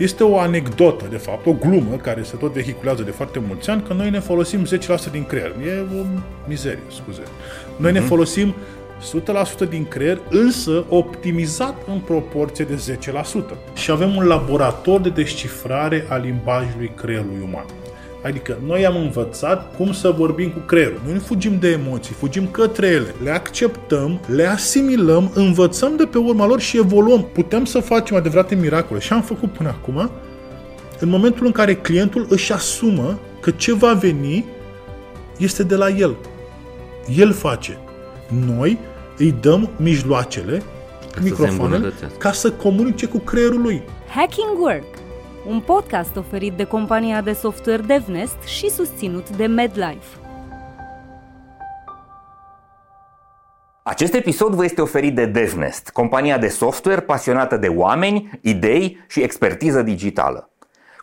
Este o anecdotă, de fapt, o glumă care se tot vehiculează de foarte mulți ani, că noi ne folosim 10% din creier. E o mizerie, scuze. Noi uh-huh. ne mhm. folosim 100% din creier, însă optimizat în proporție de 10%. Și avem un laborator de descifrare a limbajului creierului uman. Adică noi am învățat cum să vorbim cu creierul. Noi nu fugim de emoții, fugim către ele. Le acceptăm, le asimilăm, învățăm de pe urma lor și evoluăm. Putem să facem adevărate miracole și am făcut până acum în momentul în care clientul își asumă că ce va veni este de la el. El face. Noi îi dăm mijloacele, microfoanele, ca să comunice cu creierul lui. Hacking Work un podcast oferit de compania de software DevNest și susținut de MedLife. Acest episod vă este oferit de DevNest, compania de software pasionată de oameni, idei și expertiză digitală.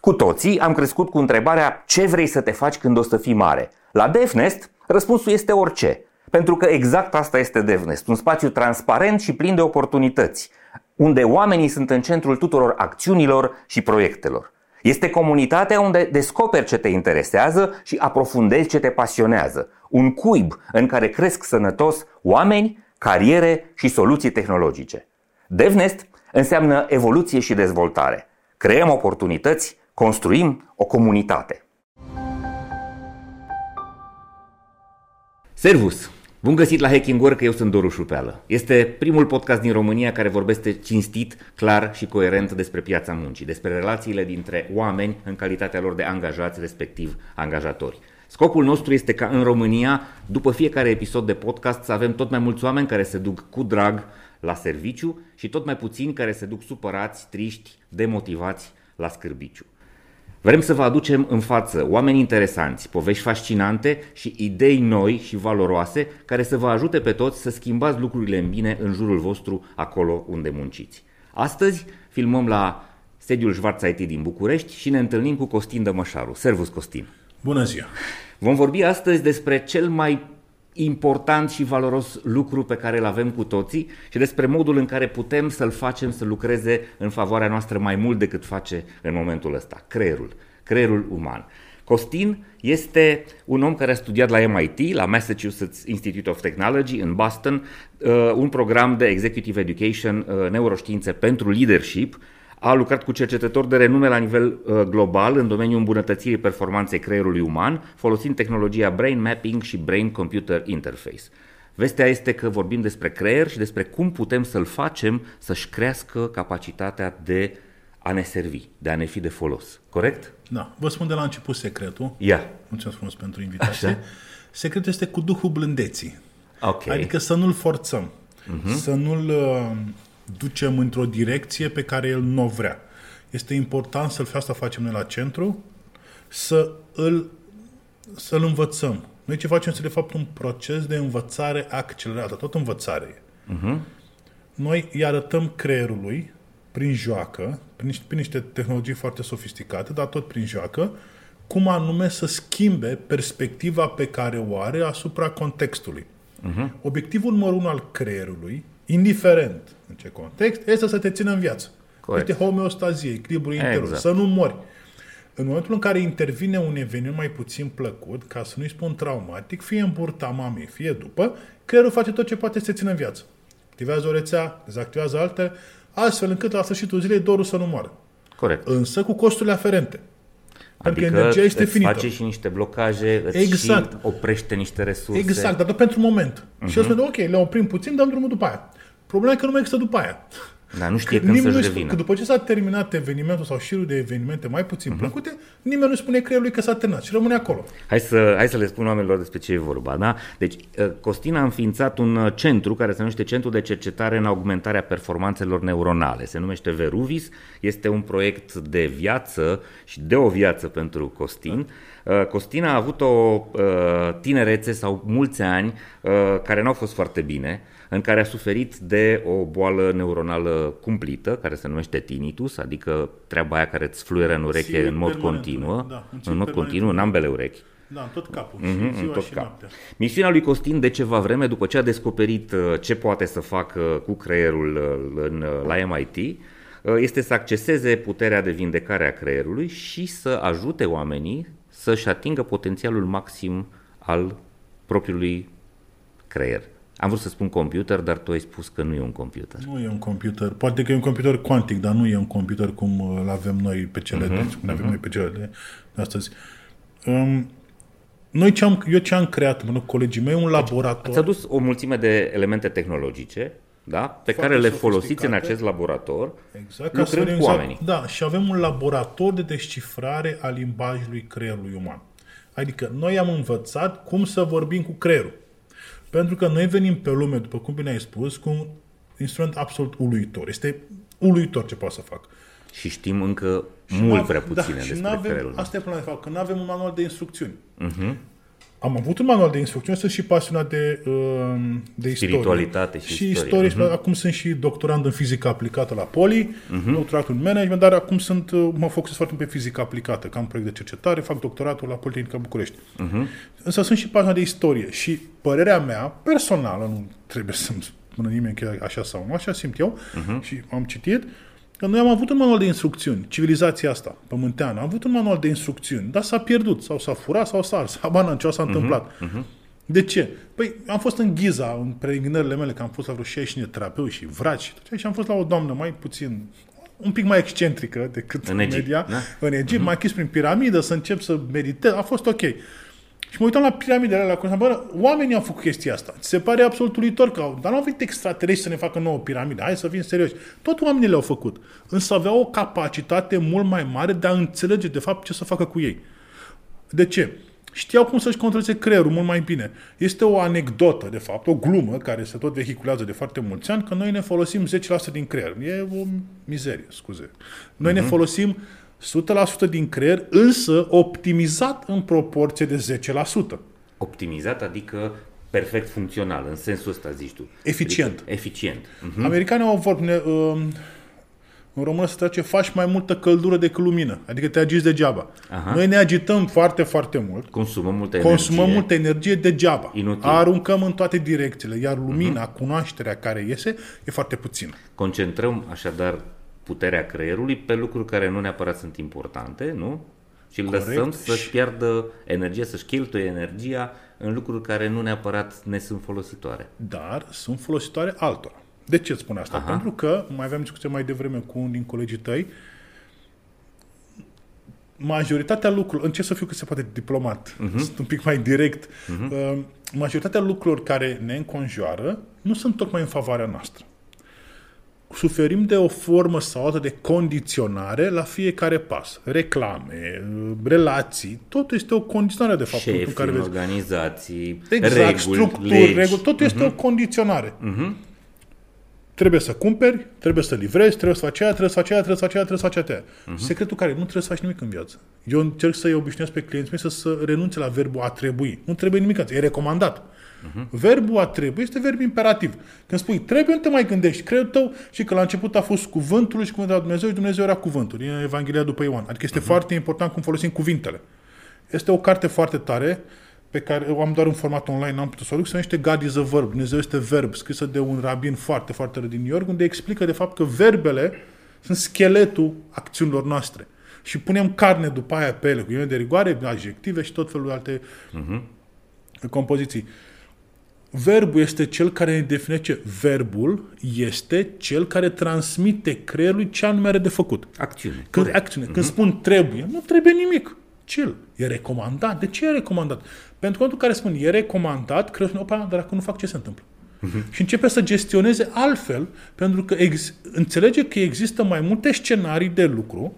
Cu toții am crescut cu întrebarea ce vrei să te faci când o să fii mare. La DevNest, răspunsul este orice. Pentru că exact asta este DevNest, un spațiu transparent și plin de oportunități, unde oamenii sunt în centrul tuturor acțiunilor și proiectelor. Este comunitatea unde descoperi ce te interesează și aprofundezi ce te pasionează. Un cuib în care cresc sănătos oameni, cariere și soluții tehnologice. DevNest înseamnă evoluție și dezvoltare. Creăm oportunități, construim o comunitate. Servus! Bun găsit la Hacking Work, eu sunt Doru Șupeală. Este primul podcast din România care vorbește cinstit, clar și coerent despre piața muncii, despre relațiile dintre oameni în calitatea lor de angajați, respectiv angajatori. Scopul nostru este ca în România, după fiecare episod de podcast, să avem tot mai mulți oameni care se duc cu drag la serviciu și tot mai puțini care se duc supărați, triști, demotivați la scârbiciu. Vrem să vă aducem în față oameni interesanți, povești fascinante și idei noi și valoroase care să vă ajute pe toți să schimbați lucrurile în bine în jurul vostru, acolo unde munciți. Astăzi filmăm la sediul Schwarz IT din București și ne întâlnim cu Costin Dămășaru. Servus, Costin! Bună ziua! Vom vorbi astăzi despre cel mai important și valoros lucru pe care îl avem cu toții și despre modul în care putem să-l facem să lucreze în favoarea noastră mai mult decât face în momentul ăsta, creierul, creierul uman. Costin este un om care a studiat la MIT, la Massachusetts Institute of Technology în Boston, uh, un program de Executive Education, uh, neuroștiințe pentru leadership, a lucrat cu cercetători de renume la nivel uh, global în domeniul îmbunătățirii performanței creierului uman, folosind tehnologia Brain Mapping și Brain Computer Interface. Vestea este că vorbim despre creier și despre cum putem să-l facem să-și crească capacitatea de a ne servi, de a ne fi de folos. Corect? Da. Vă spun de la început secretul. Ia. Yeah. Mulțumesc frumos pentru invitație. Așa. Secretul este cu duhul blândeții. Okay. Adică să nu-l forțăm. Uh-huh. Să nu-l uh, ducem într-o direcție pe care el nu o vrea. Este important să-l asta facem noi la centru, să îl, să-l învățăm. Noi ce facem este de fapt un proces de învățare accelerată, tot învățare. Uh-huh. Noi îi arătăm creierului prin joacă, prin niște, prin niște tehnologii foarte sofisticate, dar tot prin joacă, cum anume să schimbe perspectiva pe care o are asupra contextului. Uh-huh. Obiectivul numărul unu al creierului indiferent în ce context, este să te țină în viață. Corect. Este homeostazie, echilibru exact. interior, să nu mori. În momentul în care intervine un eveniment mai puțin plăcut, ca să nu-i spun traumatic, fie în burta mamei, fie după, creierul face tot ce poate să te țină în viață. Activează o rețea, dezactivează alte, astfel încât la sfârșitul zilei dorul să nu moară. Corect. Însă cu costurile aferente. Adică Pentru că energia este îți finită. face și niște blocaje, îți exact. și oprește niște resurse. Exact, dar doar pentru moment. Uh-huh. Și eu spun, ok, le oprim puțin, dăm drumul după aia. Problema e că nu mai există după aia. Dar nu știe că când să-și revină. Că după ce s-a terminat evenimentul sau șirul de evenimente mai puțin uh-huh. plăcute, nimeni nu spune creierului că s-a terminat și rămâne acolo. Hai să, hai să le spun oamenilor despre ce e vorba. Da? Deci, uh, Costina a înființat un uh, centru care se numește Centru de Cercetare în Augmentarea Performanțelor Neuronale. Se numește Veruvis. Este un proiect de viață și de o viață pentru Costin. Da. Uh, Costina a avut o tinerețe sau mulți ani care nu au fost foarte bine în care a suferit de o boală neuronală cumplită, care se numește tinnitus, adică treaba aia care îți fluieră în ureche Ție în mod continuu, da, în mod continuu, în ambele urechi. Da, în tot capul, mm-hmm, în tot și cap. Noaptea. Misiunea lui Costin de ceva vreme, după ce a descoperit uh, ce poate să facă cu creierul uh, în, uh, la MIT, uh, este să acceseze puterea de vindecare a creierului și să ajute oamenii să-și atingă potențialul maxim al propriului creier. Am vrut să spun computer, dar tu ai spus că nu e un computer. Nu e un computer. Poate că e un computer cuantic, dar nu e un computer cum îl avem noi pe cele uh-huh, de, cum uh-huh. avem noi pe cele de astăzi. Um, noi ce am, eu ce am creat, mă, colegii mei, un laborator. Ați adus o mulțime de elemente tehnologice da? pe Foarte care le folosiți în acest laborator, exact, lucrând cu exact, oamenii. Da, și avem un laborator de descifrare a limbajului creierului uman. Adică noi am învățat cum să vorbim cu creierul. Pentru că noi venim pe lume, după cum bine ai spus, cu un instrument absolut uluitor. Este uluitor ce poate să fac. Și știm încă și mult prea puține da, despre și creierul. Asta e problema de fapt, că nu avem un manual de instrucțiuni. Uh-huh am avut un manual de instrucțiuni, sunt și pasionat de, uh, de Spiritualitate istorie. și, și istorie. Uh-huh. Acum sunt și doctorand în fizică aplicată la Poli, uh-huh. doctoratul în management, dar acum sunt, uh, mă focusez foarte mult pe fizică aplicată, că am proiect de cercetare, fac doctoratul la Politehnica București. Uh-huh. Însă sunt și pasionat de istorie și părerea mea personală, nu trebuie să-mi spună nimeni că așa sau nu, așa simt eu uh-huh. și am citit, uh, Că noi am avut un manual de instrucțiuni, civilizația asta, pământeană, am avut un manual de instrucțiuni, dar s-a pierdut, sau s-a furat, sau s-a ars, habar ce s-a uh-huh, întâmplat. Uh-huh. De ce? Păi am fost în Ghiza, în preghinările mele, că am fost la vreo 60 de terapeuți și vraci, și am fost la o doamnă mai puțin, un pic mai excentrică decât în Egipt, media, da? în Egipt, uh-huh. m-a chis prin piramidă să încep să meditez, a fost ok. Și mă uitam la piramidele alea, la bă, oamenii au făcut chestia asta. Ți se pare absolut uluitor că au, dar nu au venit extraterestri să ne facă nouă piramidă. Hai să fim serioși. Tot oamenii le-au făcut. Însă aveau o capacitate mult mai mare de a înțelege, de fapt, ce să facă cu ei. De ce? Știau cum să-și controleze creierul mult mai bine. Este o anecdotă, de fapt, o glumă care se tot vehiculează de foarte mulți ani, că noi ne folosim 10% din creier. E o mizerie, scuze. Noi uh-huh. ne mhm. folosim 100% din creier, însă optimizat în proporție de 10%. Optimizat, adică perfect funcțional, în sensul ăsta zici tu. Eficient. Adică eficient. Uh-huh. Americanii au vorbit, ne, uh, în română se trece, faci mai multă căldură decât lumină, adică te agiți degeaba. Aha. Noi ne agităm foarte, foarte mult. Consumăm multă consumăm energie. multă energie degeaba. Inutil. Aruncăm în toate direcțiile, iar lumina, uh-huh. cunoașterea care iese, e foarte puțină. Concentrăm așadar puterea creierului pe lucruri care nu neapărat sunt importante, nu? Și îl lăsăm să-și piardă energie, să-și cheltuie energia în lucruri care nu neapărat ne sunt folositoare. Dar sunt folositoare altora. De ce spun asta? Aha. Pentru că, mai aveam discuție mai devreme cu unul din colegii tăi, majoritatea lucrurilor, încerc să fiu cât se poate diplomat, uh-huh. sunt un pic mai direct, uh-huh. majoritatea lucrurilor care ne înconjoară nu sunt tocmai în favoarea noastră suferim de o formă sau altă de condiționare la fiecare pas. Reclame, relații, tot este o condiționare de fapt. Șefi, în care vezi. organizații, exact, reguli, structuri, legi. reguli, tot este uh-huh. o condiționare. Uh-huh. Trebuie să cumperi, trebuie să livrezi, trebuie să faci aia, trebuie să faci aia, trebuie să faci aia, trebuie să faci aia. Uh-huh. Secretul care nu trebuie să faci nimic în viață. Eu încerc să-i obișnuiesc pe clienții mei să, să renunțe la verbul a trebui. Nu trebuie nimic, e recomandat. Uh-huh. Verbul a trebui este verb imperativ. Când spui trebuie, nu te mai gândești. Credul tău și că la început a fost cuvântul și cuvântul la Dumnezeu și Dumnezeu era cuvântul. E Evanghelia după Ioan. Adică este uh-huh. foarte important cum folosim cuvintele. Este o carte foarte tare pe care o am doar în format online, n-am putut să o duc, se numește God is a Verb. Dumnezeu este verb, scrisă de un rabin foarte, foarte din New York, unde explică de fapt că verbele sunt scheletul acțiunilor noastre. Și punem carne după aia pe ele, cu de rigoare, adjective și tot felul de alte uh-huh. compoziții. Verbul este cel care ne definește. Verbul este cel care transmite creierului ce anume are de făcut. Acțiune. Când, acțiune. Uh-huh. Când spun trebuie, nu trebuie nimic. Chill. E recomandat. De ce e recomandat? Pentru că care spun e recomandat, creierul spune, dar dacă nu fac, ce se întâmplă? Uh-huh. Și începe să gestioneze altfel, pentru că ex- înțelege că există mai multe scenarii de lucru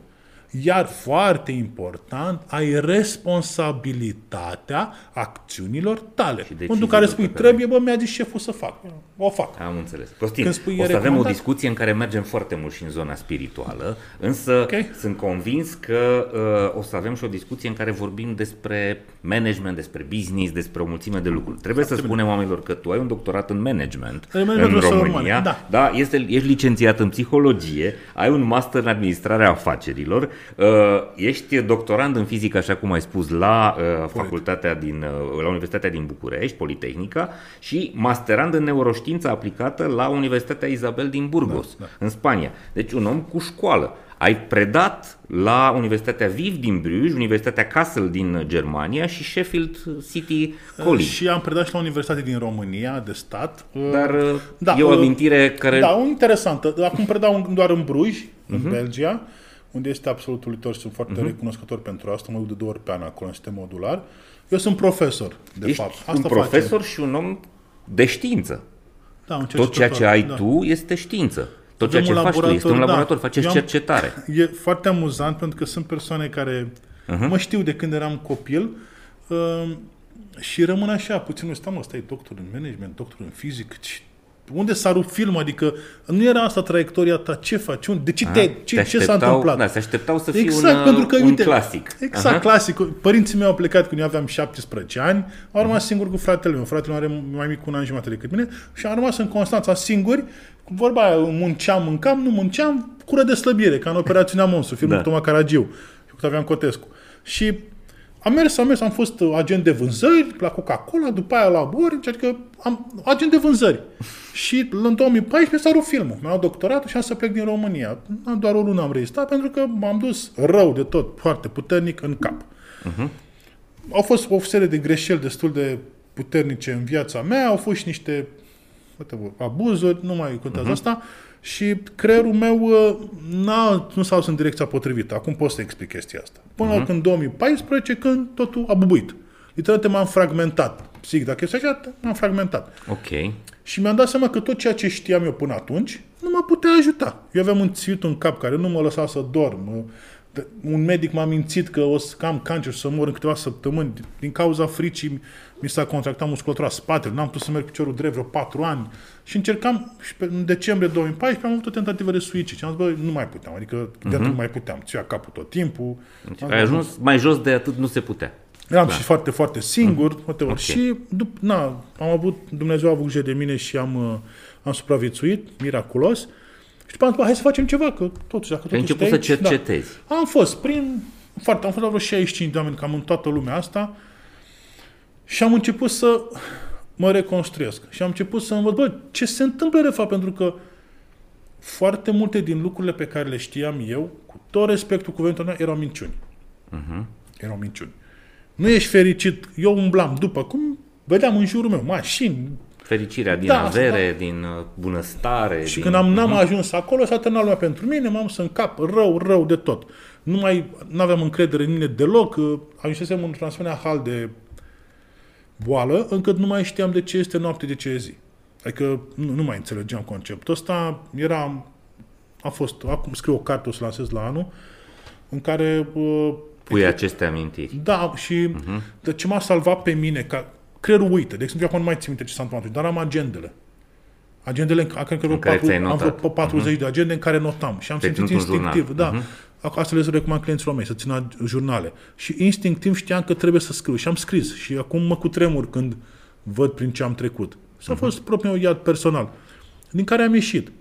iar foarte important, ai responsabilitatea acțiunilor tale. Pentru care spui, pe trebuie, bă, mi-a zis șeful să fac. O fac. Am înțeles. Costin, Când spui, o să avem o discuție în care mergem foarte mult și în zona spirituală, însă okay. sunt convins că uh, o să avem și o discuție în care vorbim despre management, despre business, despre o mulțime de lucruri. Trebuie să spunem oamenilor că tu ai un doctorat în management În management în urmare, România, da. da, este, ești licențiat în psihologie, ai un master în administrarea afacerilor, uh, ești doctorand în fizică, așa cum ai spus, la uh, facultatea din, uh, la Universitatea din București, Politehnica, și masterand în neuroștiință aplicată la Universitatea Isabel din Burgos, Da, da. în Spania. Deci un om cu școală. Ai predat la Universitatea Viv din Bruges, Universitatea Kassel din Germania și Sheffield City College. Și am predat și la Universitate din România, de stat. Dar uh, Da, e o uh, amintire care... Da, o interesantă. Acum predau în- doar în Bruj, în Mhm. Belgia, unde este absolut uluitor și sunt foarte recunoscător pentru asta. Mă duc de două ori pe an acolo în sistem modular. Eu sunt profesor, de Ești fapt. un profesor și un om de știință. Da, un Tot ceea ce ai da. tu este știință. Tot ceea Avem ce un faci tu este un laborator, da. laborator, faceți Eu am- cercetare. E foarte amuzant pentru că sunt persoane care Mhm. mă știu de când eram copil uh, și rămân așa, puțin, nu stai mă, stai doctor în management, doctor în fizic, ce- unde s-a rupt film? Adică nu era asta traiectoria ta, ce faci? Unde- De ce, te, Te ce, ce s-a așteptau- întâmplat? Da, se așteptau să fii Exact, un, pentru că, un uite, clasic. Exact, Aha. Mhm. clasic. Părinții mei au plecat când eu aveam 17 ani, au rămas singur cu fratele meu. Fratele meu are mai mic cu un an jumătate decât mine și am rămas în Constanța singuri, cu vorba aia, munceam, mâncam, nu munceam, cură de slăbire, ca în operațiunea Monsu, filmul Da. da. Toma Caragiu și cu Octavian Cotescu. Și am mers, am mers, am fost agent de vânzări la Coca-Cola, după aia la Orange, adică am agent de vânzări. și în 2014 s-a rupt filmul. Mi-am doctoratul și am să plec din România. Am Doar o lună am rezistat pentru că m-am dus rău de tot, foarte puternic în cap. Au fost o serie de greșeli destul de puternice în viața mea, au fost și niște whatever, abuzuri, nu mai contează asta, și creierul meu uh, n-a, nu s-a dus în direcția potrivită. Acum pot să explic chestia asta. Până uh-huh. în 2014, când totul a bubuit. Literalmente m-am fragmentat. Psihic, dacă este așa, m-am fragmentat. Ok. Și mi-am dat seama că tot ceea ce știam eu până atunci nu mă putea ajuta. Eu aveam un ținut în cap care nu mă lăsa să dorm. Un medic m-a mințit că o să am cancer și să mor în câteva săptămâni. Din cauza fricii mi s-a contractat musculatura spatele. N-am putut să merg cu piciorul drept vreo patru ani. Și încercam, și pe, în decembrie 2014 am avut o tentativă de suicid. Și am zis, bă, nu mai puteam. Adică uh-huh. de atât nu mai puteam. Ți-a capul tot timpul. Deci Am ai zis, ajuns mai jos de atât nu se putea. Eram și foarte, foarte singur, mm. Ok. și dup, na, am avut, Dumnezeu a avut grijă de mine și am, uh, am supraviețuit, miraculos. Și după am zis, bă, hai să facem ceva, că totuși, dacă Ai totuși început să stai aici, cercetezi. Da. Am fost prin, foarte, am fost la vreo 65 de oameni, cam în toată lumea asta, și am început să mă reconstruiesc. Și am început să învăț, bă, ce se întâmplă de fapt, pentru că foarte multe din lucrurile pe care le știam eu, cu tot respectul cuvântului meu, erau minciuni. Mhm. Erau minciuni. Nu ești fericit. Eu umblam după cum vedeam în jurul meu, mașini. Fericirea din Da, avere, din uh, bunăstare. Și din... când am, n-am ajuns acolo, s-a terminat lumea pentru mine, m-am să în cap rău, rău de tot. Nu mai aveam încredere în mine deloc. uh, Ajunsesem într-un asemenea hal de boală, încât nu mai știam de ce este noapte, de ce e zi. Adică nu, nu mai înțelegeam conceptul ăsta. Era, a fost, acum scriu o carte, o să lansez la anul, în care uh, Pui aceste amintiri. Da, și uh-huh. de ce m-a salvat pe mine, ca creierul uită. De exemplu, eu acum nu mai țin minte ce s-a întâmplat, dar am agendele. Agendele, în ca- cred că vreo În care patru, ți-ai am vreo notat. 40 de agende în care notam. Și am Ți-ai simțit ținut un instinctiv. jurnal. Da. Acum Asta le recomand clienților mei, să țină jurnale. Și instinctiv știam că trebuie să scriu. Și am scris. Și acum mă cutremur când văd prin ce am trecut. S-a fost propriul meu iad personal, din care am ieșit.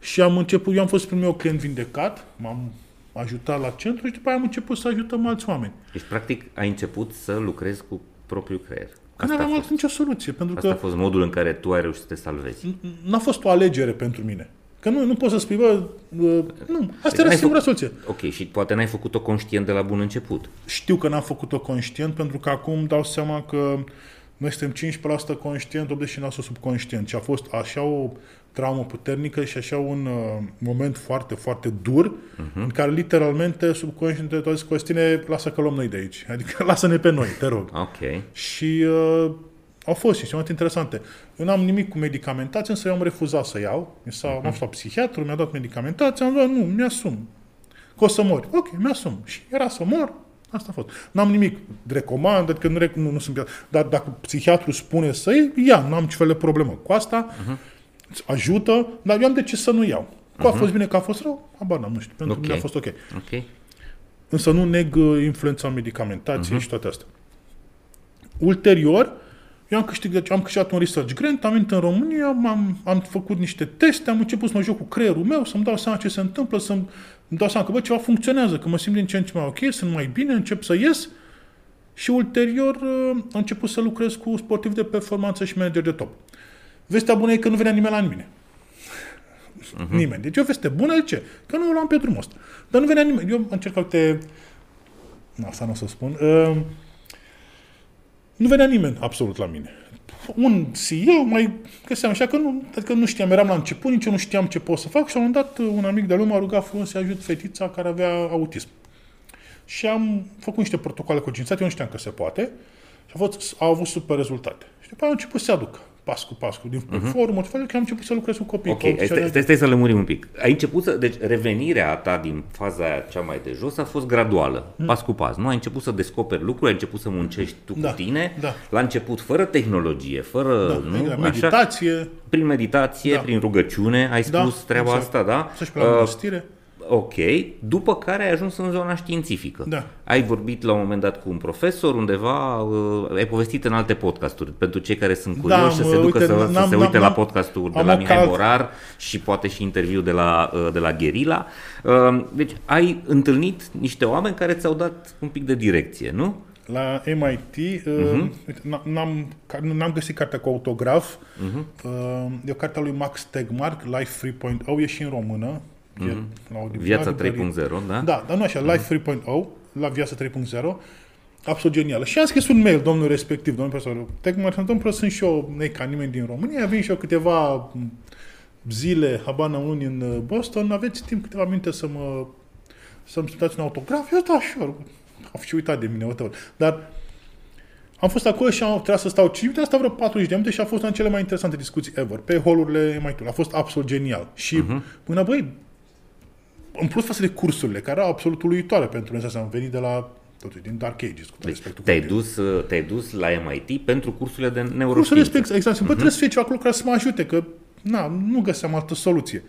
Și am început, eu am fost primul meu client vindecat, m-am ajutat la centru și după aia am început să ajutăm alți oameni. Deci, practic, ai început să lucrezi cu propriul creier. Că nu Asta a aveam fost. altă nicio soluție, pentru Asta a că fost modul în care tu ai reușit să te salvezi. n-a fost o alegere pentru mine. Că nu, nu poți să spui, bă, uh, nu, asta era N-ai singura făcut- soluție. Ok, și poate n-ai făcut-o conștient de la bun început. Știu că n-am făcut-o conștient, pentru că acum dau seama că noi suntem 15% conștient, 89% subconștient. Și a fost așa o traumă puternică și așa un uh, moment foarte, foarte dur, uh-huh. în care literalmente subconștientul tot zis, Costine, lasă că luăm noi de aici. Adică lasă-ne pe noi, te rog. Ok. Și uh, au fost și sunt interesante. Eu n-am nimic cu medicamentație, însă eu am refuzat să iau. Mi s-a, uh-huh. M-am fost la psihiatru, mi-a dat medicamentație, am zis, nu, mi-asum. Că o să mori. Ok, mi-asum. Și era să mor, asta a fost. N-am nimic de recomand, adică nu, rec- nu, nu sunt... Dar dacă psihiatru spune să iei, ia, n-am niciun fel de problemă cu asta, uh-huh. ajută, dar eu am de ce să nu iau. Că a fost bine, că a fost rău, habar n-am, nu știu. Pentru Ok. mine a fost ok. Ok. Însă nu neg uh, influența medicamentației Mhm. uh-huh. și toate astea. ulterior, eu am câștigat, am câștigat un research grant, am venit în România, am, am făcut niște teste, am început să mă joc cu creierul meu, să-mi dau seama ce se întâmplă, să-mi dau seama că bă, ceva funcționează, că mă simt din ce în ce mai ok, sunt mai bine, încep să ies și ulterior uh, am început să lucrez cu sportivi de performanță și manager de top. Vestea bună e că nu venea nimeni la mine. Uh-huh. Nimeni. Deci o veste bună de ce? Că nu o luam pe drumul ăsta. Dar nu venea nimeni. Eu am încercat te... Nu, asta nu o să spun. Uh, nu venea nimeni absolut la mine. Un CEO mai găseam așa că nu, adică nu știam, eram la început, nici eu nu știam ce pot să fac și la un moment dat un amic de lume m-a rugat frumos să ajut fetița care avea autism. Și am făcut niște protocoale concințate, eu nu știam că se poate și a, fost, au avut super rezultate. Și după aia au început să se aducă pas cu pas, din uh-huh. formă, că am început să lucrez cu copii. Ok, stai, stai, stai să lămurim un pic. Ai început să, deci revenirea ta din faza aia cea mai de jos a fost graduală, mm. pas cu pas. Nu ai început să descoperi lucruri, ai început să muncești tu da, cu tine, da. la început fără tehnologie, fără, da, nu? meditație. Așa, prin meditație, da. prin rugăciune, ai da, spus treaba exact. asta, da? Să-și pe la uh, Ok, după care ai ajuns în zona științifică. Da. Ai vorbit la un moment dat cu un profesor undeva, uh, ai povestit în alte podcasturi, pentru cei care sunt curioși da, să se ducă uite, să, să se uite la podcastul de la Mihai cal... Morar și poate și interviu de la, uh, de la Gherila. Uh, deci ai întâlnit niște oameni care ți-au dat un pic de direcție, nu? La MIT uh-huh. Mhm. n-am, n-am găsit cartea cu autograf. Uh-huh. E o carte a lui Max Tegmark, Life 3.0, e și în română. Mm-hmm. Viața 3.0, da? Da, dar nu așa, mm-hmm. Life 3.0, la Viața 3.0, absolut genială. Și am scris un mail domnul respectiv, domnul profesor, Tecmar, se întâmplă, sunt și eu, ne ca nimeni din România, vin și eu câteva zile, habana luni în uh, Boston, aveți timp câteva minute să mă să-mi dați un autograf? Eu da, sure. Am și uitat de mine, whatever. Dar am fost acolo și am trebuit să stau 5 minute, asta vreo 40 de minute și a fost una cele mai interesante discuții ever, pe holurile MIT. A fost absolut genial. Și uh-huh. până, băi, în plus față de cursurile, care erau absolut uluitoare pentru noi, am venit de la totuși, din Dark Ages, cu deci, te-ai dus, uh, te-ai dus la MIT pentru cursurile de neuroștiință. Cursurile respect, exact. Uh-huh. Bă, trebuie să fie ceva acolo care să mă ajute, că na, nu găseam altă soluție.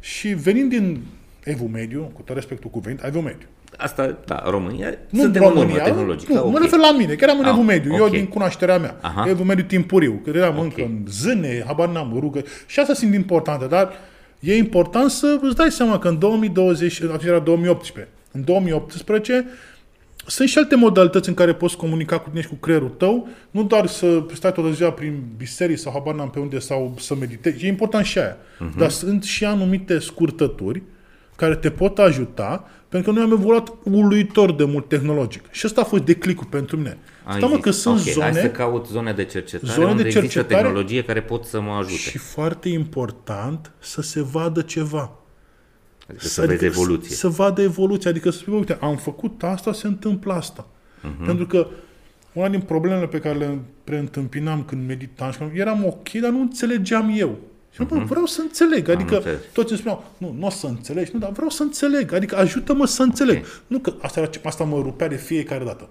Și venind din Evul Mediu, cu tot respectul cuvânt, Evul Mediu. Asta, da, România, nu suntem România, în tehnologică. Nu, okay. mă refer la mine, că eram în ah, Evul Mediu, okay. eu din cunoașterea mea. Aha. Evul Mediu timpuriu, că eram okay. încă în zâne, habar n-am, rugă. Și asta sunt importante, dar e important să îți dai seama că în 2020, era 2018, în 2018 sunt și alte modalități în care poți comunica cu tine și cu creierul tău, nu doar să stai toată ziua prin biserici sau habar n-am pe unde sau să meditezi, e important și aia. Uh-huh. Dar sunt și anumite scurtături care te pot ajuta, pentru că noi am evoluat uluitor de mult tehnologic. Și asta a fost declicul pentru mine. Stai mă că sunt okay, zone... Hai să caut zone de cercetare zone unde de cercetare există tehnologie care pot să mă ajute. Și foarte important să se vadă ceva. Adică să, să vezi adică evoluție. Să, să vadă evoluție. Adică să spui, uite, am făcut asta, se întâmplă asta. Uh-huh. Pentru că una din problemele pe care le preîntâmpinam când meditam și eram ok, dar nu înțelegeam eu. Și uh-huh. vreau să înțeleg. Adică toți îmi spuneau, nu, nu o să înțelegi, nu, dar vreau să înțeleg. Adică ajută-mă să înțeleg. Okay. Nu că asta, era, asta mă rupea de fiecare dată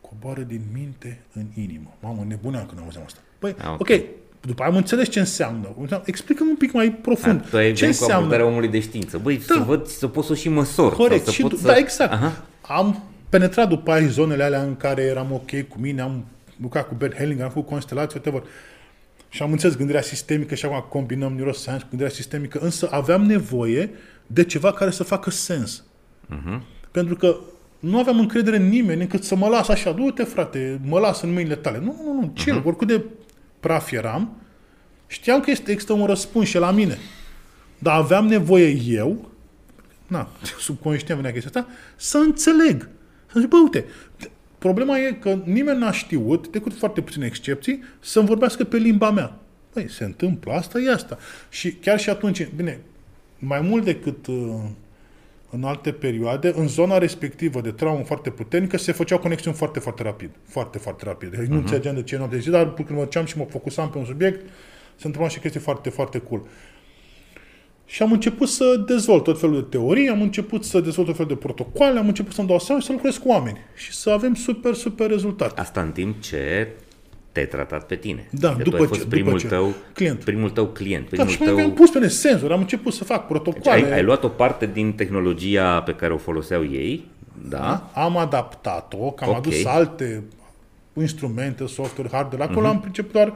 coboară din minte în inimă. Mamă, nebuneam când auzeam asta. Păi, ah, ok, okay. după aia am înțeles ce înseamnă. Explică-mi un pic mai profund. A, tu ai ce înseamnă? cu omului de știință. Băi, da. să văd, să pot să și măsor. Corect. Sau să pot să... Da, exact. Aha. Am penetrat după aia zonele alea în care eram ok cu mine, am lucrat cu Bert Hellinger, am făcut constelații, whatever. Și am înțeles gândirea sistemică și acum combinăm neuroscience cu gândirea sistemică, însă aveam nevoie de ceva care să facă sens. Uh-huh. Pentru că nu aveam încredere în nimeni încât să mă las așa, du-te frate, mă las în mâinile tale. Nu, nu, nu, ce, uh-huh. oricât de praf eram, știam că este, există un răspuns și la mine. Dar aveam nevoie eu, na, subconștient venea chestia asta, să înțeleg. Să zic, bă, uite, problema e că nimeni n-a știut, decât foarte puține excepții, să-mi vorbească pe limba mea. Păi, se întâmplă asta, e asta. Și chiar și atunci, bine, mai mult decât uh, în alte perioade, în zona respectivă de traumă foarte puternică, se făceau conexiuni foarte, foarte rapid. Foarte, foarte rapid. Deci uh-huh. nu mhm. înțelegeam de ce noapte de zi, dar când mă duceam și mă focusam pe un subiect, se întâmplau și chestii foarte, foarte cool. Și am început să dezvolt tot felul de teorii, am început să dezvolt tot felul de protocoale, am început să-mi dau seama și să lucrez cu oameni și să avem super, super rezultate. Asta în timp ce te-ai tratat pe tine. Da, că după tu ai fost ce, primul, după ce. Tău, client. primul tău client. Da, primul da, și tău... am pus pe senzori, am început să fac protocoale. Deci ai, ai luat o parte din tehnologia pe care o foloseau ei, da? da am adaptat-o, că am okay. adus alte cu instrumente, software, hardware. Acolo uh-huh. am priceput doar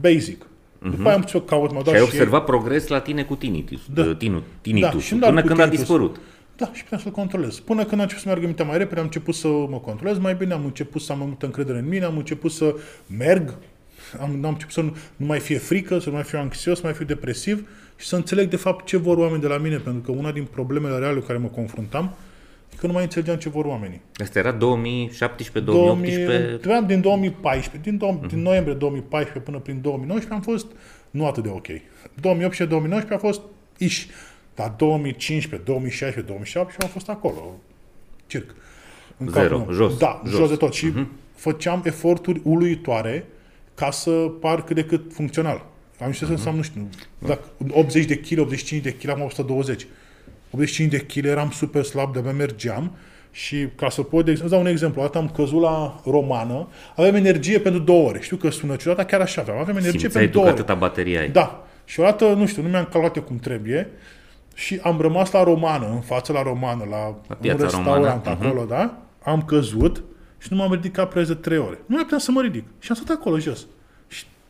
basic. Uh-huh. După aia am putut să caut, mă și ai observat și progres la tine cu tinnitus, da. tinu, tinnitus da, și până când a dispărut. Da, și puteam să-l controlez. Până când a început să meargă mintea mai repede, am început să mă controlez mai bine, am început să am mai multă încredere în mine, am început să merg, am, am început să nu, nu mai fie frică, să nu mai fiu anxios, să nu mai fiu depresiv și să înțeleg de fapt ce vor oamenii de la mine, pentru că una din problemele reale cu care mă confruntam e că nu mai înțelegeam ce vor oamenii. Asta era 2017-2018? 2000, din 2014, din, uh-huh. din noiembrie 2014 până prin 2019 am fost nu atât de ok. 2018-2019 a fost iși. Dar 2015, 2016, 2017 am fost acolo. Circ. În Zero, jos. Da, jos. jos de tot. Și uh-huh. făceam eforturi uluitoare ca să par cât de cât funcțional. Am știut uh-huh. să înseamnă, nu știu, dacă 80 de kg, 85 de kg, am 120. 85 de kg eram super slab, de mergeam și ca să pot, de exemplu, dau un exemplu, dată am căzut la romană, aveam energie pentru două ore. Știu că sună ciudat, dar chiar așa aveam. Aveam energie Simțeai pentru două ore. atâta baterie ai. Da. Și odată, nu știu, nu mi-am calculat cum trebuie și am rămas la romană, în față la romană, la, la un restaurant romană. Mhm. acolo, uh-huh. da? Am căzut și nu m-am ridicat preț de trei ore. Nu mai puteam să mă ridic. Și am stat acolo jos.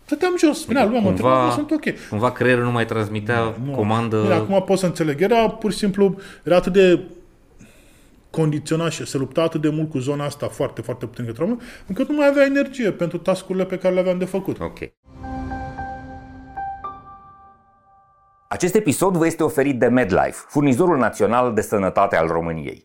Și stăteam jos. Bine, luam cumva, sunt ok. Cumva creierul nu mai transmitea nu, comandă... Bine, acum pot să înțeleg. Era pur și simplu, era atât de condiționat și se lupta atât de mult cu zona asta foarte, foarte puternică traumă, încât nu mai avea energie pentru tascurile pe care le aveam de făcut. Ok. Acest episod vă este oferit de MedLife, furnizorul național de sănătate al României.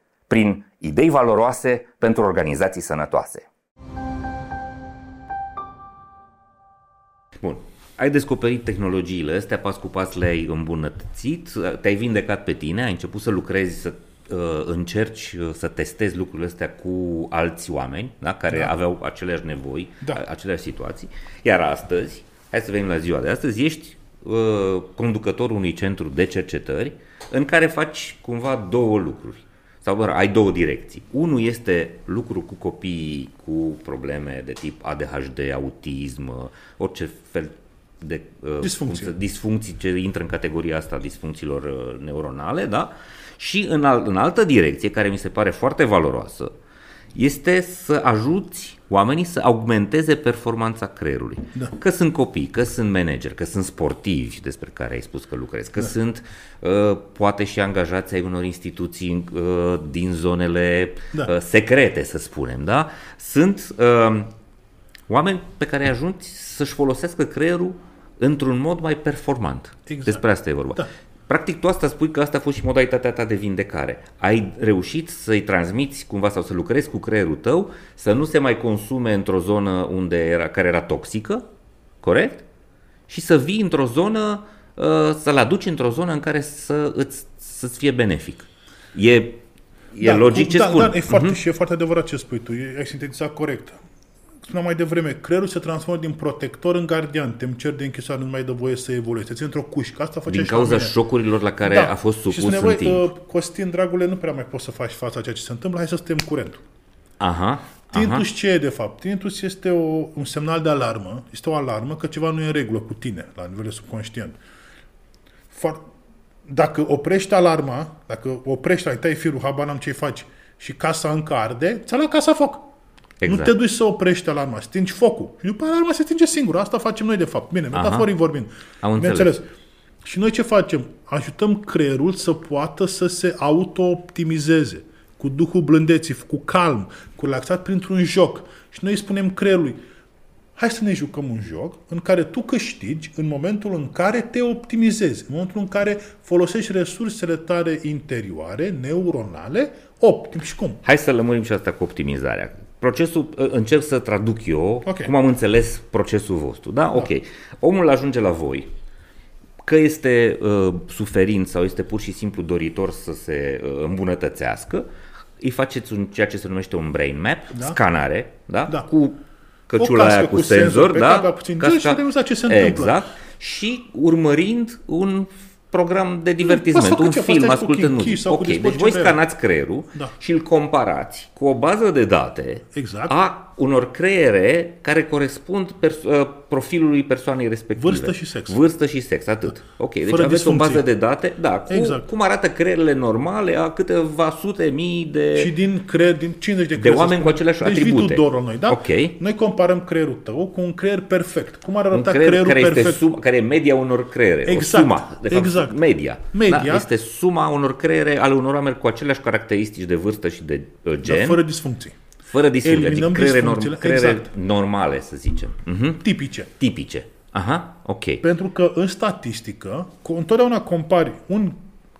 prin idei valoroase pentru organizații sănătoase. Bun. Ai descoperit tehnologiile astea, pas cu pas le-ai îmbunătățit, te-ai vindecat pe tine, ai început să lucrezi, să uh, încerci uh, să testezi lucrurile astea cu alți oameni da? care da. aveau aceleași nevoi, da. aceleași situații. Iar astăzi, hai să venim la ziua de astăzi, ești uh, conducătorul unui centru de cercetări în care faci cumva două lucruri. Sau doar ai două direcții. Unul este lucru cu copiii cu probleme de tip ADHD, autism, orice fel de uh, disfuncții. disfuncții ce intră în categoria asta disfuncțiilor uh, neuronale, da? Și în, al, în altă direcție, care mi se pare foarte valoroasă, este să ajuți oamenii să augmenteze performanța creierului. Da. Că sunt copii, că sunt manageri, că sunt sportivi despre care ai spus că lucrezi, că da. sunt uh, poate și angajați ai unor instituții uh, din zonele da. uh, secrete, să spunem, da? Sunt uh, oameni pe care ajungi să-și folosească creierul într-un mod mai performant. Exact. Despre asta e vorba. Da. Practic tu asta spui că asta a fost și modalitatea ta de vindecare. Ai reușit să-i transmiți cumva sau să lucrezi cu creierul tău, să nu se mai consume într-o zonă unde era, care era toxică, corect? Și să vii într-o zonă, uh, să-l aduci într-o zonă în care să îți, să-ți fie benefic. E, e da, logic ce da, spun. Da, e foarte, uh-huh. și e foarte adevărat ce spui tu. Ai sintetizat corect spuneam mai devreme, creierul se transformă din protector în gardian. Te cer de închisoare, nu mai dă voie să evoluezi. Te ții într-o cușcă. Asta face din cauza șocurilor la care da. a fost supus și nevoie, în timp. Uh, Costin, dragule, nu prea mai poți să faci fața ceea ce se întâmplă. Hai să suntem curent. Aha. Tintus ce e de fapt? Tintus este o, un semnal de alarmă, este o alarmă că ceva nu e în regulă cu tine, la nivel subconștient. Foarte, dacă oprești alarma, dacă oprești, ai tai firul, habar n-am ce faci, și casa încă arde, ți-a luat casa foc. Exact. Nu te duci să oprești alarma, stingi focul. Și după alarma se stinge singură. Asta facem noi, de fapt. Bine, Aha. metaforic vorbind. Am înțeles. înțeles. Și noi ce facem? Ajutăm creierul să poată să se auto-optimizeze cu duhul blândeții, cu calm, cu relaxat printr-un joc. Și noi spunem creierului, hai să ne jucăm un joc în care tu câștigi în momentul în care te optimizezi, în momentul în care folosești resursele tale interioare, neuronale, optim. Și cum? Hai să lămurim și asta cu optimizarea procesul, ă, încerc să traduc eu okay. cum am înțeles procesul vostru. Da? da? Ok. Omul ajunge la voi, că este uh, suferind sau este pur și simplu doritor să se uh, îmbunătățească, îi faceți un, ceea ce se numește un brain map, da? scanare, da? da. cu căciula O cască aia cu, cu senzor, senzor pe da? care avea puțin gel și vedem exact ce se întâmplă. Exact. Și urmărind un program de divertisment, făcut un ce, film, poți să ai cu ascultând Kinky muzică. sau cu Ok, Discord deci voi ce vrei. scanați creierul Da. și îl comparați cu o bază de date Exact. a unor creiere care corespund pers- uh, profilului persoanei respective. Vârstă și sex. Vârstă și sex, atât. Ok, deci Fără aveți o disfuncții. bază de date, da, cu, Exact. cum arată creierele normale a câteva sute mii de... Și din creier, din 50 de creier. să oameni cu spunem. aceleași deci atribute. Deci Doro noi, da? Ok. Noi comparăm creierul tău cu un creier perfect. Cum ar un arăta creier creierul care perfect? este suma, care e media unor creiere, Exact, o suma, de fapt, exact. Media. Media. Da? Este suma unor creiere ale unor oameni cu aceleași caracteristici de vârstă și de uh, gen, Dar fără disfuncții. fără disfuncții, adică eliminăm creiere, norm, disfuncțiile, creiere exact. normale, să zicem, Mhm. Tipice. tipice. Aha, ok. Pentru că în statistică, cu- întotdeauna compari un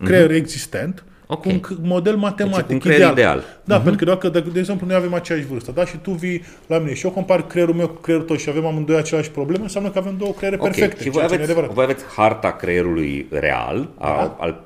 creier existent Mhm. Ok. cu un c- model matematic Deci, un creier ideal. Da, pentru că dacă, dacă, de exemplu, noi avem aceeași vârstă, da, și tu vii la mine și eu compar creierul meu cu creierul tău și avem amândoi aceleași probleme, înseamnă că avem două creiere Ok, perfecte. Și voi ceea ce nu e aveți, adevărat. voi aveți harta creierului real, a, al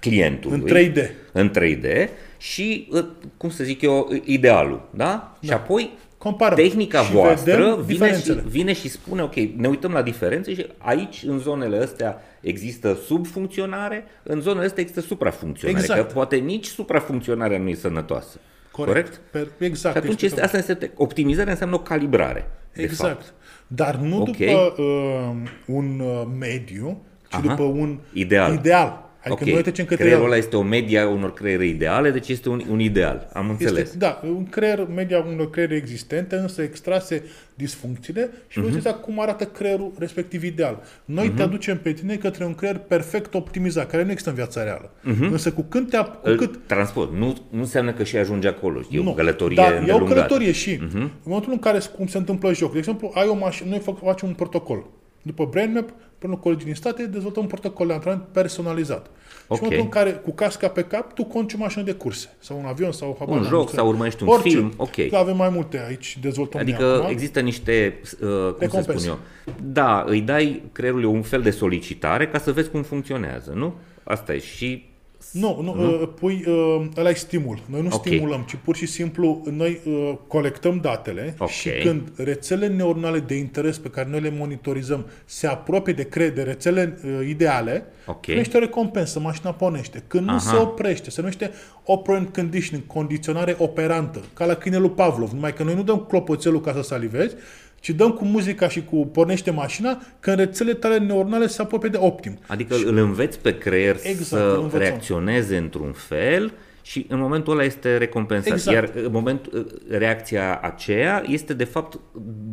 clientului. În 3D. În 3D și, uh, cum să zic eu, idealul, da? Și apoi Comparăm. tehnica Și voastră vedem vine și, diferențele. vine și spune, ok, ne uităm la diferențe și aici, în zonele astea, există subfuncționare, în zonele astea există suprafuncționare, Exact. că poate nici suprafuncționarea nu e sănătoasă. Corect? Per, exact. Și atunci Deci, este, asta este, optimizarea înseamnă o calibrare. de Exact. fapt. Dar nu Ok. după uh, un uh, mediu, ci Aha. după un Ideal. ideal. Adică ok, noi trecem către creierul ăla este o media a unor creiere ideale, deci este un, un ideal. Am înțeles. Este, da, un creier, media unor creiere existente, însă extrase disfuncțiile și Mhm. uh-huh. exact cum arată creierul respectiv ideal. Noi uh-huh. te aducem pe tine către un creier perfect optimizat, care nu există în viața reală. Uh-huh. Însă cu când te ap- cu Îl cât transport. Nu, nu înseamnă că și ajunge acolo. E nu, o călătorie dar e o îndelungată. Mhm. călătorie și uh-huh. în momentul în care, cum se întâmplă joc, de exemplu, ai o mașină, noi fac, facem un protocol. După BrainMap, până cu colegii din state, dezvoltăm un protocol de antrenament personalizat. Și Ok. în momentul în care, cu casca pe cap, tu conduci o mașină de curse, sau un avion, sau habar Un n-am, joc nu știu. sau urmărești un Orice. film, ok. Da, avem mai multe aici, dezvoltăm noi Adică acum. există niște, uh, cum să Recompense. spun eu, da, îi dai creierului un fel de solicitare ca să vezi cum funcționează, nu? Asta e și... Nu, nu, uh, pui, uh, ăla e stimul. Noi nu Ok. stimulăm, ci pur și simplu noi uh, colectăm datele Ok. și când rețelele neuronale de interes pe care noi le monitorizăm se apropie de, cre- de rețele uh, ideale, Ok. primește o recompensă, mașina pornește. Când nu Aha. se oprește, se numește operant conditioning, condiționare operantă, ca la câinele lui Pavlov, numai că noi nu dăm clopoțelul ca să salivezi, ci dăm cu muzica și cu pornește mașina când rețelele tale neuronale se apropie de optim. Adică îl înveți pe creier Exact, îl să învățăm. reacționeze într-un fel și în momentul ăla este recompensat. Exact. Iar în momentul, reacția aceea este de fapt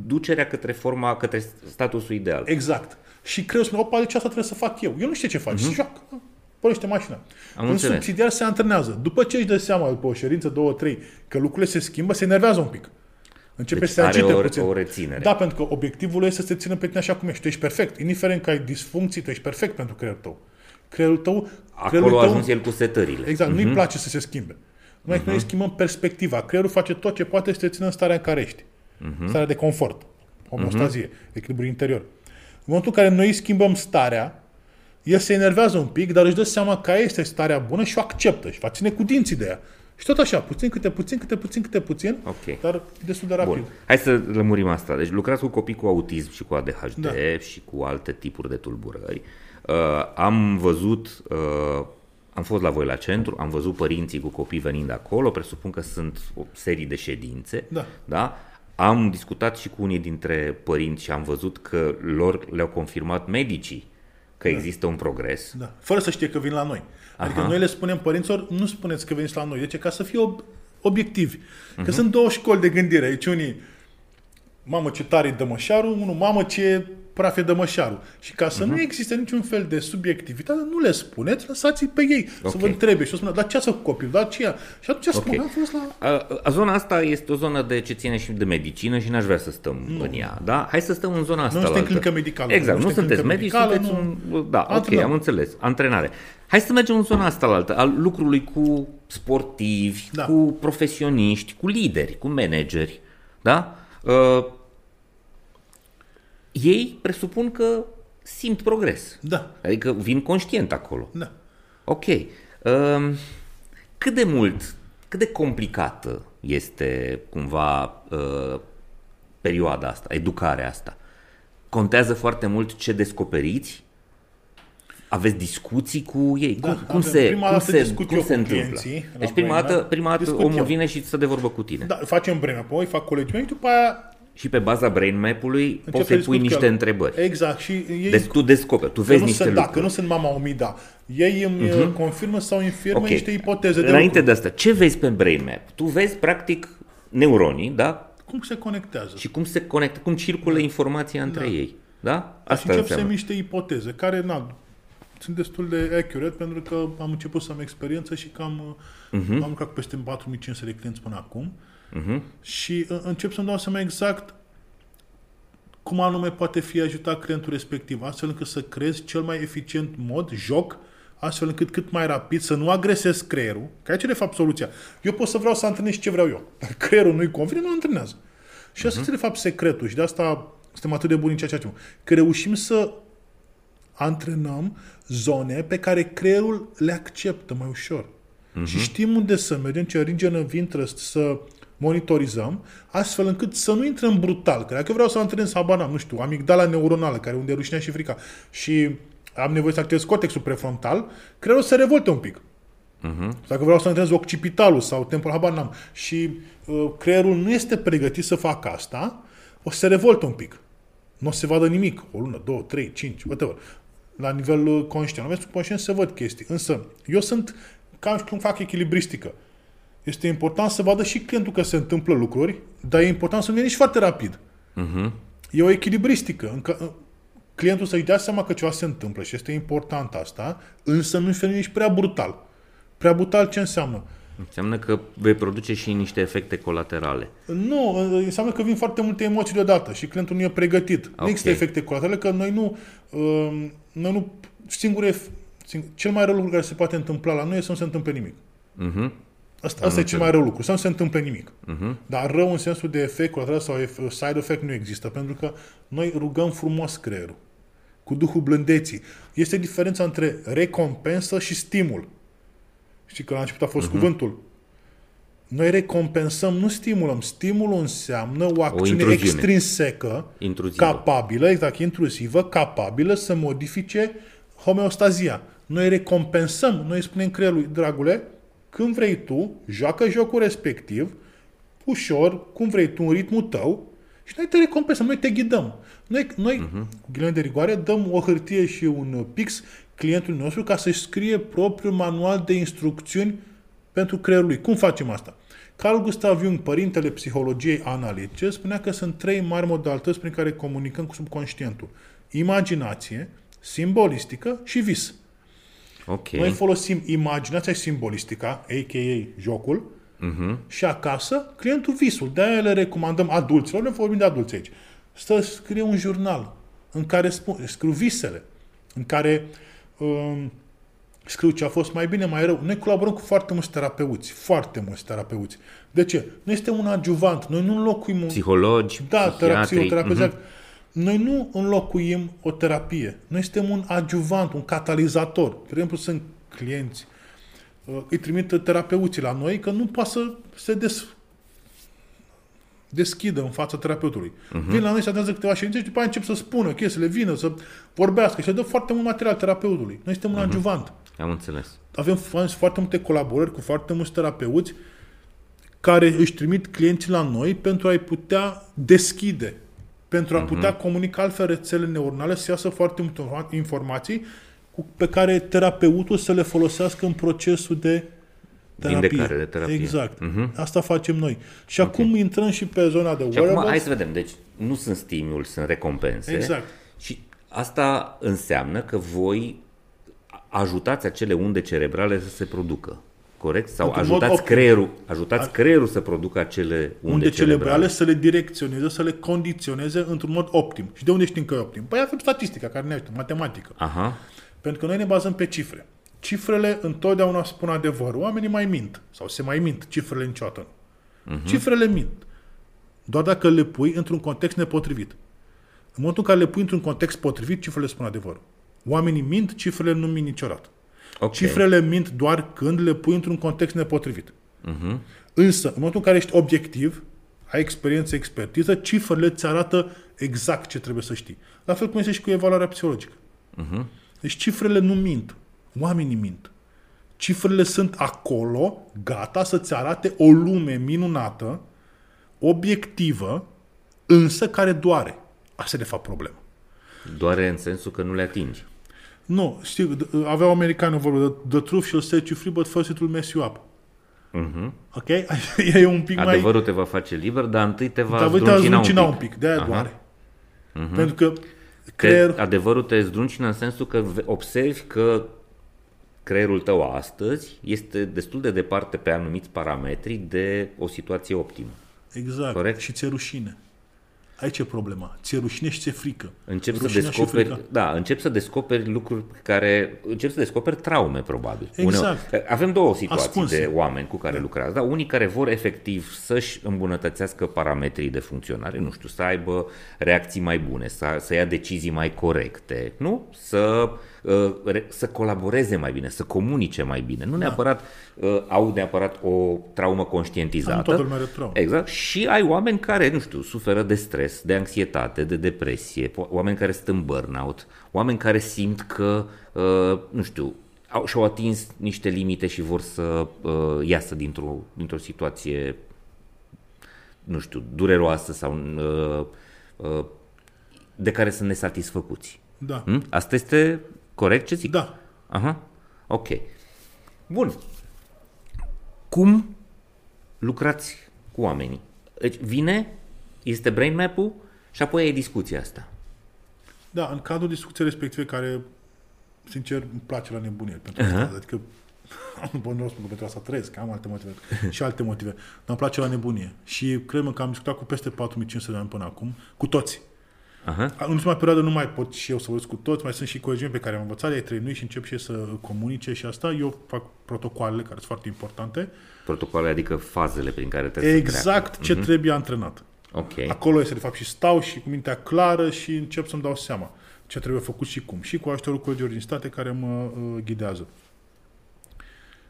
ducerea către forma, către statusul ideal. Exact. Și creierul spune, opa, deci asta trebuie să fac eu. Eu nu știu ce faci, uh-huh. joacă. Pornește mașina. Mhm. Am în înțeles. subsidiar se antrenează. După ce își dă seama, după o ședință, două, trei, că lucrurile se schimbă, se enervează un pic. Începe Deci să se are agite o- puțin. o reținere. Da, pentru că obiectivul lui este să te țină pe tine așa cum ești. Tu ești perfect. Indiferent că ai disfuncții, tu ești perfect pentru creierul tău. Creierul tău... creierul Acolo a tău, ajuns el cu setările. Exact, nu-i place să se schimbe. Numai că noi schimbăm perspectiva. Creierul face tot ce poate să te țină în starea în care ești. Starea de confort, homostazie, echilibru interior. În momentul în care noi îi schimbăm starea, el se enervează un pic, dar își dă seama că aia este starea bună și o acceptă și va ține cu dinții de ea. Și tot așa, puțin câte puțin, câte puțin, câte puțin, Ok. dar destul de rapid. Bun. Hai să lămurim asta. Deci lucrați cu copii cu autism și cu ADHD Da. și cu alte tipuri de tulburări. Uh, am văzut, uh, am fost la voi la centru, am văzut părinții cu copii venind acolo, presupun că sunt o serie de ședințe. Da. Da? Am discutat și cu unii dintre părinți și am văzut că lor le-au confirmat medicii că există un progres. Da. Fără să știe că vin la noi. Adică Aha. noi le spunem părinților, nu spuneți că veniți la noi. De ce? Ca să fie ob- obiectivi. Că Mhm. sunt două școli de gândire. Aici unii, mamă ce tare e dămășarul, unul, mamă ce praf e dămășarul. Și ca să Mhm. nu existe niciun fel de subiectivitate, nu le spuneți, lăsați-i pe ei Ok. să vă întrebe și o spună, dar ce ați făcut copil, dar ce ia? Și atunci spun, am fost la... A, a, zona asta este o zonă de ce ține și de medicină și n-aș vrea să stăm nu. în ea. Da? Hai să stăm în zona asta. suntem la altă. clinică medicală, Exact, nu nu, suntem sunteți clinică medici, medicală, sunteți nu. un... Da, ok, Antrenăm. am înțeles. Antrenare. Hai să mergem în zona asta la altă, al lucrului cu sportivi, Da. cu profesioniști, cu lideri, cu manageri. Da? Uh, ei presupun că simt progres. Da, Adică vin conștient acolo. da. Ok. Um, cât de mult, cât de complicată este cumva uh, perioada asta, educarea asta? Contează foarte mult ce descoperiți? Aveți discuții cu ei? Da, cum, cum avem- se, prima cum dată se, discut cum eu se cu întâmplă? clienții la Deci prima Brainlab, dată, prima dată discut omul eu. vine și stă de vorbă cu tine. Da, facem brain apoi, fac colegii mei, după aia Și pe baza brain map-ului încep poți să să-i discut pui cu niște el. întrebări. Exact, și ei Deci tu descoperi, tu că vezi nu niște sunt, da, lucruri. că nu sunt mama omida. Ei îmi uh confirmă sau infirmă Ok. niște ipoteze de Înainte lucruri. de asta, ce vezi pe brain map? Tu vezi practic neuronii, da? Cum se conectează? Și cum se conectă, cum circulă informația între Da. ei. Da? și Asta încep să înseamnă. niște ipoteze, care na, sunt destul de accurate pentru că am început să am experiență și că am, uh-huh. am lucrat cu peste 4500 de clienți până acum Mhm. și uh, încep să-mi dau seama exact cum anume poate fi ajutat clientul respectiv, astfel încât să creezi cel mai eficient mod, joc, astfel încât cât mai rapid să nu agresez creierul, că aici e de fapt soluția. Eu pot să vreau să antrenez ce vreau eu. Dar creierul nu-i convine, nu antrenează. Și asta este de fapt secretul și de asta suntem atât de buni în ceea ce facem. Că reușim să antrenăm zone pe care creierul le acceptă mai ușor. Și știm unde să mergem, ce region of interest să monitorizăm, astfel încât să nu intrăm brutal. Că dacă eu vreau să antrenez, habar n-am, nu știu, amigdala neuronală, care unde e rușinea și frica, și am nevoie să activez cortexul prefrontal, creierul se revolte un pic. Uh-huh. Dacă vreau să antrenez occipitalul sau temporal, habar n-am, și uh, creierul nu este pregătit să facă asta, o să se revolte un pic. Nu o să se vadă nimic. O lună, două, trei, cinci, whatever. La nivel uh, conștient. La nivel conștient se văd chestii. Însă, eu sunt ca și cum fac echilibristică. Este important să vadă și clientul că se întâmplă lucruri, dar e important să nu vină nici foarte rapid. Mhm. E o echilibristică. Încă, uh, clientul să-și dea seama că ceva se întâmplă și este important asta, însă nu fi nici prea brutal. Prea brutal ce înseamnă? Înseamnă că vei produce și niște efecte colaterale. Nu, înseamnă că vin foarte multe emoții deodată și clientul nu e pregătit. Nu există Ok. efecte colaterale, că noi nu, uh, noi nu singure, singur, cel mai rău lucru care se poate întâmpla la noi e să nu se întâmple nimic. Mhm. Asta, asta e cel mai rău lucru, să nu se întâmple nimic. Uh-huh. Dar rău în sensul de efect colateral sau ef- side effect nu există, pentru că noi rugăm frumos creierul, cu duhul blândeții. Este diferența între recompensă și stimul. Știi că la început a fost uh-huh. cuvântul. Noi recompensăm, nu stimulăm. Stimulul înseamnă o acțiune intruziune. extrinsecă, Intruzivă. capabilă, exact, intrusivă, capabilă să modifice homeostazia. Noi recompensăm, noi spunem creierului, dragule, când vrei tu, joacă jocul respectiv, ușor, cum vrei tu, în ritmul tău, și noi te recompensăm, noi te ghidăm. Noi, noi uh-huh. cu ghilimele de rigoare, dăm o hârtie și un pix clientului nostru ca să-și scrie propriul manual de instrucțiuni pentru creierul lui. Cum facem asta? Carl Gustav Jung, părintele psihologiei analitice, spunea că sunt trei mari modalități prin care comunicăm cu subconștientul. Imaginație, simbolistică și vis. Ok. Noi folosim imaginația și simbolistica, a.k.a. jocul, Mhm. și acasă clientul visul. De-aia le recomandăm adulților, ne vorbim de adulți aici, să scrie un jurnal în care spun, scriu visele, în care um, scriu ce a fost mai bine, mai rău. Noi colaborăm cu foarte mulți terapeuți, foarte mulți terapeuți. De ce? Nu este un adjuvant, noi nu înlocuim un... Psihologi, Da, psihiatri. psihoterapie, mhm. exact. Noi nu înlocuim o terapie. Noi suntem un adjuvant, un catalizator. De exemplu, sunt clienți, uh, îi trimit terapeuții la noi că nu poate să se des, deschidă în fața terapeutului. Uh-huh. Vin la noi, se atează câteva ședințe și după aia încep să spună chestiile, vină, să vorbească și le dă foarte mult material terapeutului. Noi suntem un Mhm. adjuvant Am înțeles. avem fa- foarte multe colaborări cu foarte mulți terapeuți care își trimit clienții la noi pentru a-i putea deschide, pentru a putea comunica altfel rețele neuronale, să iasă foarte multe informa- informații cu, pe care terapeutul să le folosească în procesul de terapie. Vindecare, de terapie. Exact. Mhm. Asta facem noi. Și acum intrăm și pe zona de Și acum wearables. hai să vedem. Deci nu sunt stimul, sunt recompense. Exact. Și asta înseamnă că voi ajutați acele unde cerebrale să se producă. Corect? Sau Într-un mod ajutați optim. creierul, ajutați creierul să producă acele unde, unde cerebrale cerebrale. să le direcționeze, să le condiționeze într-un mod optim. Și de unde știm că e optim? Păi avem statistica care ne ajută, matematică. Aha. Pentru că noi ne bazăm pe cifre. Cifrele întotdeauna spun adevărul. Oamenii mai mint. Sau se mai mint. Cifrele niciodată nu. Uh-huh. Cifrele mint. Doar dacă le pui într-un context nepotrivit. În momentul în care le pui într-un context potrivit, cifrele spun adevărul. Oamenii mint, cifrele nu mint niciodată. Ok. Cifrele mint doar când le pui într-un context nepotrivit. Uh-huh. Însă, în momentul în care ești obiectiv, ai experiență, expertiză, cifrele ți arată exact ce trebuie să știi. La fel cum este și cu evaluarea psihologică. Uh-huh. Deci cifrele nu mint. Oamenii mint. Cifrele sunt acolo, gata să-ți arate o lume minunată, obiectivă, însă care doare. Asta e de fapt problema. Doare în sensul că nu le atingi. Nu, știu, d- aveau americanul vorbă, the, the truth shall set you free, but first it will mess you up. Uh-huh. Ok? e un pic mai... Adevărul te va face liber, dar întâi te va Dar voi te-a zdruncina un zdruncina pic. un pic, de-aia Aha. doare. Pentru că Te, creier... adevărul te zdruncina în sensul că ve- observi că creierul tău astăzi este destul de departe pe anumiți parametri de o situație optimă. Exact. Corect. Și ți-e rușine. Aici e problema. Ți-e rușine și ți-e frică. Încep să Rușinea și descoperi, frica. da, încep să descoperi lucruri pe care, încep să descoperi traume probabil. Exact. Uneori, avem două situații Ascunse. de oameni cu care lucrează. Da, unii care vor efectiv să-și îmbunătățească parametrii de funcționare, nu știu, să aibă reacții mai bune, să, să ia decizii mai corecte, nu? Să uh, re- să colaboreze mai bine, să comunice mai bine. Nu neapărat uh, au neapărat o traumă conștientizată. Nu toată lumea are traumă. Exact. Și ai oameni care, nu știu, suferă de stres, de anxietate, de depresie, po- oameni care sunt în burnout, oameni care simt că, uh, nu știu, au, și-au atins niște limite și vor să uh, iasă dintr-o, dintr-o situație, nu știu, dureroasă sau uh, uh, de care sunt nesatisfăcuți. Da. Hm? Asta este corect ce zic? Da. Aha, ok. Bun. Cum lucrați cu oamenii? Deci vine, este brain map-ul și apoi e discuția asta. Da, în cadrul discuției respective, care, sincer, îmi place la nebunie pentru Aha. asta. Adică, nu pot nu spun că pentru asta trăiesc, că am alte motive și alte motive. Dar îmi place la nebunie. Și cred că am discutat cu peste 4500 de ani până acum, cu toți. Aha. În ultima perioadă nu mai pot și eu să vorbesc cu toți, mai sunt și colegii mei pe care am învățat, ei trăinui și încep și ei să comunice și asta. Eu fac protocoalele care sunt foarte importante. Protocoale, adică fazele prin care trebuie să Exact ce trebuie antrenat. treacă. Ok. Acolo este, de fapt, și stau și cu mintea clară și încep să-mi dau seama ce trebuie făcut și cum. Și cu ajutorul colegilor din state care mă uh, ghidează.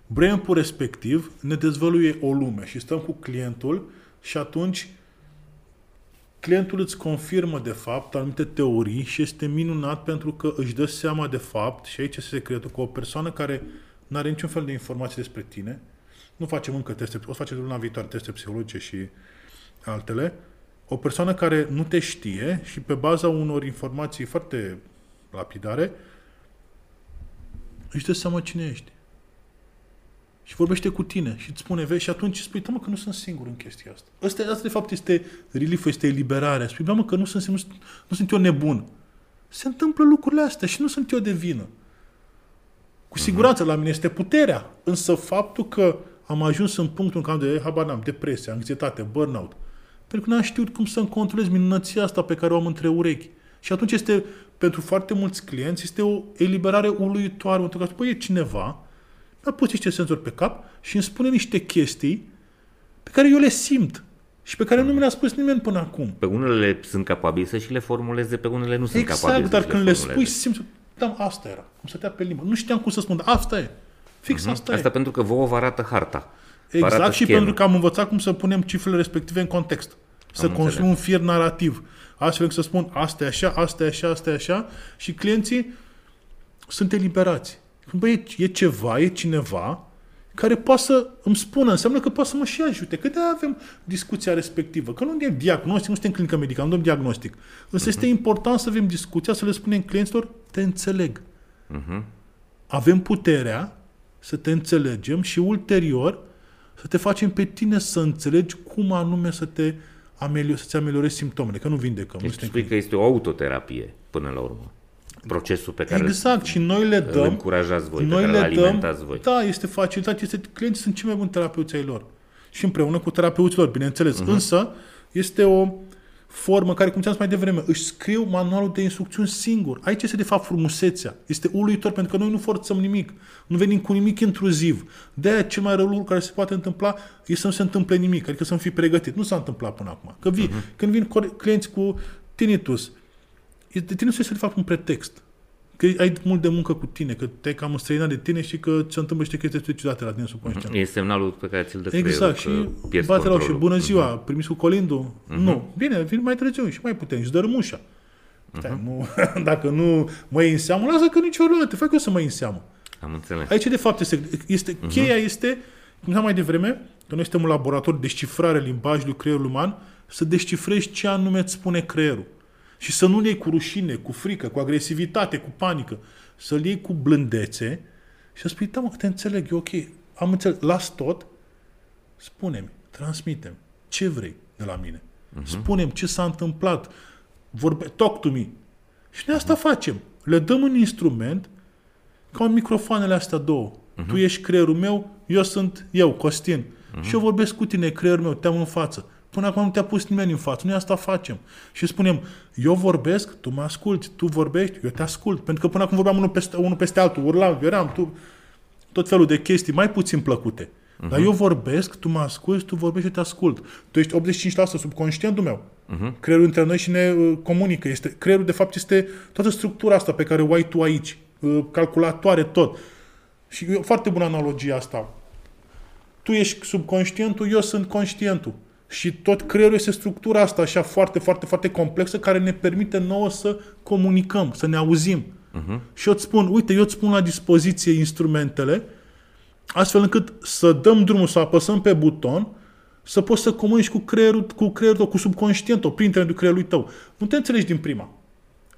brain respectiv ne dezvăluie o lume și stăm cu clientul și atunci clientul îți confirmă de fapt anumite teorii și este minunat pentru că își dă seama de fapt, și aici este secretul, că o persoană care nu are niciun fel de informații despre tine, nu facem încă teste, o să facem luna viitoare teste psihologice și altele, o persoană care nu te știe și pe baza unor informații foarte lapidare își dă seama cine ești. Și vorbește cu tine și îți spune, vezi, și atunci spui, da mă, că nu sunt singur în chestia asta. Asta, asta de fapt este relief, este eliberarea. Spui, da mă, că nu sunt, singur, nu, nu sunt eu nebun. Se întâmplă lucrurile astea și nu sunt eu de vină. Cu siguranță la mine este puterea. Însă faptul că am ajuns în punctul în care de habar n-am, depresie, anxietate, burnout, pentru că n-am știut cum să-mi controlez minunăția asta pe care o am între urechi. Și atunci este, pentru foarte mulți clienți, este o eliberare uluitoare. Pentru că, băi, e cineva, mi-a pus niște senzori pe cap și îmi spune niște chestii pe care eu le simt și pe care nu mi le-a spus nimeni până acum. Pe unele sunt capabili să și le formuleze, pe unele nu sunt capabili Exact, dar să când și le formuleze. spui, simți, da, asta era, cum stătea pe limbă. Nu știam cum să spun, dar asta e. Fix asta, Asta e. pentru că vouă vă arată harta. Vă arată Exact și schemă. pentru că am învățat cum să punem cifrele respective în context. Să înțeles. construim un fir narrativ. Astfel încât să spun asta e așa, asta e așa, asta e așa și clienții sunt eliberați. Băi, e, e ceva, e cineva care poate să îmi spună, înseamnă că poate să mă și ajute. Că de avem discuția respectivă. Că nu e diagnostic, nu suntem clinică medicală, nu dăm diagnostic. Însă este important să avem discuția, să le spunem clienților, te înțeleg. Avem puterea să te înțelegem și ulterior să te facem pe tine să înțelegi cum anume să te amelior, să-ți ameliorezi simptomele, că nu vindecăm. nu Deci suntem spui că este o autoterapie până la urmă. Procesul pe care Exact, și noi le îl dăm. încurajați voi, pe noi care le îl alimentați voi. Da, este facilitate, este, clienții sunt cei mai buni terapeuți ai lor. Și împreună cu terapeuții lor, bineînțeles. Mhm. Uh-huh. Însă, este o formă care, cum ți-am spus mai devreme, își scriu manualul de instrucțiuni singur. Aici este, de fapt, frumusețea. Este uluitor, pentru că noi nu forțăm nimic. Nu venim cu nimic intruziv. De aia, cel mai rău lucru care se poate întâmpla e să nu se întâmple nimic, adică să nu fii pregătit. Nu s-a întâmplat până acum. Că vii, uh-huh. Când vin core- clienți cu tinnitus, este- tinnitus este, de fapt, un pretext. Că ai mult de muncă cu tine, că te-ai cam străinat de tine și că se întâmplă niște chestii ciudate la tine subconștient. E semnalul pe care ți-l dă Exact, creierul, și că pierzi bate la ușă, controlul. bună ziua, primiți cu colindul? Nu. Bine, vin mai târziu și mai putem, și dărâm ușa. Stai, nu, dacă nu mă iei în seamă, lasă că nicio problemă, te fac eu să mă iei în seamă. Am înțeles. Aici, de fapt, este, este cheia este, cum spuneam mai devreme, că noi suntem un laborator de descifrare limbajului creierului uman, să descifrezi ce anume îți spune creierul. Și să nu-l iei cu rușine, cu frică, cu agresivitate, cu panică. Să-l iei cu blândețe și să spui, da mă, că te înțeleg, e ok, am înțeles, las tot, spune-mi, transmite ce vrei de la mine. Spune-mi ce s-a întâmplat, vorbe, talk to me. Și noi asta facem. Le dăm un instrument ca un microfoanele astea două. Uh-huh. Tu ești creierul meu, eu sunt eu, Costin. Uh-huh. Și eu vorbesc cu tine, creierul meu, te-am în față. Până acum nu te-a pus nimeni în față. Noi asta facem. Și spunem, eu vorbesc, tu mă asculti, tu vorbești, eu te ascult. Pentru că până acum vorbeam unul peste, unul peste altul, urlam, eram, tu, tot felul de chestii mai puțin plăcute. Uh-huh. Dar eu vorbesc, tu mă asculti, tu vorbești, eu te ascult. Tu ești 85% subconștientul meu. Uh-huh. Creierul între noi și ne uh, comunică. Este, creierul, de fapt, este toată structura asta pe care o ai tu aici. Uh, calculatoare, tot. Și e o foarte bună analogie asta. Tu ești subconștientul, eu sunt conștientul. Și tot creierul este structura asta așa foarte, foarte, foarte complexă care ne permite nouă să comunicăm, să ne auzim. Uh-huh. Și eu îți spun, uite, eu îți pun la dispoziție instrumentele astfel încât să dăm drumul, să apăsăm pe buton, să poți să comunici cu creierul, cu creierul tău, cu subconștientul, prin intermediul creierului tău. Nu te înțelegi din prima.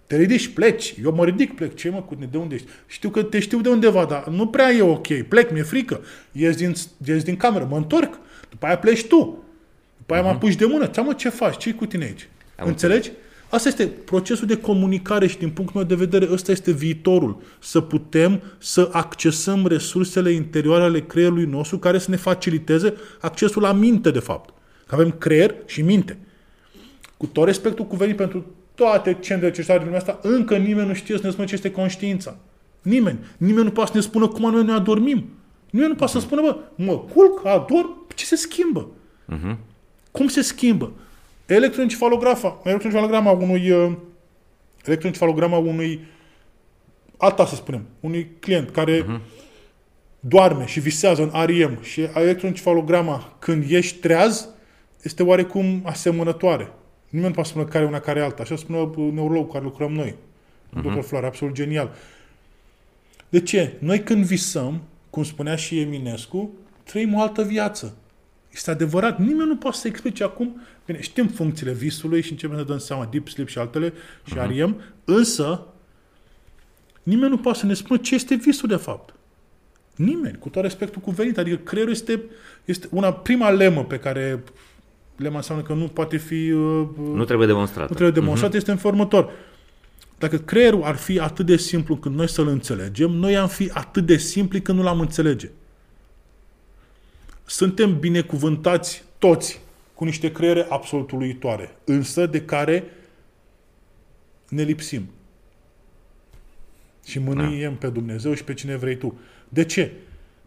Te ridici, pleci. Eu mă ridic, plec. Ce mă, cu de unde ești? Știu că te știu de undeva, dar nu prea e ok. Plec, mi-e frică. Ies din, ies din cameră, mă întorc. După aia pleci tu. După aia uh-huh. mă apuci de mână. Ce mă, ce faci? ce cu tine aici? Am Înțelegi? Asta este procesul de comunicare și din punctul meu de vedere ăsta este viitorul. Să putem să accesăm resursele interioare ale creierului nostru care să ne faciliteze accesul la minte, de fapt. Că avem creier și minte. Cu tot respectul cuvenit pentru toate centrele cercetare din lumea asta, încă nimeni nu știe să ne spună ce este conștiința. Nimeni. Nimeni nu poate să ne spună cum anume noi adormim. Nimeni nu poate să spună, bă, mă culc, adorm, ce se schimbă? Uh-huh. Cum se schimbă? Electroencefalografa, electroencefalograma unui uh, electroencefalograma unui alta să spunem, unui client care uh-huh. doarme și visează în REM și electroencefalograma când ești treaz este oarecum asemănătoare. Nimeni nu poate spune care e una care e alta. Așa spune neurologul cu care lucrăm noi. Uh-huh. Dr. Floare, absolut genial. De ce? Noi când visăm, cum spunea și Eminescu, trăim o altă viață. Este adevărat. Nimeni nu poate să explice acum. Bine, știm funcțiile visului și începem să dăm seama deep sleep și altele și uh-huh. REM, însă nimeni nu poate să ne spună ce este visul de fapt. Nimeni, cu tot respectul cuvenit. Adică creierul este, este una prima lemă pe care lema înseamnă că nu poate fi... Uh, Nu trebuie demonstrat. nu trebuie demonstrat, uh-huh. este în formă următor. Dacă creierul ar fi atât de simplu când noi să-l înțelegem, noi am fi atât de simpli când nu l-am înțelege. Suntem binecuvântați toți cu niște creiere absolut uluitoare, însă de care ne lipsim. Și mânuiem da. pe Dumnezeu și pe cine vrei tu. De ce?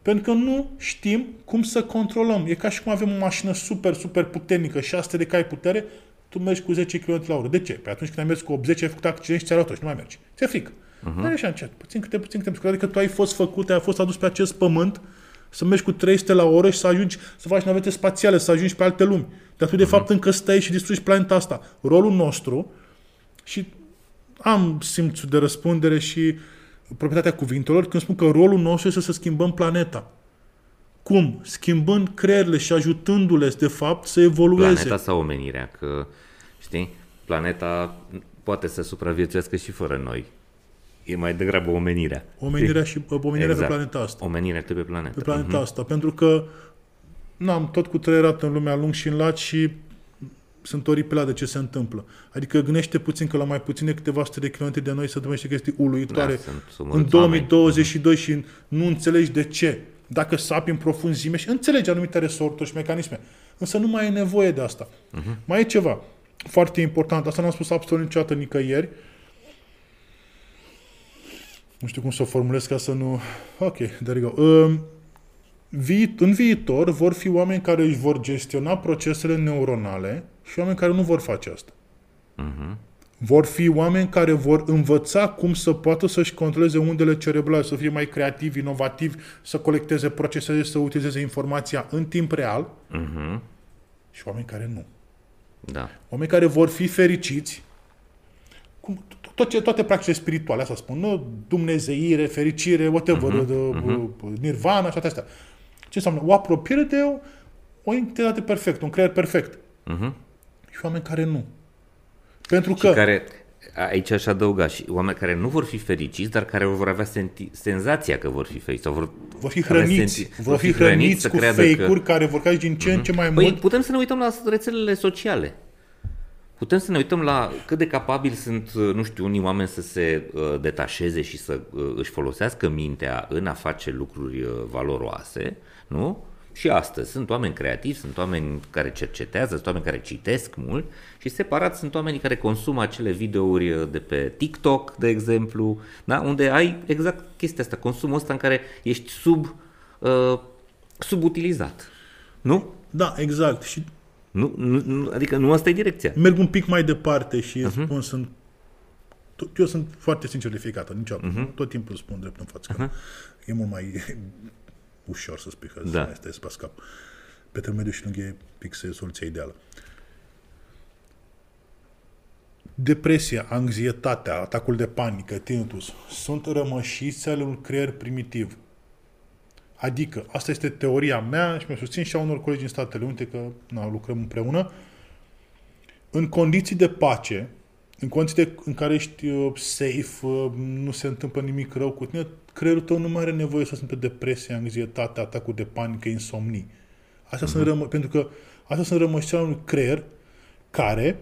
Pentru că nu știm cum să controlăm. E ca și cum avem o mașină super, super puternică, 600 de cai putere, tu mergi cu 10 km la oră. De ce? Păi atunci când ai mers cu 80, ai făcut accident și ți-a luat și nu mai mergi. Ți-e frică. Uh-huh. Nu așa încet. Puțin câte, puțin câte. Adică tu ai fost făcut, ai fost adus pe acest pământ să mergi cu 300 la oră și să ajungi să faci navete spațiale, să ajungi pe alte lumi. Dar tu, de uh-huh. fapt, încă stai și distrugi planeta asta. Rolul nostru, și am simțul de răspundere și proprietatea cuvintelor când spun că rolul nostru este să schimbăm planeta. Cum? Schimbând creierile și ajutându-le, de fapt, să evolueze. Planeta sau omenirea, că, știi, planeta poate să supraviețuiască și fără noi. E mai degrabă omenirea. Omenirea, și, omenirea exact. pe planeta asta. Omenirea pe planeta. Pe planeta uh-huh. asta. Pentru că n-am tot cu trăierat în lumea lung și în lat și sunt oripilat de ce se întâmplă. Adică gândește puțin că la mai puține câteva sute de kilometri de noi se întâmplă niște chestii uluitoare Da, sunt- sunt în mulți 2022 și nu înțelegi de ce. Dacă sapi în profunzime și înțelegi anumite resorturi și mecanisme. Însă nu mai e nevoie de asta. Uh-huh. Mai e ceva foarte important. Asta n-am spus absolut niciodată nicăieri. Nu știu cum să o formulez ca să nu... Ok, there you go. Um, vi- în viitor vor fi oameni care își vor gestiona procesele neuronale și oameni care nu vor face asta. Uh-huh. Vor fi oameni care vor învăța cum să poată să-și controleze undele cerebrale, să fie mai creativi, inovativi, să colecteze, proceseze, să utilizeze informația în timp real Mhm. și oameni care nu. Da. Oameni care vor fi fericiți, cum, tot ce, toate practicile spirituale, asta spun, nu? Dumnezeire, fericire, whatever, uh-huh, nirvana și toate astea. Ce înseamnă? O apropiere de o, o entitate perfectă, un creier perfect. Mhm. Și oameni care nu. Pentru Și că... care, aici aș adăuga și oameni care nu vor fi fericiți, dar care vor avea senti, senzația că vor fi fericiți. Sau vor, vor fi avea hrăniți, senti- vor fi hrăniți să cu creadă fake-uri care vor crește din ce în ce mai Păi mult. putem să ne uităm la rețelele sociale. Putem să ne uităm la cât de capabili sunt, uh, nu știu, unii oameni să se uh, detașeze și să uh, își folosească mintea în a face lucruri uh, valoroase, nu? Și astăzi sunt oameni creativi, sunt oameni care cercetează, sunt oameni care citesc mult și separat sunt oamenii care consumă acele videouri uh, de pe TikTok, de exemplu, da? unde ai exact chestia asta, consumul ăsta în care ești sub, uh, subutilizat. Nu? Da, exact. Și Nu, nu, nu, adică nu asta e direcția. merg un pic mai departe și uh-huh. spun, sunt tot- eu sunt foarte sincer de fiecare dată, niciodată. Uh-huh. Tot timpul spun drept în față. Uh-huh. E mult mai ușor să spui că Da. da. este pe scap. Pe termen mediu și lung e fix e soluția ideală. Depresia, anxietatea, atacul de panică, tinnitus, sunt rămășiți ale unui creier primitiv. Adică, asta este teoria mea și mi-o susțin și a unor colegi din Statele Unite, că na, lucrăm împreună. În condiții de pace, în condiții de, în care ești uh, safe, uh, nu se întâmplă nimic rău cu tine, creierul tău nu mai are nevoie să simtă depresie, anxietate, atacul de panică, insomnii. Astea sunt rămă, pentru că astea sunt rămășițele unui creier care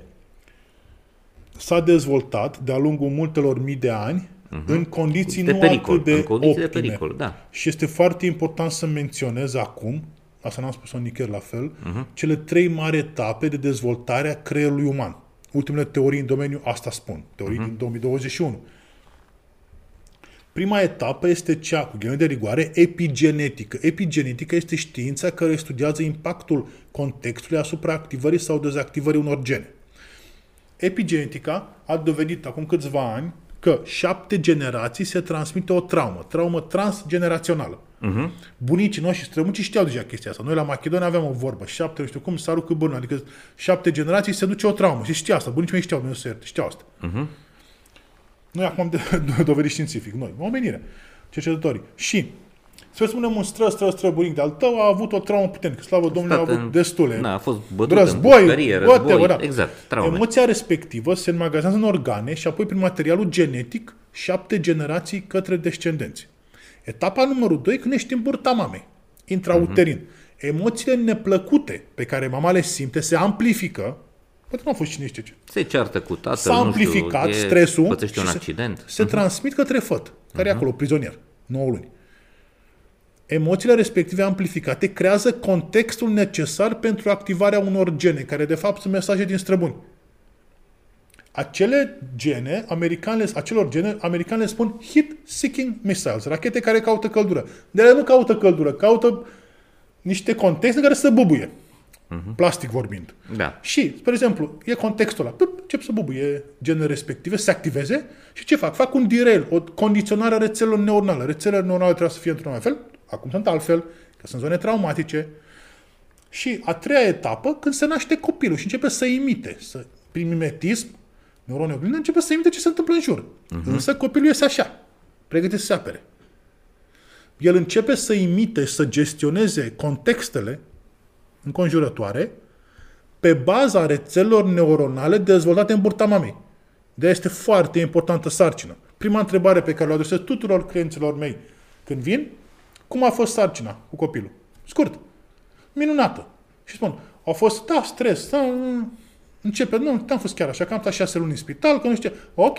s-a dezvoltat de-a lungul multelor mii de ani în condiții De nu pericol, atât de în condiții de optime. pericol, da. Și este foarte important să menționez acum, asta n-am spus-o nicăieri la fel, uh-huh. cele trei mari etape de dezvoltare a creierului uman. Ultimele teorii în domeniu asta spun, teorii uh-huh. din 2021. Prima etapă este cea cu ghilimele de rigoare epigenetică. Epigenetică este știința care studiază impactul contextului asupra activării sau dezactivării unor gene. Epigenetica a dovedit acum câțiva ani că șapte generații se transmite o traumă, traumă transgenerațională. Uh-huh. Bunicii noștri și străbunicii știau deja chestia asta. Noi la Macedonia aveam o vorbă, șapte, nu știu cum, sarul cu bârnă, adică șapte generații se duce o traumă. Și știa asta, bunicii mei știau, nu se ierte, știau asta. Uh-huh. Noi acum am de- dovedit științific, noi, omenire, cercetătorii. Și să spunem un stră, stră, stră bunic de-al tău a avut o traumă puternică. Slavă Domnului, a Stat avut în- destule. Da, a fost bătut în război, pușcărie, whatever, război, da. exact, traume. Emoția respectivă se înmagazează în organe și apoi prin materialul genetic șapte generații către descendenți. Etapa numărul 2, când ești în burta mamei, intrauterin. Mhm. Emoțiile neplăcute pe care mama le simte se amplifică, poate nu a fost cine știe ce, Se ceartă cu tatăl, s-a nu amplificat știu, e, stresul pățește un și accident. se, se transmit către făt, care e acolo, prizonier, 9 luni. Emoțiile respective amplificate creează contextul necesar pentru activarea unor gene, care de fapt sunt mesaje din străbuni. Acele gene, americanele, acelor gene, americanele spun heat-seeking missiles, rachete care caută căldură. De ele nu caută căldură, caută niște contexte care să bubuie. Plastic vorbind. Da. Și, spre exemplu, e contextul ăla. Pip, încep să bubuie genele respective, să se activeze și ce fac? Fac un derail, o condiționare a rețelelor neuronale. Rețelele neuronale trebuie să fie într-un anumit fel, acum sunt altfel, că sunt zone traumatice. Și a treia etapă, când se naște copilul și începe să imite, să, prin mimetism, neuronul oglindă începe să imite ce se întâmplă în jur. Uh-huh. Însă copilul este așa, pregătit să se apere. El începe să imite, să gestioneze contextele înconjurătoare pe baza rețelelor neuronale dezvoltate în burta mamei. de este foarte importantă sarcină. Prima întrebare pe care o adresez tuturor clienților mei când vin, cum a fost sarcina cu copilul? Scurt. Minunată. Și spun, au fost, da, stres, da, începe, nu, n-am fost chiar așa, că am stat șase luni în spital, că nu știu ce. Ok,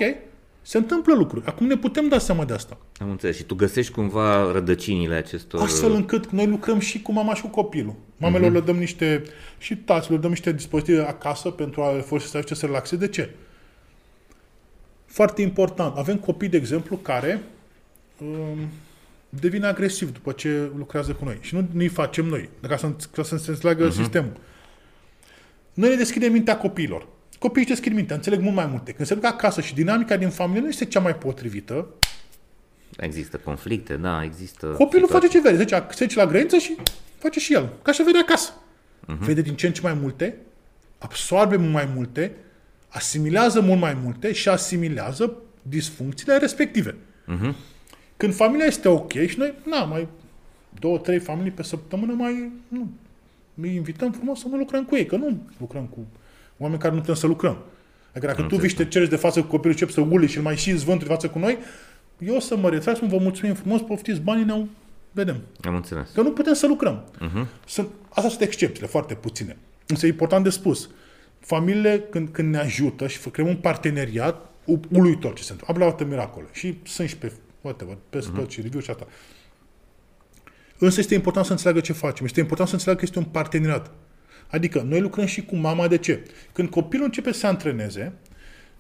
se întâmplă lucruri. Acum ne putem da seama de asta. Am înțeles. Și tu găsești cumva rădăcinile acestor... Astfel încât noi lucrăm și cu mama și cu copilul. Mamelor uh-huh. le dăm niște, și taților le dăm niște dispozitive acasă pentru a le folosi să ajute să relaxeze. De ce? Foarte important. Avem copii, de exemplu, care um, devin agresivi după ce lucrează cu noi. Și nu îi facem noi, ca să, ca să se înțeleagă uh-huh. sistemul. Noi ne deschidem mintea copiilor. Copiii își deschid mintea, înțeleg mult mai multe. Când se duc acasă și dinamica din familie nu este cea mai potrivită, Există conflicte, da, există... copilul situații. face ce vede. Zice, se duce la grădiniță și face și el. Ca și vede acasă. Vede din ce în ce mai multe, absorbe mult mai multe, asimilează mult mai multe și asimilează disfuncțiile respective. Când familia este ok și noi, na, mai două, trei familii pe săptămână mai, nu, îi invităm frumos să nu lucrăm cu ei, că nu lucrăm cu oameni care nu putem să lucrăm. Adică dacă tu vii și te ceri de față cu copilul, începi să uli și îl mai și zvânturi de față cu noi, eu o să mă retrag, să vă mulțumim frumos, poftiți banii, ne vedem. Am înțeles. Că nu putem să lucrăm. Uh-huh. Sunt, astea sunt excepțiile, foarte puține. Însă e important de spus. Familiile, când, când ne ajută și fă- creăm un parteneriat, u- uluitor ce se întâmplă. Am luat miracole. Și sunt și pe, whatever, pe uh-huh. tot și review și asta. Însă este important să înțeleagă ce facem. Este important să înțeleagă că este un parteneriat. Adică noi lucrăm și cu mama. De ce? Când copilul începe să se antreneze,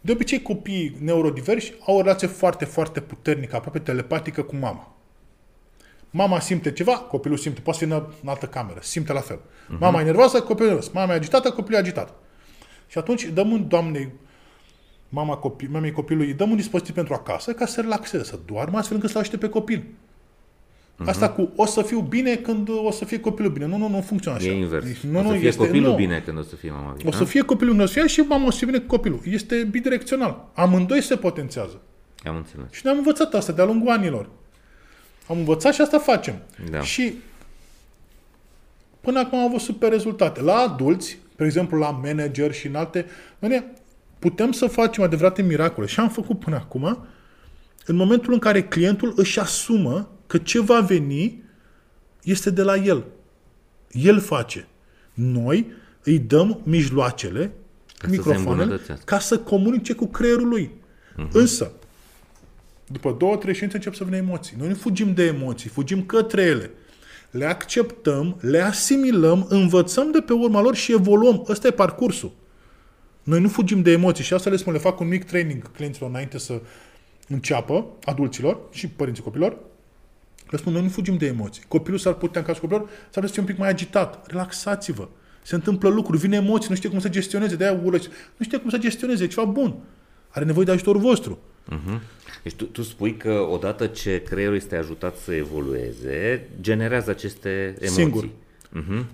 de obicei copiii neurodiversi au o relație foarte, foarte puternică, aproape telepatică cu mama. Mama simte ceva, copilul simte. Poate fi în în altă cameră, simte la fel. Uh-huh. Mama e nervoasă, copilul e nervos. Mama e agitată, copilul e agitat. Și atunci dăm un doamnei, mama copil, mamei copilului, îi dăm un dispozitiv pentru acasă ca să se relaxeze, să doarmă astfel încât să-l ajute pe copil. Uh-huh. Asta cu o să fiu bine când o să fie copilul bine. Nu, nu, nu funcționează E așa. invers. Nu, o să nu, fie este, copilul nu. bine când o să fie mama bine. O să fie copilul bine, o să fie și mama o să fie bine cu copilul. Este bidirecțional. Amândoi se potențează. Am înțeles. Și ne-am învățat asta de-a lungul anilor. Am învățat și asta facem. Da. Și până acum am avut super rezultate. La adulți, de exemplu la manager și în alte, bine, putem să facem adevărate miracole. Și am făcut până acum, în momentul în care clientul își asumă că ce va veni este de la el. El face. Noi îi dăm mijloacele, Ca să se microfoanele, îmbunătățească. ca să comunice cu creierul lui. Însă, după două, trei ședințe încep să vină emoții. Noi nu fugim de emoții, fugim către ele. Le acceptăm, le asimilăm, învățăm de pe urma lor și evoluăm. Ăsta e parcursul. Noi nu fugim de emoții și asta le spun, le fac un mic training clienților înainte să înceapă, adulților și părinții copilor. Le spun, noi nu fugim de emoții. Copilul s-ar putea, în cazul copilor, s-ar putea să fie un pic mai agitat. Relaxați-vă. Se întâmplă lucruri, vine emoții, nu știe cum să gestioneze, de-aia urăți. Nu știe cum să gestioneze, e ceva bun. Are nevoie de ajutorul vostru. Deci tu, tu spui că odată ce creierul este ajutat să evolueze, generează aceste emoții. Singur.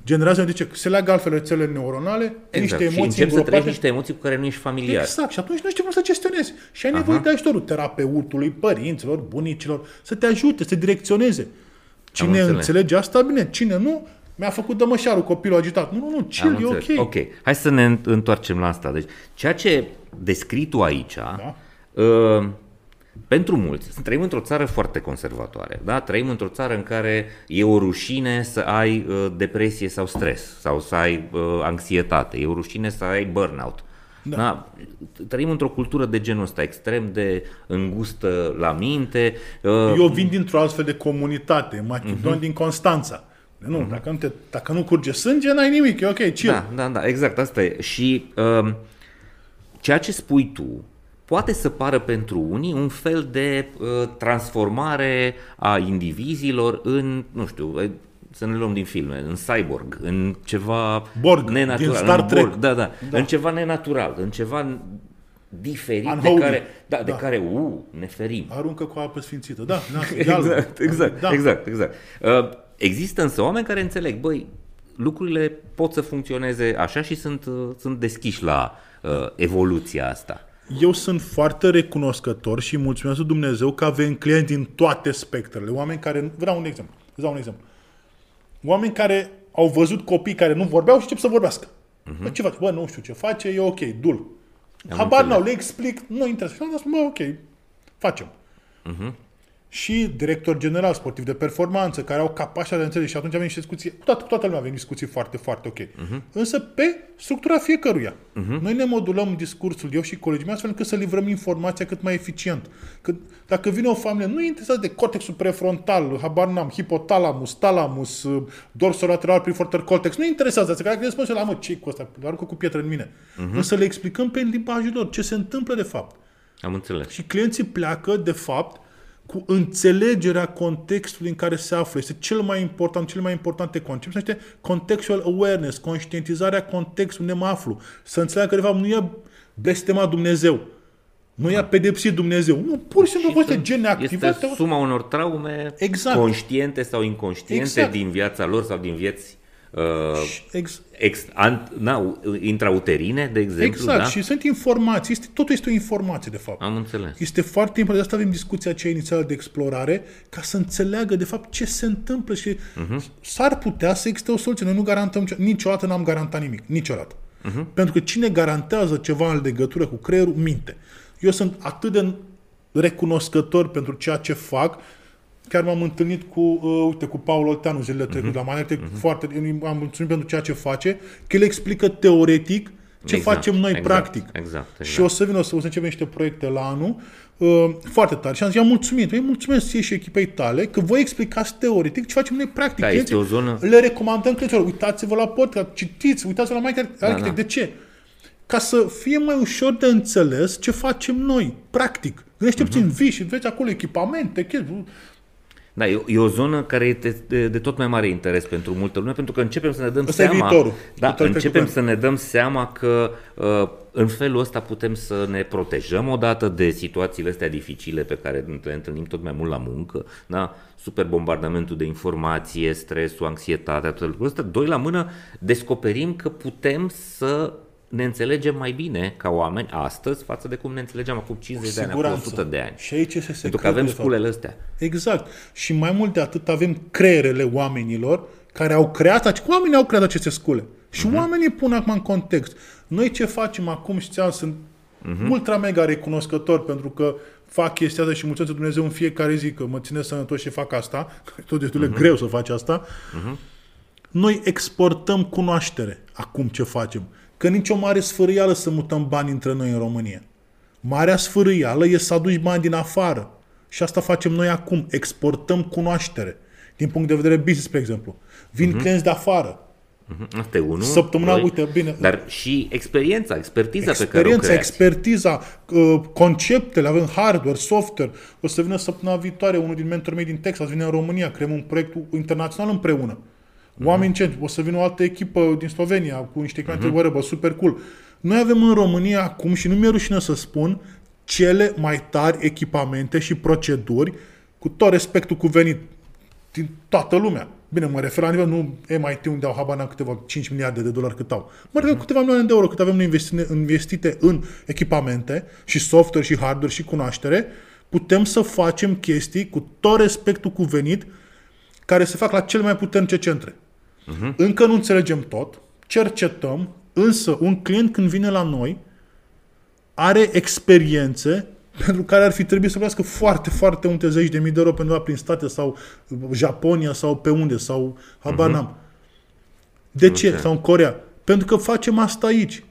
Generează, zice, se leagă altfel rețelele neuronale, Exact. niște și emoții începi să îngropate. trăiești niște emoții cu care nu ești familiar. Exact. Și atunci nu știi cum să gestionezi. Și ai nevoie de ajutorul terapeutului, părinților, bunicilor, să te ajute, să te direcționeze. Cine înțeles. înțelege asta, bine. Cine nu, mi-a făcut dămășarul copilul agitat. Nu, nu, nu, Am chill, e înțeles. ok. ok. Hai să ne întoarcem la asta. Deci, ceea ce descrii tu aici, Da. uh, pentru mulți, trăim într-o țară foarte conservatoare, da? Trăim într-o țară în care e o rușine să ai uh, depresie sau stres, sau să ai uh, anxietate, e o rușine să ai burnout. Da. Da? Trăim într-o cultură de genul ăsta, extrem de îngustă la minte. Uh, Eu vin dintr-o astfel de comunitate, Macedon din Constanța. Nu, dacă, nu te, dacă nu curge sânge, n-ai nimic, e ok, chill. Da, da, da, exact, asta e. Și uh, ceea ce spui tu poate să pară pentru unii un fel de uh, transformare a indivizilor în, nu știu, eh, să ne luăm din filme, în cyborg, în ceva Borg, nenatural, din Star în Trek. Borg, da, da, Da. în ceva nenatural, în ceva diferit de Unholy. care, da, de Da. care, uh, ne ferim. Aruncă cu apă sfințită. Da, na, ialbă. Exact, exact, da. exact, exact. Uh, există însă oameni care înțeleg, băi, lucrurile pot să funcționeze așa și sunt, uh, sunt deschiși la uh, evoluția asta. Eu sunt foarte recunoscător și mulțumesc lui Dumnezeu că avem clienți din toate spectrele. Oameni care... Vreau un exemplu. Îți dau un exemplu. Oameni care au văzut copii care nu vorbeau și încep să vorbească. Uh-huh. Bă, ce faci? Bă, nu știu ce face, e ok, dul. Habar înțeles. n-au, le explic, nu interesează. Și am zis, bă, ok, facem. Uh-huh. Și director general sportiv de performanță, care au capacitatea de înțeles și atunci avem niște discuții, cu toată, cu toată lumea avem discuții foarte, foarte ok. Uh-huh. Însă pe structura fiecăruia. Uh-huh. Noi ne modulăm discursul, eu și colegii mei, astfel încât să livrăm informația cât mai eficient. Că, dacă vine o familie, nu e interesat de cortexul prefrontal, habar n-am, hipotalamus, talamus, dorsolateral prefrontal cortex, nu interesează asta. Că dacă le spun la mă, ce cu asta? Aruncă cu pietre în mine. Uh-huh. Însă le explicăm pe limbajul lor ce se întâmplă de fapt. Am înțeles. Și clienții pleacă, de fapt, cu înțelegerea contextului în care se află. Este cel mai important, cel mai importante concept. Se numește contextual awareness, conștientizarea contextului unde mă aflu. Să înțeleagă că, de fapt, nu e blestema Dumnezeu. Nu i-a pedepsit Dumnezeu. Nu, pur și simplu a fost sunt- gen neactivat. Este suma unor traume Exact. conștiente sau inconștiente Exact. din viața lor sau din vieți uh, Ex- ex, an, na, intrauterine, de exemplu. exact. Da? Și sunt informații. Este, totul este o informație, de fapt. Am înțeles. Este foarte important, de asta avem discuția aceea inițială de explorare, ca să înțeleagă de fapt ce se întâmplă și uh-huh. s-ar putea să existe o soluție. Noi nu garantăm, ce- niciodată n-am garantat nimic, niciodată. Uh-huh. Pentru că cine garantează ceva în legătură cu creierul, minte. Eu sunt atât de recunoscător pentru ceea ce fac, chiar m-am întâlnit cu, uh, uite, cu Paul Olteanu zilele trecute, la Manete, foarte, am mulțumit pentru ceea ce face, că el explică teoretic ce Exact, facem noi exact, practic. exact, Și exact. o să vină, o să, o să începem niște proiecte la anul, uh, foarte tare. Și am zis, i-am mulțumit. Îi mulțumesc ție și echipei tale că voi explicați teoretic ce facem noi practic. Da, Clienții- este o zonă- Le recomandăm clienților, uitați-vă la podcast, citiți, uitați-vă la mai Architect. da. De ce? Ca să fie mai ușor de înțeles ce facem noi, practic. Gândește Mhm. puțin, vii și vezi acolo echipamente, chestii. Da, e, o- e o zonă care este de, de tot mai mare interes pentru multă lume, pentru că începem să ne dăm Ăsta e seama, viitorul. da, Viitorul începem trecut. să ne dăm seama că uh, în felul ăsta putem să ne protejăm odată de situațiile astea dificile pe care le întâlnim tot mai mult la muncă, da? super bombardamentul de informație, stresul, anxietatea, toate lucrurile astea. Doi la mână, descoperim că putem să ne înțelegem mai bine ca oameni astăzi față de cum ne înțelegeam acum 50 de ani, acum 100 de ani. Și aici este Pentru că secretul, avem de fapt. sculele astea. Exact. Și mai mult de atât avem creierele oamenilor care au creat, ace- oamenii au creat aceste scule. Și Mhm. oamenii pun acum în context. Noi ce facem acum, știam, sunt Mhm. ultra mega recunoscător pentru că fac chestia asta și mulțumesc lui Dumnezeu în fiecare zi că mă ține sănătos și fac asta. Tot destul Mhm. de greu să faci asta. Noi exportăm cunoaștere acum ce facem. Că nicio mare sfârâială să mutăm bani între noi în România. Marea sfârâială e să aduci bani din afară. Și asta facem noi acum. Exportăm cunoaștere. Din punct de vedere business, spre exemplu. Vin uh-huh. clienți de afară. Mhm, Asta e unul. Săptămâna, doi, uite, bine. Dar și experiența, expertiza pe care o Experiența, creați. expertiza, uh, conceptele, avem hardware, software. O să vină săptămâna viitoare unul din mentorii mei din Texas, vine în România, creăm un proiect internațional împreună. Oameni Mhm. uh-huh. o să vină o altă echipă din Slovenia cu niște cliente, uh-huh. whatever, super cool. Noi avem în România acum, și nu mi-e rușine să spun, cele mai tari echipamente și proceduri, cu tot respectul cuvenit din toată lumea. Bine, mă refer la nivel, nu MIT unde au habar n-am câteva 5 miliarde de dolari cât au. Mă refer câteva milioane de euro cât avem noi investite, investite în echipamente și software și hardware și cunoaștere, putem să facem chestii cu tot respectul cuvenit care se fac la cele mai puternice centre. Uh-huh. Încă nu înțelegem tot, cercetăm, însă un client când vine la noi are experiențe pentru care ar fi trebuit să plătească foarte, foarte multe zeci de mii de euro pentru a prin state sau Japonia sau pe unde sau habar n-am. De ce? Ok. Sau în Corea. Pentru că facem asta aici.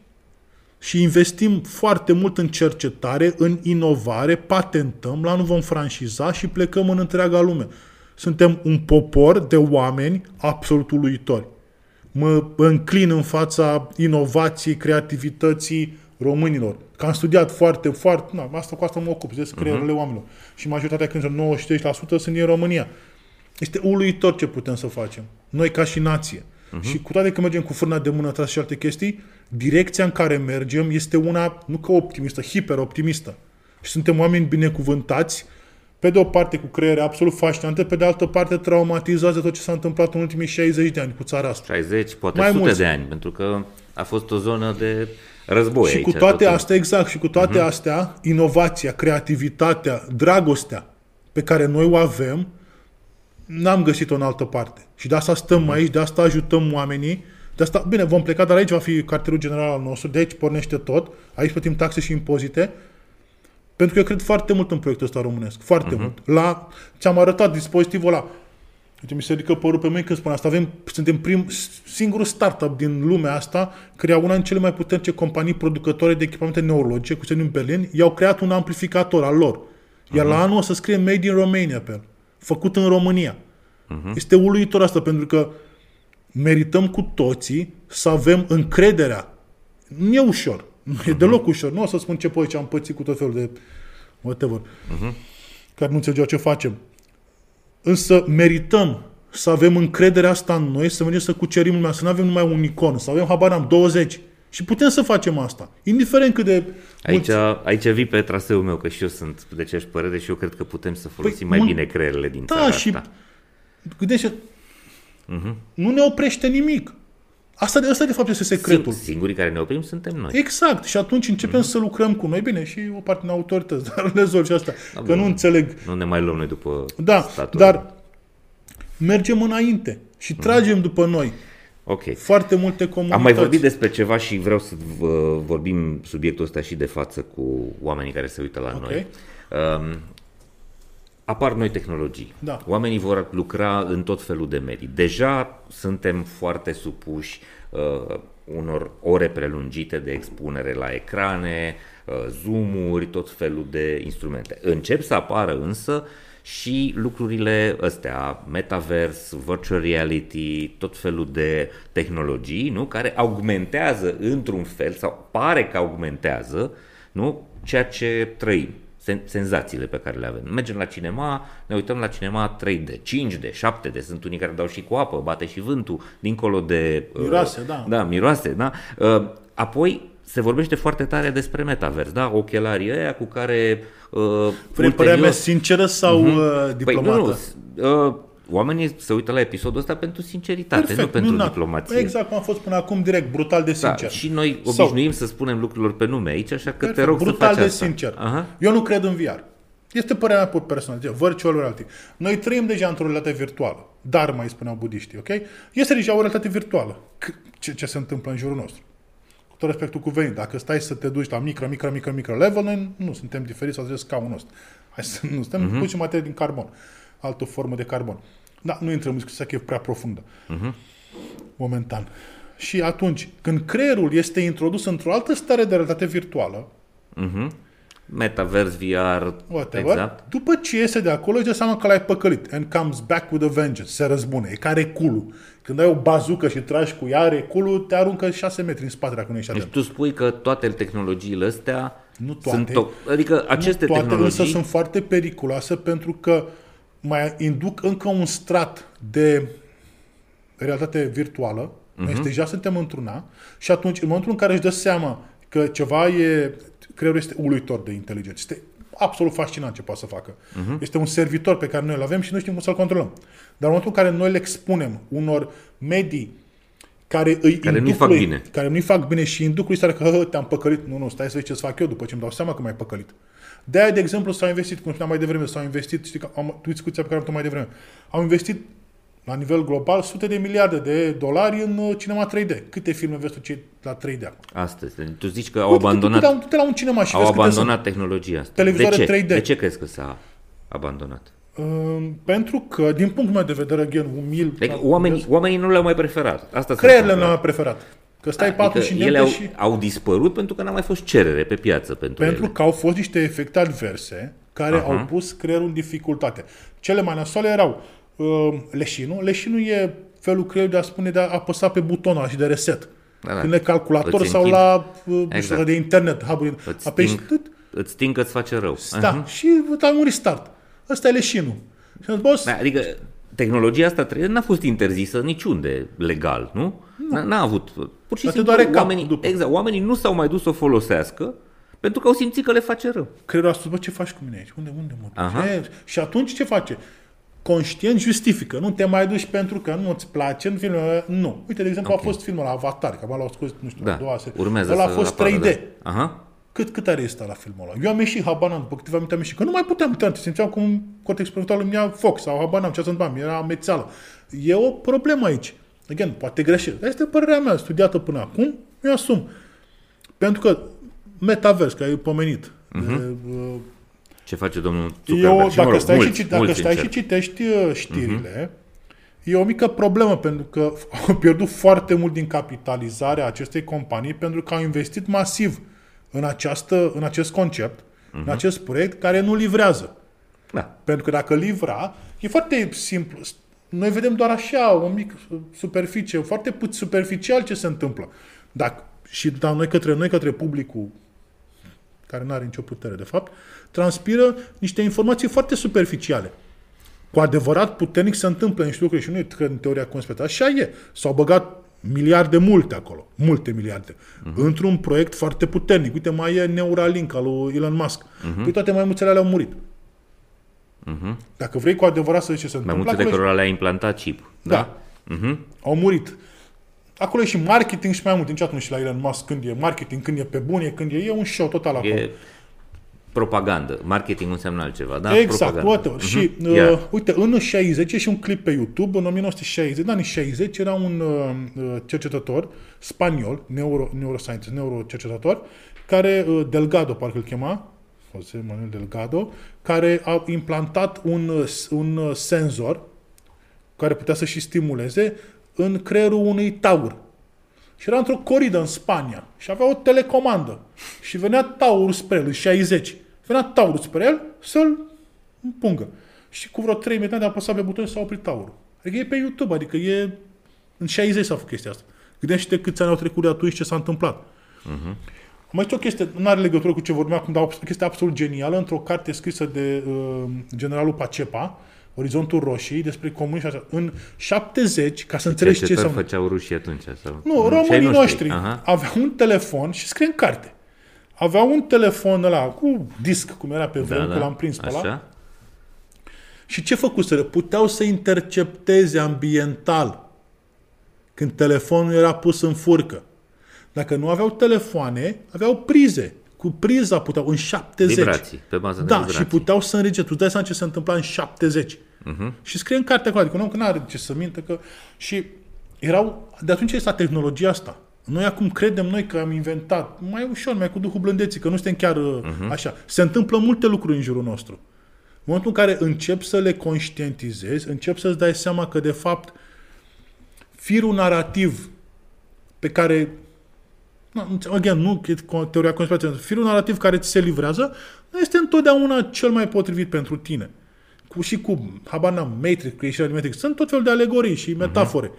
Și investim foarte mult în cercetare, în inovare, patentăm, la nu vom franșiza și plecăm în întreaga lume. Suntem un popor de oameni absolut uluitori. Mă înclin în fața inovației, creativității românilor. Că am studiat foarte, foarte, na, asta cu asta mă ocup, de creierile uh-huh. oamenilor. Și majoritatea când 93% sunt din România. Este uluitor ce putem să facem. Noi ca și nație. Uh-huh. Și cu toate că mergem cu frâna de mână tras și alte chestii, direcția în care mergem este una, nu că optimistă, hiper-optimistă. Și suntem oameni binecuvântați, pe de o parte cu creiere absolut fascinante, pe de altă parte traumatizați de tot ce s-a întâmplat în ultimii 60 de ani cu țara asta. 60, poate Mai sute mulți. de ani, pentru că a fost o zonă de război Și aici, cu toate tot- astea, exact, și cu toate uh-huh. astea, inovația, creativitatea, dragostea pe care noi o avem, n-am găsit-o în altă parte. Și de asta stăm aici, de asta ajutăm oamenii, de asta, bine, vom pleca, dar aici va fi cartierul general al nostru, de aici pornește tot, aici plătim taxe și impozite, pentru că eu cred foarte mult în proiectul ăsta românesc, foarte uh-huh. mult. La, ți-am arătat dispozitivul ăla, Uite, mi se ridică părul pe mâini când spun asta. Avem, suntem prim, singurul startup din lumea asta care au una din cele mai puternice companii producătoare de echipamente neurologice, cu sediu în Berlin. I-au creat un amplificator al lor. Iar uh-huh. la anul o să scrie Made in Romania pe el. Făcut în România. Uh-huh. Este uluitor asta pentru că merităm cu toții să avem încrederea. Nu e ușor. Nu e deloc ușor. Nu o să spun ce păi ce am pățit cu tot felul de whatever. Uh-huh. Care nu înțelegeau ce facem. Însă merităm să avem încrederea asta în noi, să mergem să cucerim lumea, să nu avem numai un icon, să avem, habar am 20 Și putem să facem asta, indiferent cât de Aici, mulți... aici vii pe traseul meu, că și eu sunt de aceeași părere și eu cred că putem să folosim mai mă- bine creierele din Da, țara și asta. gândește, nu ne oprește nimic. Asta, de, asta de fapt este secretul. Sing- Singurii care ne oprim suntem noi. Exact. Și atunci începem să lucrăm cu noi. Bine, și o parte din autorități, dar rezolv și asta. Că bun. nu înțeleg. Nu ne mai luăm noi după Da, statul. dar mergem înainte și tragem după noi Ok. foarte multe comunități. Am mai vorbit despre ceva și vreau să vă vorbim subiectul ăsta și de față cu oamenii care se uită la Ok. noi. Um, apar noi tehnologii. Da. Oamenii vor lucra în tot felul de medii. Deja suntem foarte supuși uh, unor ore prelungite de expunere la ecrane, uh, zoom-uri, tot felul de instrumente. Încep să apară însă și lucrurile astea, metavers, virtual reality, tot felul de tehnologii, nu? care augmentează într-un fel sau pare că augmentează, nu? ceea ce trăim sen- senzațiile pe care le avem. Mergem la cinema, ne uităm la cinema 3D, 5D, 7D, sunt unii care dau și cu apă, bate și vântul, dincolo de... uh, Miroase, da. Da, miroase, da. Uh, Apoi se vorbește foarte tare despre metavers, da? Ochelarii ăia cu care... Uh, Vrei părerea mea sinceră sau uh Păi diplomată? nu, s- uh, oamenii se uită la episodul ăsta pentru sinceritate, nu pentru minunat. diplomație. Exact cum a fost până acum, direct, brutal de Da, sincer. și noi Sau- obișnuim să spunem lucrurilor pe nume aici, așa că te Perfect, rog brutal să faci de asta. sincer. Aha. Eu nu cred în VR. Este părerea mea pe personal, zice, virtual reality. Noi trăim deja într-o realitate virtuală, dar mai spuneau budiștii, ok? Este deja o realitate virtuală. C- Ce, ce se întâmplă în jurul nostru? Cu tot respectul cuvenit, dacă stai să te duci la micro, micro, micro, micro level, noi nu suntem diferiți sau de scaunul nostru. Hai să nu suntem uh-huh. puțin materie din carbon, altă formă de carbon. Da, nu intrăm în discuția că e prea profundă. Momentan. Și atunci, când creierul este introdus într-o altă stare de realitate virtuală, Mhm. Metavers, VR, whatever, exact. după ce iese de acolo, își dă seama că l-ai păcălit. And comes back with a vengeance. Se răzbune. E ca reculul. Când ai o bazucă și tragi cu ea, reculul te aruncă 6 metri în spate dacă nu ești Deci atent. tu spui că toate tehnologiile astea Nu toate. sunt to- adică aceste nu toate tehnologii însă sunt foarte periculoase pentru că mai induc încă un strat de realitate virtuală. Uh-huh. Noi deja suntem într-una și atunci, în momentul în care își dă seama că ceva e... Creierul este uluitor de inteligent. Este absolut fascinant ce poate să facă. Uh-huh. Este un servitor pe care noi îl avem și nu știm cum să-l controlăm. Dar în momentul în care noi le expunem unor medii care îi Care nu-i induc fac lui- bine. care nu-i fac bine și induc lui starea că "Hă, te-am păcălit. Nu, nu, stai să vezi ce-ți fac eu după ce îmi dau seama că m-ai păcălit. De aia, de exemplu, s-au investit, cum spuneam mai devreme, s-au investit, știi că am discuția pe care am avut mai devreme, au investit la nivel global sute de miliarde de dolari în uh, cinema 3D. Câte filme vezi tu ce la 3D acum? astăzi. Deci Tu zici că au Uite, abandonat, Du-te la, du-te la un cinema și au vezi câte abandonat tehnologia asta. Televizoare de ce? 3D. De ce crezi că s-a abandonat? sunt. Uh, pentru că, din punctul meu de vedere, again, umil, Adică oamenii, oamenii nu le-au mai preferat. Asta se creierile întâmplă. nu au preferat. Că stai patru și Adică ele îndemne au, și... au dispărut pentru că n-a mai fost cerere pe piață pentru, Pentru ele. că au fost niște efecte adverse care Aha. au pus creierul în dificultate. Cele mai nasoale erau uh, leșinul. Leșinul e felul creierului de a spune de a apăsa pe butonul ăla și de reset. Da, da. Când e calculator Îți sau închid. la uh, exact. Exact. de internet, hub Îți apeși sting, tât, îți sting că îți face rău. da, Aha. și dai un restart. Ăsta e leșinul. Și am zis, boss, Da, Adică tehnologia asta trebuie, n-a fost interzisă niciunde legal, nu? N-a, n-a avut. Pur și Dar te simplu doare capul oamenii, după. exact, oamenii nu s-au mai dus să o folosească pentru că au simțit că le face rău. creierul a spus, bă, ce faci cu mine aici? Unde, unde mă duci? Aha. E, și atunci ce face? Conștient justifică. Nu te mai duci pentru că nu-ți place în filmul Nu. Uite, de exemplu, Ok. a fost filmul la Avatar, că l-au scos, nu știu, Da, a doua serie. urmează Ăla a să fost apară, 3D. Da. Aha. Cât, cât are ăsta la filmul ăla? Eu am ieșit, habar n-am, după câteva minute am ieșit, că nu mai puteam uita, simțeam cum cortex prefrontal îmi ia foc sau habar n-am ce să întâmpla, era amețeală. E o problemă aici. Again, poate greșesc. Dar este părerea mea, studiată până acum, mi asum. Pentru că metavers, care e pomenit, uh-huh. de, uh, Ce face domnul Zuckerberg? eu, Și, dacă mă rog, stai, mulți, și, dacă mulți stai și încerc. citești uh, știrile, e o mică problemă pentru că au pierdut foarte mult din capitalizarea acestei companii pentru că au investit masiv în, această, în acest concept, în acest proiect care nu livrează. Da. Pentru că dacă livra, e foarte simplu. Noi vedem doar așa, o mică superficie, foarte puțin superficial ce se întâmplă. Dacă, și da, noi către noi, către publicul care nu are nicio putere, de fapt, transpiră niște informații foarte superficiale. Cu adevărat puternic se întâmplă niște lucruri și nu e că în teoria conspirației. Așa e. S-au băgat miliarde multe acolo, multe miliarde, uh-huh. într-un proiect foarte puternic. Uite, mai e Neuralink al lui Elon Musk. Uh-huh. Păi toate maimuțele alea au murit. Uh-huh. Dacă vrei cu adevărat să zici ce se Mai întâmplă, multe de acolo cărora le-a implantat chip. Da. Uh-huh. au murit. Acolo e și marketing și mai mult. Niciodată nu știu la Elon Musk când e marketing, când e pe bune, când e, e un show total acolo. E propagandă. Marketing înseamnă altceva, da? exact, propagandă. whatever. Mhm. Și, uh, Ia. uite, în 60 e și un clip pe YouTube, în 1960, în anii 60, era un uh, uh, cercetător spaniol, neuro, neuroscientist, neurocercetător, care, uh, Delgado, parcă îl chema, José Manuel Delgado, care a implantat un, uh, s- un uh, senzor care putea să și stimuleze în creierul unui taur. Și era într-o coridă în Spania și avea o telecomandă. Și venea taurul spre el, în 60. Venea taurul spre el să-l împungă. Și cu vreo 3 minute de apăsat pe buton și s-a oprit taurul. Adică e pe YouTube, adică e... În 60 s-a făcut chestia asta. Gândește câți ani au trecut de atunci ce s-a întâmplat. Mai este o chestie, nu are legătură cu ce vorbeam acum, dar o chestie absolut genială, într-o carte scrisă de uh, generalul Pacepa, Orizontul Roșii, despre comunism și așa. În 70, ca să înțelegi ce Cercetări înseamnă... făceau rușii atunci? Sau? Nu, Și ai românii noștri Aha. aveau un telefon și scrie în carte. Aveau un telefon ăla cu disc, cum era pe vremuri, da, l-am prins pe ăla. Așa? Și ce făcuseră? Puteau să intercepteze ambiental când telefonul era pus în furcă. Dacă nu aveau telefoane, aveau prize. Cu priza puteau în 70. Vibrații, pe bază de Da, vibrații. și puteau să înregistreze. Tu îți dai seama ce se întâmpla în 70. Uh-huh. Și scrie în cartea acolo, adică nu că nu are ce să minte că... Și erau... De atunci este tehnologia asta. Noi acum credem noi că am inventat mai ușor, mai cu duhul blândeții, că nu suntem chiar uh-huh. așa. Se întâmplă multe lucruri în jurul nostru. În momentul în care încep să le conștientizezi, încep să-ți dai seama că, de fapt, firul narrativ pe care nu, again, nu e co- teoria conspirației, firul narrativ care ți se livrează nu este întotdeauna cel mai potrivit pentru tine. Cu, și cu, habar n-am, Matrix, creșterea din Matrix, sunt tot felul de alegorii și metafore.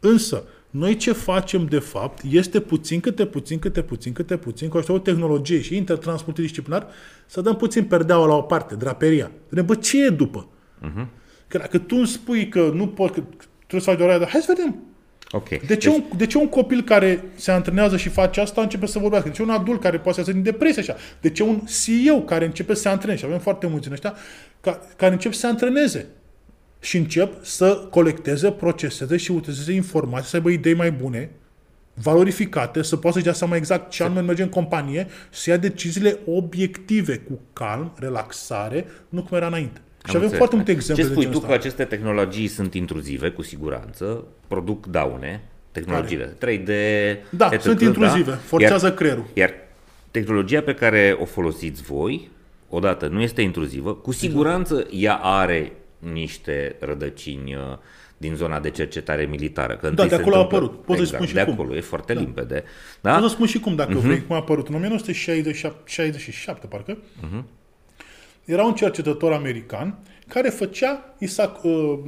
Însă, noi ce facem de fapt este puțin câte puțin, câte puțin, câte puțin, cu ajutorul tehnologiei și intertransmultidisciplinar, să dăm puțin perdeaua la o parte, draperia. Vedem, bă, ce e după? Că dacă tu îmi spui că nu pot, că trebuie să faci doar aia, dar hai să vedem. Ok. De ce, un, de ce un copil care se antrenează și face asta începe să vorbească? De ce un adult care poate să iasă din depresie așa? De ce un CEO care începe să se antreneze? Și avem foarte mulți în ăștia ca, care încep să se antreneze și încep să colecteze, proceseze și utilizeze informații, să aibă idei mai bune, valorificate, să poată să-și dea seama exact ce anume merge în companie, să ia deciziile obiective, cu calm, relaxare, nu cum era înainte. Și avem înțeles. foarte multe exemple Ce spui de tu genul că ăsta. aceste tehnologii sunt intruzive, cu siguranță, produc daune, tehnologiile 3D, Da, etc., sunt intruzive, forțează iar, creierul. Iar tehnologia pe care o folosiți voi, odată, nu este intruzivă, cu siguranță ea are niște rădăcini uh, din zona de cercetare militară. Că întâi de se acolo a întâmplă- apărut. Pot să-ți exact, spun și de cum. acolo, e foarte Da. limpede. Da? Da? Pot să spun și cum, dacă uh-huh. vrei, cum a apărut. În 1967, parcă, uh-huh. Era un cercetător american care făcea, i s-a uh,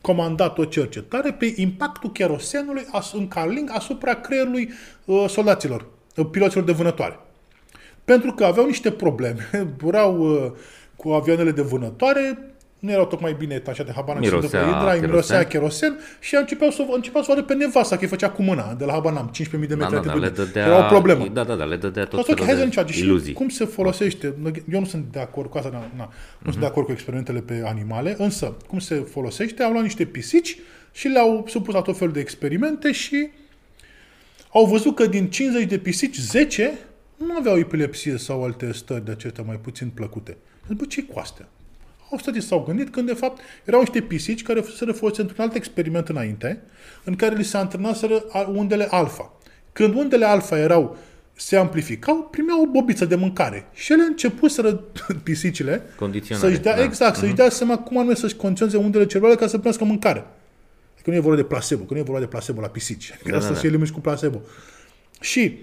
comandat o cercetare pe impactul cherosenului as, în Carling asupra creierului uh, soldaților, uh, piloților de vânătoare. Pentru că aveau niște probleme. Erau uh, cu avioanele de vânătoare, nu erau tocmai bine etașate, habar n-am ce se Mirosea întâmplă. Hidra, kerosen. mirosea kerosen și începeau să, începeau să vadă pe nevasta că îi făcea cu mâna, de la habar n-am, 15.000 de metri Da, da, da, altitudine. le dădea, Era o problemă. Da, da, da, le dădea tot Asta ok, hai să felul vedem de ce iluzii. Și cum se folosește, eu nu sunt de acord cu asta, na, na, nu sunt de acord cu experimentele pe animale, însă cum se folosește, au luat niște pisici și le-au supus la tot felul de experimente și au văzut că din 50 de pisici, 10 nu aveau epilepsie sau alte stări de acestea mai puțin plăcute. Deci, bă, ce cu astea? Au stat și s-au gândit când, de fapt, erau niște pisici care fuseseră folosite într-un alt experiment înainte, în care li se antrenaseră a- undele alfa. Când undele alfa erau se amplificau, primeau o bobiță de mâncare. Și ele începuseră pisicile Condiționare, să-și dea, da. exact, să-și dea seama cum anume să-și condiționeze undele cerebrale ca să primească mâncare. Că nu e vorba de placebo, că nu e vorba de placebo la pisici. Că Da, asta da, se da. elimini cu placebo. Și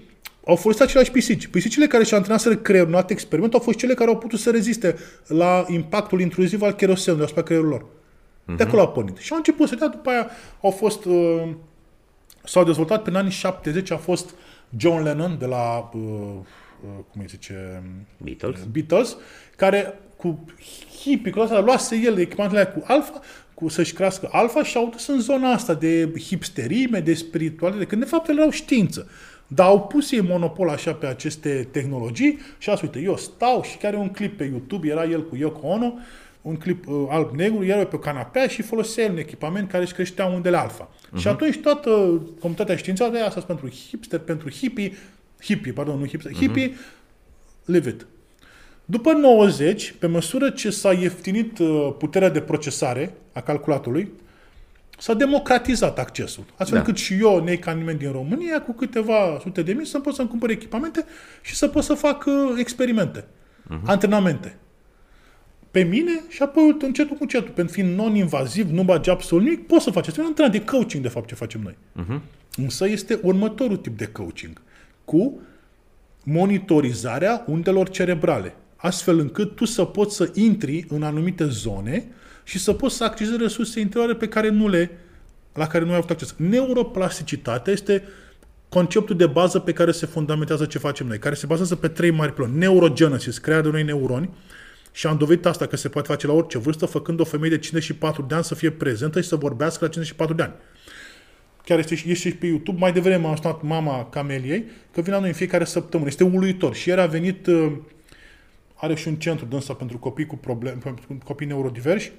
au folosit aceleași pisici. Pisicile care și-au antrenaseră creierul în alt experiment au fost cele care au putut să reziste la impactul intruziv al kerosenului asupra creierului lor. De acolo au pornit. Și au început să dea, după aia au fost, uh, s-au dezvoltat prin anii 70, a fost John Lennon de la, uh, uh, cum îi zice, Beatles. Beatles, care cu hippie, cu asta, luase el echipamentele alea cu alfa, cu să-și crească alfa și au dus în zona asta de hipsterime, de spiritualitate, când de fapt ele erau știință. Dar au pus ei monopol așa pe aceste tehnologii și asta, uite, eu stau și chiar e un clip pe YouTube, era el cu Yoko Ono, un clip uh, alb-negru, era pe o canapea și folosea un echipament care își creștea undele alfa. Uh-huh. Și atunci toată comunitatea științială de asta pentru hipster, pentru hippie, hippie, pardon, nu hipster, uh-huh. hippie, live it. După 90, pe măsură ce s-a ieftinit uh, puterea de procesare a calculatorului, s-a democratizat accesul. Astfel da. încât și eu, nei ca nimeni din România, cu câteva sute de mii, să pot să-mi cumpăr echipamente și să pot să fac uh, experimente, uh-huh. antrenamente. Pe mine și apoi încetul cu încetul, pentru fiind non-invaziv, nu bagi absolut nimic, poți să faci. Este un antrenament de coaching, de fapt, ce facem noi. Uh-huh. Însă este următorul tip de coaching, cu monitorizarea undelor cerebrale astfel încât tu să poți să intri în anumite zone și să poți să accesezi resurse interioare pe care nu le, la care nu ai avut acces. Neuroplasticitatea este conceptul de bază pe care se fundamentează ce facem noi, care se bazează pe trei mari piloni. Neurogenesis, crearea de noi neuroni, și am dovedit asta că se poate face la orice vârstă, făcând o femeie de 54 de ani să fie prezentă și să vorbească la 54 de ani. Chiar este, este și pe YouTube. Mai devreme am sunat mama Cameliei că vine la noi în fiecare săptămână. Este uluitor. Și ieri a venit uh, are și un centru de pentru copii cu probleme, pentru copii neurodiversi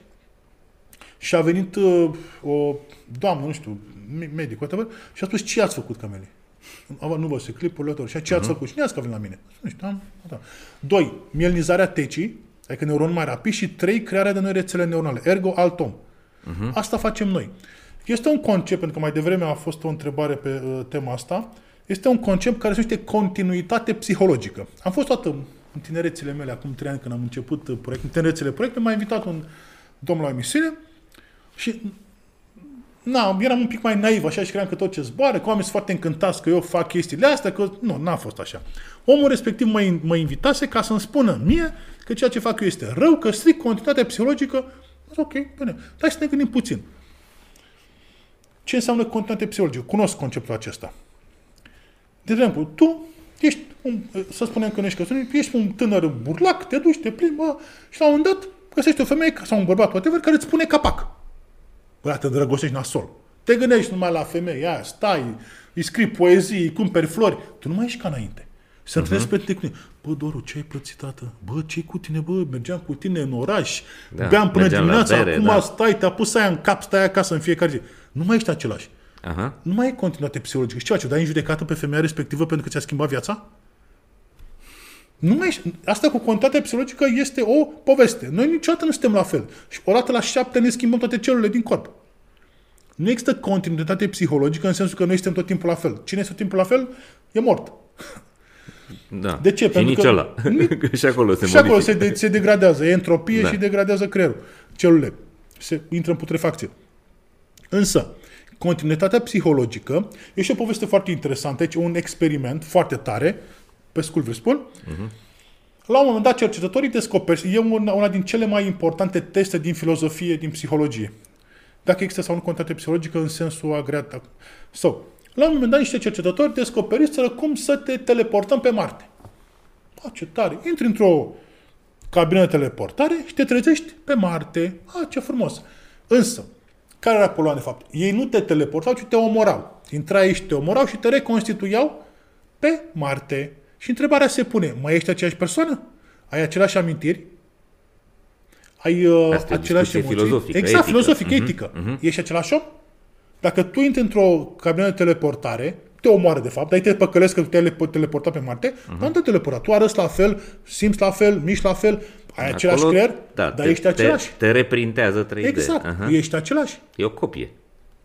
și a venit uh, o doamnă, nu știu, medic, whatever, și a spus ce ați făcut, Camelie? Nu vă se clipurile lor. Și ce uh-huh. ați mhm. făcut? Și ne că venit la mine. Nu știu, am, da. Doi, mielnizarea tecii, adică neuron mai rapid și trei, crearea de noi rețele neuronale, ergo alt om. Uh-huh. Asta facem noi. Este un concept, pentru că mai devreme a fost o întrebare pe uh, tema asta, este un concept care se numește continuitate psihologică. Am fost toată în tinerețile mele, acum trei ani când am început proiectul, în tinerețele proiectului, m-a invitat un domn la o emisiune și na, eram un pic mai naiv așa și credeam că tot ce zboară, că oamenii sunt foarte încântați că eu fac chestiile astea, că nu, n-a fost așa. Omul respectiv mă, mă invitase ca să-mi spună mie că ceea ce fac eu este rău, că strict continuitatea psihologică, ok, bine, hai să ne gândim puțin. Ce înseamnă continuitate psihologică? Cunosc conceptul acesta. De exemplu, tu ești, un, să spunem că nu ești căsătorit, ești un tânăr burlac, te duci, te plimbi, și la un moment dat găsești o femeie sau un bărbat, whatever, care îți pune capac. Bă, te îndrăgostești nasol. Te gândești numai la femeie, aia, stai, îi scrii poezii, îi cumperi flori. Tu nu mai ești ca înainte. Să uh-huh. pe tine. Bă, Doru, ce ai plătit, tată? Bă, ce cu tine? Bă, mergeam cu tine în oraș, da, beam până dimineața, bere, acum da. stai, te-a pus aia în cap, stai acasă în fiecare zi. Nu mai ești același. Aha. Nu mai e continuate psihologică. Și ce faci? Dai în judecată pe femeia respectivă pentru că ți-a schimbat viața? Nu mai, asta cu continuitatea psihologică este o poveste. Noi niciodată nu suntem la fel. Și odată la șapte ne schimbăm toate celulele din corp. Nu există continuitate psihologică în sensul că noi suntem tot timpul la fel. Cine este tot timpul la fel e mort. Da. De ce? Și Pentru nici că ăla. și acolo se Și acolo se, de, se degradează. E entropie da. și degradează creierul. Celulele. Se intră în putrefacție. Însă, continuitatea psihologică este o poveste foarte interesantă, deci un experiment foarte tare, pe scurt vă spun. Uh-huh. La un moment dat, cercetătorii descoperă, e una, una din cele mai importante teste din filozofie, din psihologie. Dacă există sau nu continuitate psihologică în sensul agreat. So, la un moment dat, niște cercetători descoperiseră cum să te teleportăm pe Marte. A, ce tare! Intri într-o cabină de teleportare și te trezești pe Marte. A, ce frumos! Însă, care era poluant, de fapt? Ei nu te teleportau, ci te omorau. Intrai și te omorau și te reconstituiau pe Marte. Și întrebarea se pune, mai ești aceeași persoană? Ai aceleași amintiri? Ai uh, aceleași emoții? Filozofică, exact, etică. filozofică, uh-huh, etică. Uh-huh. Ești același om? Dacă tu intri într-o cabină de teleportare, te omoară de fapt, dar te păcălesc că te-ai teleportat pe Marte, uh-huh. dar nu te teleporta. Tu arăți la fel, simți la fel, miști la fel, ai același Acolo, creier, da, dar te, ești același. Te, te reprintează 3D. Exact, uh-huh. ești același. E o copie.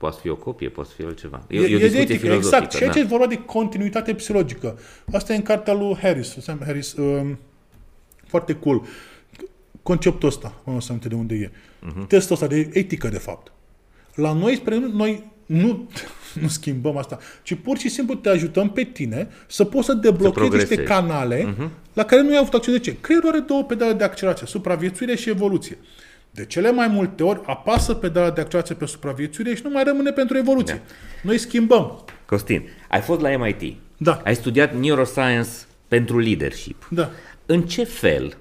Poate fi o copie, poate fi altceva. E, e, e o discuție etică, filozofică. Exact. Și aici da. e vorba de continuitate psihologică. Asta e în cartea lui Harris. Sam Harris. Um, foarte cool. Conceptul ăsta, nu să de unde e. Uh-huh. Testul ăsta de etică, de fapt. La noi, spre noi nu, nu schimbăm asta, ci pur și simplu te ajutăm pe tine să poți să deblochezi niște canale uh-huh. la care nu ai avut acces. De ce? Creierul are două pedale de accelerație, supraviețuire și evoluție. De cele mai multe ori apasă pedala de accelerație pe supraviețuire și nu mai rămâne pentru evoluție. Da. Noi schimbăm. Costin, ai fost la MIT. Da. Ai studiat neuroscience pentru leadership. Da. În ce fel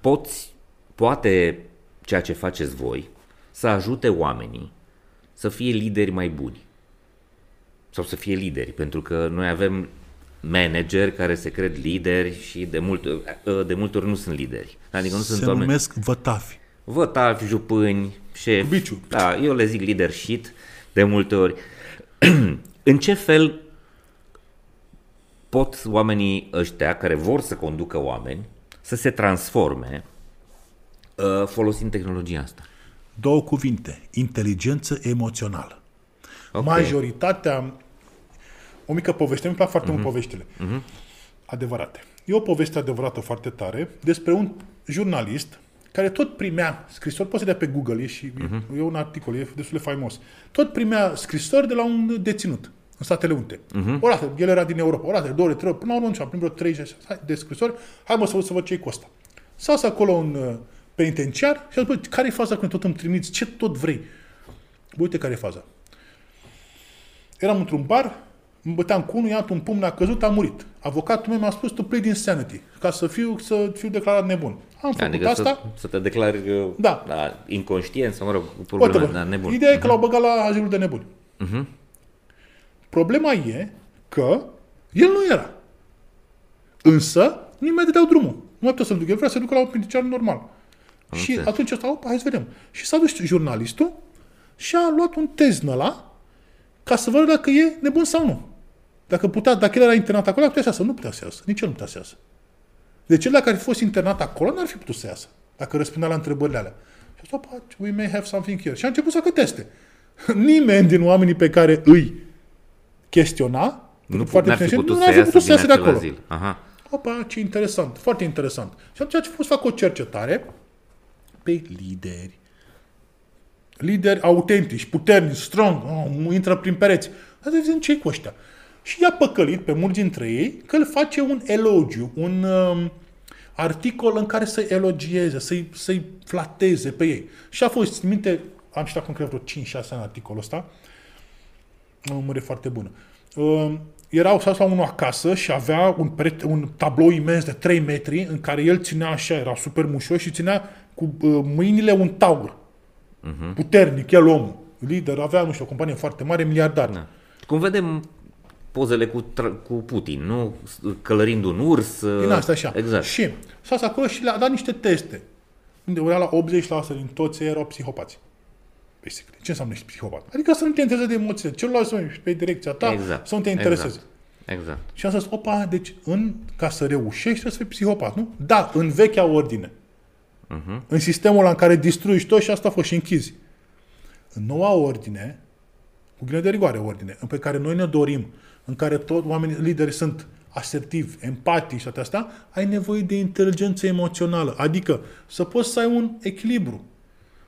poți, poate ceea ce faceți voi, să ajute oamenii să fie lideri mai buni. Sau să fie lideri, pentru că noi avem manageri care se cred lideri și de multe, de multe ori nu sunt lideri. Adică nu Se sunt oameni... numesc vătafi. Vătafi, jupâni, șefi. Biciu. Da, eu le zic leadership de multe ori. în ce fel pot oamenii ăștia care vor să conducă oameni să se transforme uh, folosind tehnologia asta? Două cuvinte. Inteligență emoțională. Ok. Majoritatea... O mică poveste. Îmi plac foarte Mhm. mult poveștile. Adevărate. E o poveste adevărată foarte tare despre un jurnalist care tot primea scrisori, poți să dea pe Google, e, și, Mhm. e un articol, e destul de faimos. Tot primea scrisori de la un deținut în Statele Unite. Mhm. O dată, el era din Europa, o dată, două ori, trei ori, până la urmă, am primit vreo 30 de scrisori, hai mă să văd, să văd ce-i cu ăsta. S-a dus acolo un uh, penitenciar și a zis, bă, care e faza când tot îmi trimiți, ce tot vrei? Bă, uite care e faza. Eram într-un bar, îmi băteam cu unul, i-am dat un pumn, a căzut, a murit. Avocatul meu mi-a spus to plead insanity, ca să fiu, să fiu declarat nebun. Am făcut Adică asta. să, să te declari uh, Da. da, inconștient sau, mă rog, cu probleme Whatever. da, nebun. Ideea e că l-au băgat la azilul de nebuni. Mhm. Problema e că el nu era. Însă, nu mai dădeau drumul. Nu mai putea să-l ducă. El vrea să ducă la un penitenciar normal. și înțeles. atunci ăsta, opa, hai să vedem. Și s-a dus jurnalistul și a luat un test din ăla ca să vadă dacă e nebun sau nu. Dacă, putea, dacă el era internat acolo, putea să iasă. Nu putea să iasă. Nici el nu putea să iasă. Deci el dacă ar fi fost internat acolo, n-ar fi putut să iasă. Dacă răspundea la întrebările alea. Și a zis, opa, we may have something here. Și a început să facă teste. Nimeni din oamenii pe care îi chestiona, Nu, foarte n-ar fi puțin, putut nu să ar fi iasă putut să din iasă de acel acolo. azil. Aha. Opa, ce interesant, foarte interesant. Și atunci a fost să fac o cercetare pe lideri. Lideri autentici, puternici, strong, oh, intră prin pereți. Dar vedem ce cu ăștia. Și i-a păcălit pe mulți dintre ei că îl face un elogiu, un um, articol în care să-i elogieze, să-i, să-i flateze pe ei. Și a fost, țin minte, am citit acum, cred, vreo 5-6 ani articolul ăsta, o număr foarte bună. Uh, era o la unul acasă și avea un, perete, un tablou imens de 3 metri în care el ținea așa, era super mușos și ținea cu uh, mâinile un taur. Uh-huh. Puternic, el omul. Lider, avea, nu știu, o companie foarte mare, miliardar. Da. Cum vedem pozele cu, tra- cu Putin, nu? Călărind un urs. Din asta așa. Exact. Și s-a dus acolo și le-a dat niște teste. Unde era la 80% din toți ei erau psihopați. Basically. Ce înseamnă ești psihopat? Adică să nu te intereseze de emoțiile celorlalți, să mergi pe direcția ta, Exact. să nu te intereseze. Exact. exact. Și am zis, opa, deci în, ca să reușești trebuie să fii psihopat, nu? Da, în vechea ordine. Uh-huh. În sistemul ăla în care distrugi tot și asta a fost și închizi. În noua ordine, cu ghilimele de rigoare ordine, în pe care noi ne dorim, în care tot oamenii, lideri sunt asertivi, empatici și toate astea, ai nevoie de inteligență emoțională. Adică să poți să ai un echilibru.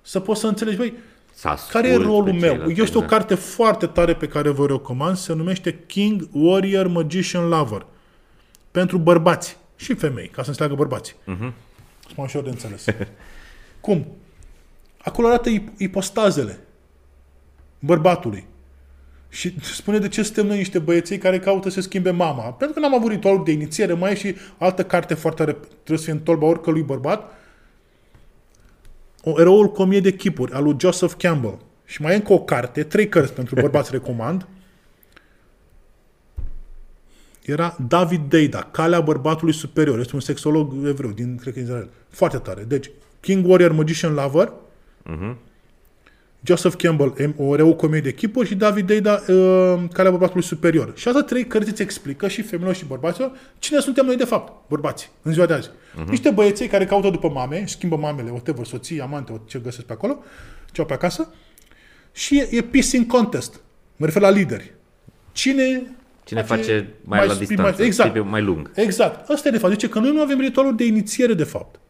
Să poți să înțelegi, băi, Să care e ascult rolul pe meu? ceilalți, Este o exact. carte foarte tare pe care vă recomand, se numește King, Warrior, Magician, Lover. Pentru bărbați și femei, ca să înțeleagă bărbații. Uh-huh. Sunt mai ușor de înțeles. Cum? Acolo arată ip- ipostazele bărbatului. Și spune de ce suntem noi niște băieței care caută să schimbe mama. Pentru că n-am avut ritualul de inițiere, mai e și altă carte foarte tare, trebuie să fie în tolba oricălui bărbat, o, eroul cu o mie de chipuri, al lui Joseph Campbell. Și mai e încă o carte, trei cărți pentru bărbați recomand. Era David Deida, Calea bărbatului superior. Este un sexolog evreu, din, cred că din Israel. Foarte tare. Deci, King Warrior Magician Lover, Joseph Campbell, em- o erou cu o mie de chipuri și David Deida, uh, Calea bărbatului superior. Și asta trei cărți îți explică și femeilor și bărbaților cine suntem noi de fapt, bărbații, în ziua de azi. Uh-huh. Niște băieței care caută după mame, schimbă mamele, whatever, soții, amante, o- ce găsesc pe acolo, ce au pe acasă, și e, e pissing contest. Mă refer la lideri. Cine Cine face mai, la speed, distanță, mai, exact. mai lung. Exact. Asta e de fapt. Zice că noi nu avem ritualul de inițiere, de fapt.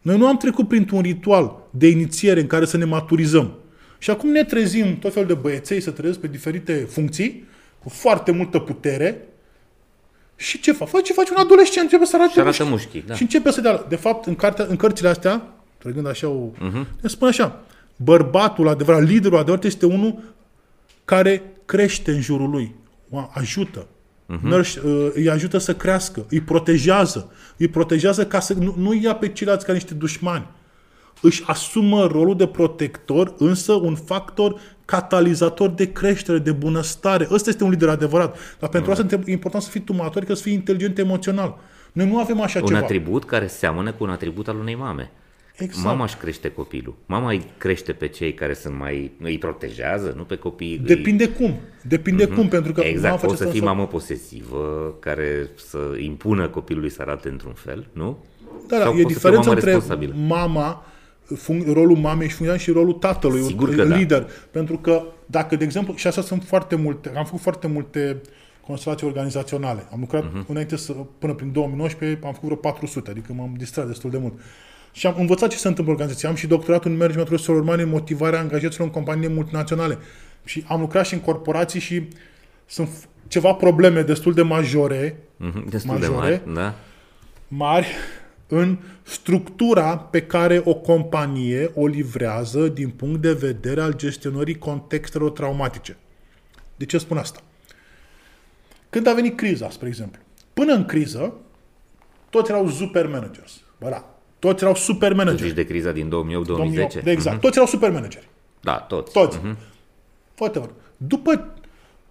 Noi nu am trecut printr-un ritual de inițiere în care să ne maturizăm. Și acum ne trezim tot felul de băieței să trezesc pe diferite funcții, cu foarte multă putere. Și ce fac? Faci ce face un adolescent? Începe să arate Și arată mușchi. mușchii, da. Și începe să dea... De fapt, în, carte, în cărțile astea, trăgând așa o... Uh-huh. Ne spune așa, bărbatul adevărat, liderul adevărat este unul care crește în jurul lui, o ajută, uh-huh. îi ajută să crească, îi protejează, îi protejează ca să nu, nu ia pe ceilalți ca niște dușmani. Își asumă rolul de protector, însă un factor catalizator de creștere, de bunăstare. Ăsta este un lider adevărat. Dar pentru asta e important să fii tu matur, că să fii inteligent emoțional. Noi nu avem așa Un ceva. atribut care seamănă cu un atribut al unei mame. Exact. Mama își crește copilul. Mama îi crește pe cei care sunt mai... îi protejează, nu pe copii. îi- Depinde cum. Depinde cum, pentru că mama Exact, face poți să asta fii sau- mamă posesivă, care să impună copilului să arate într-un fel, nu? Da, da, Sau e poți să fii o diferență mamă între responsabilă. mama, fun- rolul mamei și funcționează și rolul tatălui, Sigur un că da. lider. Pentru că dacă, de exemplu, și așa sunt foarte multe, am făcut foarte multe constelații organizaționale. Am lucrat Mhm. uh-huh. înainte să, până prin 2019, am făcut vreo 400, adică m-am distrat destul de mult. Și am învățat ce se întâmplă în organizație. Am și doctoratul în managementul resurselor umane în motivarea angajaților în companii multinaționale. Și am lucrat și în corporații și sunt f- ceva probleme destul de majore Mhm, Destul Majore. de mari, da? mari în structura pe care o companie o livrează din punct de vedere al gestionării contextelor traumatice. De ce spun asta? Când a venit criza, spre exemplu, până în criză, toți erau super managers. Bă, da, toți erau super manageri. Zici de criza din 2008-2010? 2008, de exact, toți erau super manageri. Da, toți. Toți. Mm-hmm. Whatever. După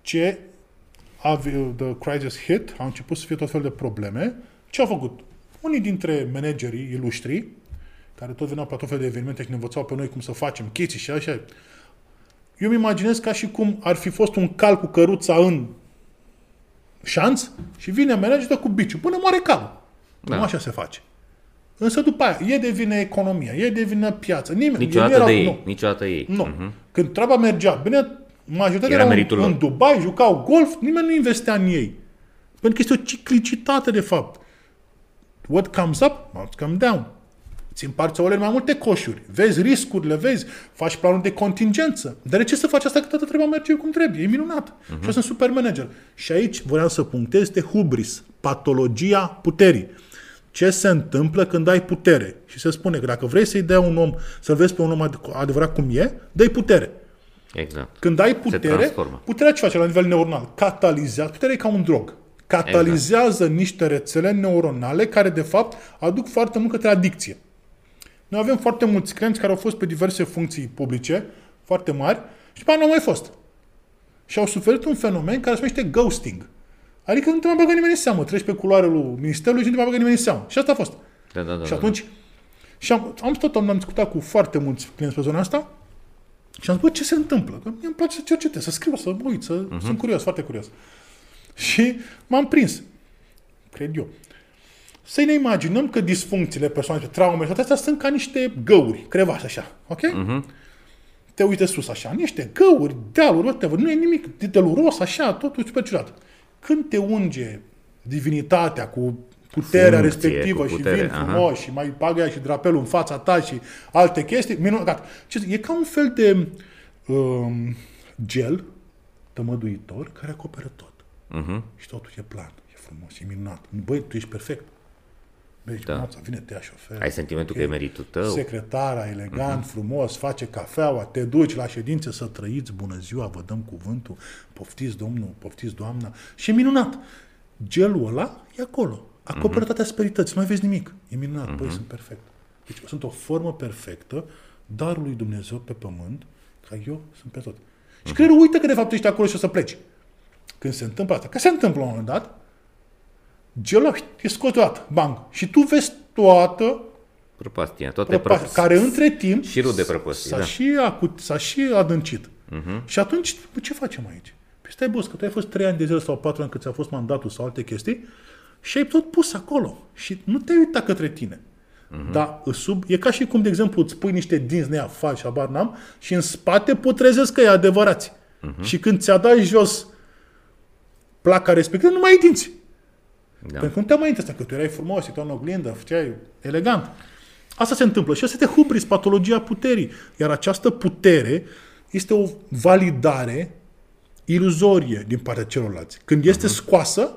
ce a, the crisis hit, au început să fie tot fel de probleme, ce au făcut? Unii dintre managerii ilustri, care tot veneau pe tot fel de evenimente și ne învățau pe noi cum să facem chestii și așa, eu îmi imaginez ca și cum ar fi fost un cal cu căruța în șanț și vine managerul cu biciu până moare calul. Da. Nu așa se face. Însă după aia, e de vină economia, e de vină piața. Nimeni, Niciodată ei nu de erau- ei. nu. Niciodată ei. Nu. Mhm. Când treaba mergea bine, majoritatea Era erau în, meritul lor. în Dubai, jucau golf, nimeni nu investea în ei. Pentru că este o ciclicitate, de fapt. What comes up, must come down. Îți împarți ouăle în mai multe coșuri. Vezi riscurile, vezi, faci planuri de contingență. Dar de ce să faci asta că toată treaba merge cum trebuie? E minunat. Uh-huh. Și eu sunt super manager. Și aici vreau să punctez este hubris, patologia puterii. Ce se întâmplă când ai putere? Și se spune că dacă vrei să-i dea un om, să-l vezi pe un om ad- adevărat cum e, dă-i putere. Exact. Când ai putere, transformă. puterea ce face la nivel neuronal? Catalizează. Puterea e ca un drog. Catalizează exact. niște rețele neuronale care, de fapt, aduc foarte mult către adicție. Noi avem foarte mulți clienți care au fost pe diverse funcții publice, foarte mari, și după aia nu au mai fost. Și au suferit un fenomen care se numește ghosting. Adică nu te mai bagă nimeni în seamă. Treci pe culoarul lui ministerului și nu te mai bagă nimeni în seamă. Și asta a fost. Da, da, da. Și da, atunci, și am, am stat, am, am discutat cu foarte mulți clienți pe zona asta și am zis, bă, ce se întâmplă? Că mie îmi place să cercetez, să scriu, să mă uit, să, uh-huh. sunt curios, foarte curios. Și m-am prins, cred eu. Să ne imaginăm că disfuncțiile persoanei, traumele, toate astea sunt ca niște găuri, crevași așa, ok? Uh-huh. Te uite sus așa, niște găuri, dealuri, whatever, nu e nimic de deluros, așa, totul super ciudat. Când te unge divinitatea cu puterea Funcție, respectivă cu și putere, vin aha. frumos și mai bagă ea și drapelul în fața ta și alte chestii, minunat, gata. Ce zic, e ca un fel de um, gel tămăduitor care acoperă tot. Mhm. Și totul e plan, e frumos, e minunat. Băi, tu ești perfect. Mergi Da. da. noaptea, vine, te ia șofer. Ai sentimentul că e meritul tău. Secretara, elegant, uh-huh. frumos, face cafeaua, te duci la ședințe să trăiți, bună ziua, vă dăm cuvântul, poftiți domnul, poftiți doamna. Și e minunat. Gelul ăla e acolo. Acoperă uh-huh. toate asperități, nu mai vezi nimic. E minunat, uh-huh. băi, sunt perfect. Deci sunt o formă perfectă, darul lui Dumnezeu pe pământ, ca eu sunt pe tot. Și creierul uită că de fapt ești acolo și o să pleci. Când se întâmplă asta, că se întâmplă la un moment dat, gelul ăla e scos deodată, bang. Și tu vezi toată Prăpastia, toate prăpastia, prăp- care între timp șirul de prăpăstii, s-a, da. și acut, s-a și adâncit. Uh-huh. Și atunci, bă, ce facem aici? Păi stai, boss, că tu ai fost 3 ani de zile sau 4 ani cât ți-a fost mandatul sau alte chestii și ai tot pus acolo. Și nu te-ai uitat către tine. Uh-huh. Dar sub, e ca și cum, de exemplu, îți pui niște dinți nea faci, habar n-am, și în spate putrezesc că e adevărați. Uh-huh. Și când ți-a dat jos placa respectivă, nu mai ai dinți. Da. Pentru că nu te mai interesat, că tu erai frumos, erai în oglindă, făceai elegant. Asta se întâmplă și asta este hubris, patologia puterii. Iar această putere este o validare iluzorie din partea celorlalți. Când este Mhm. scoasă,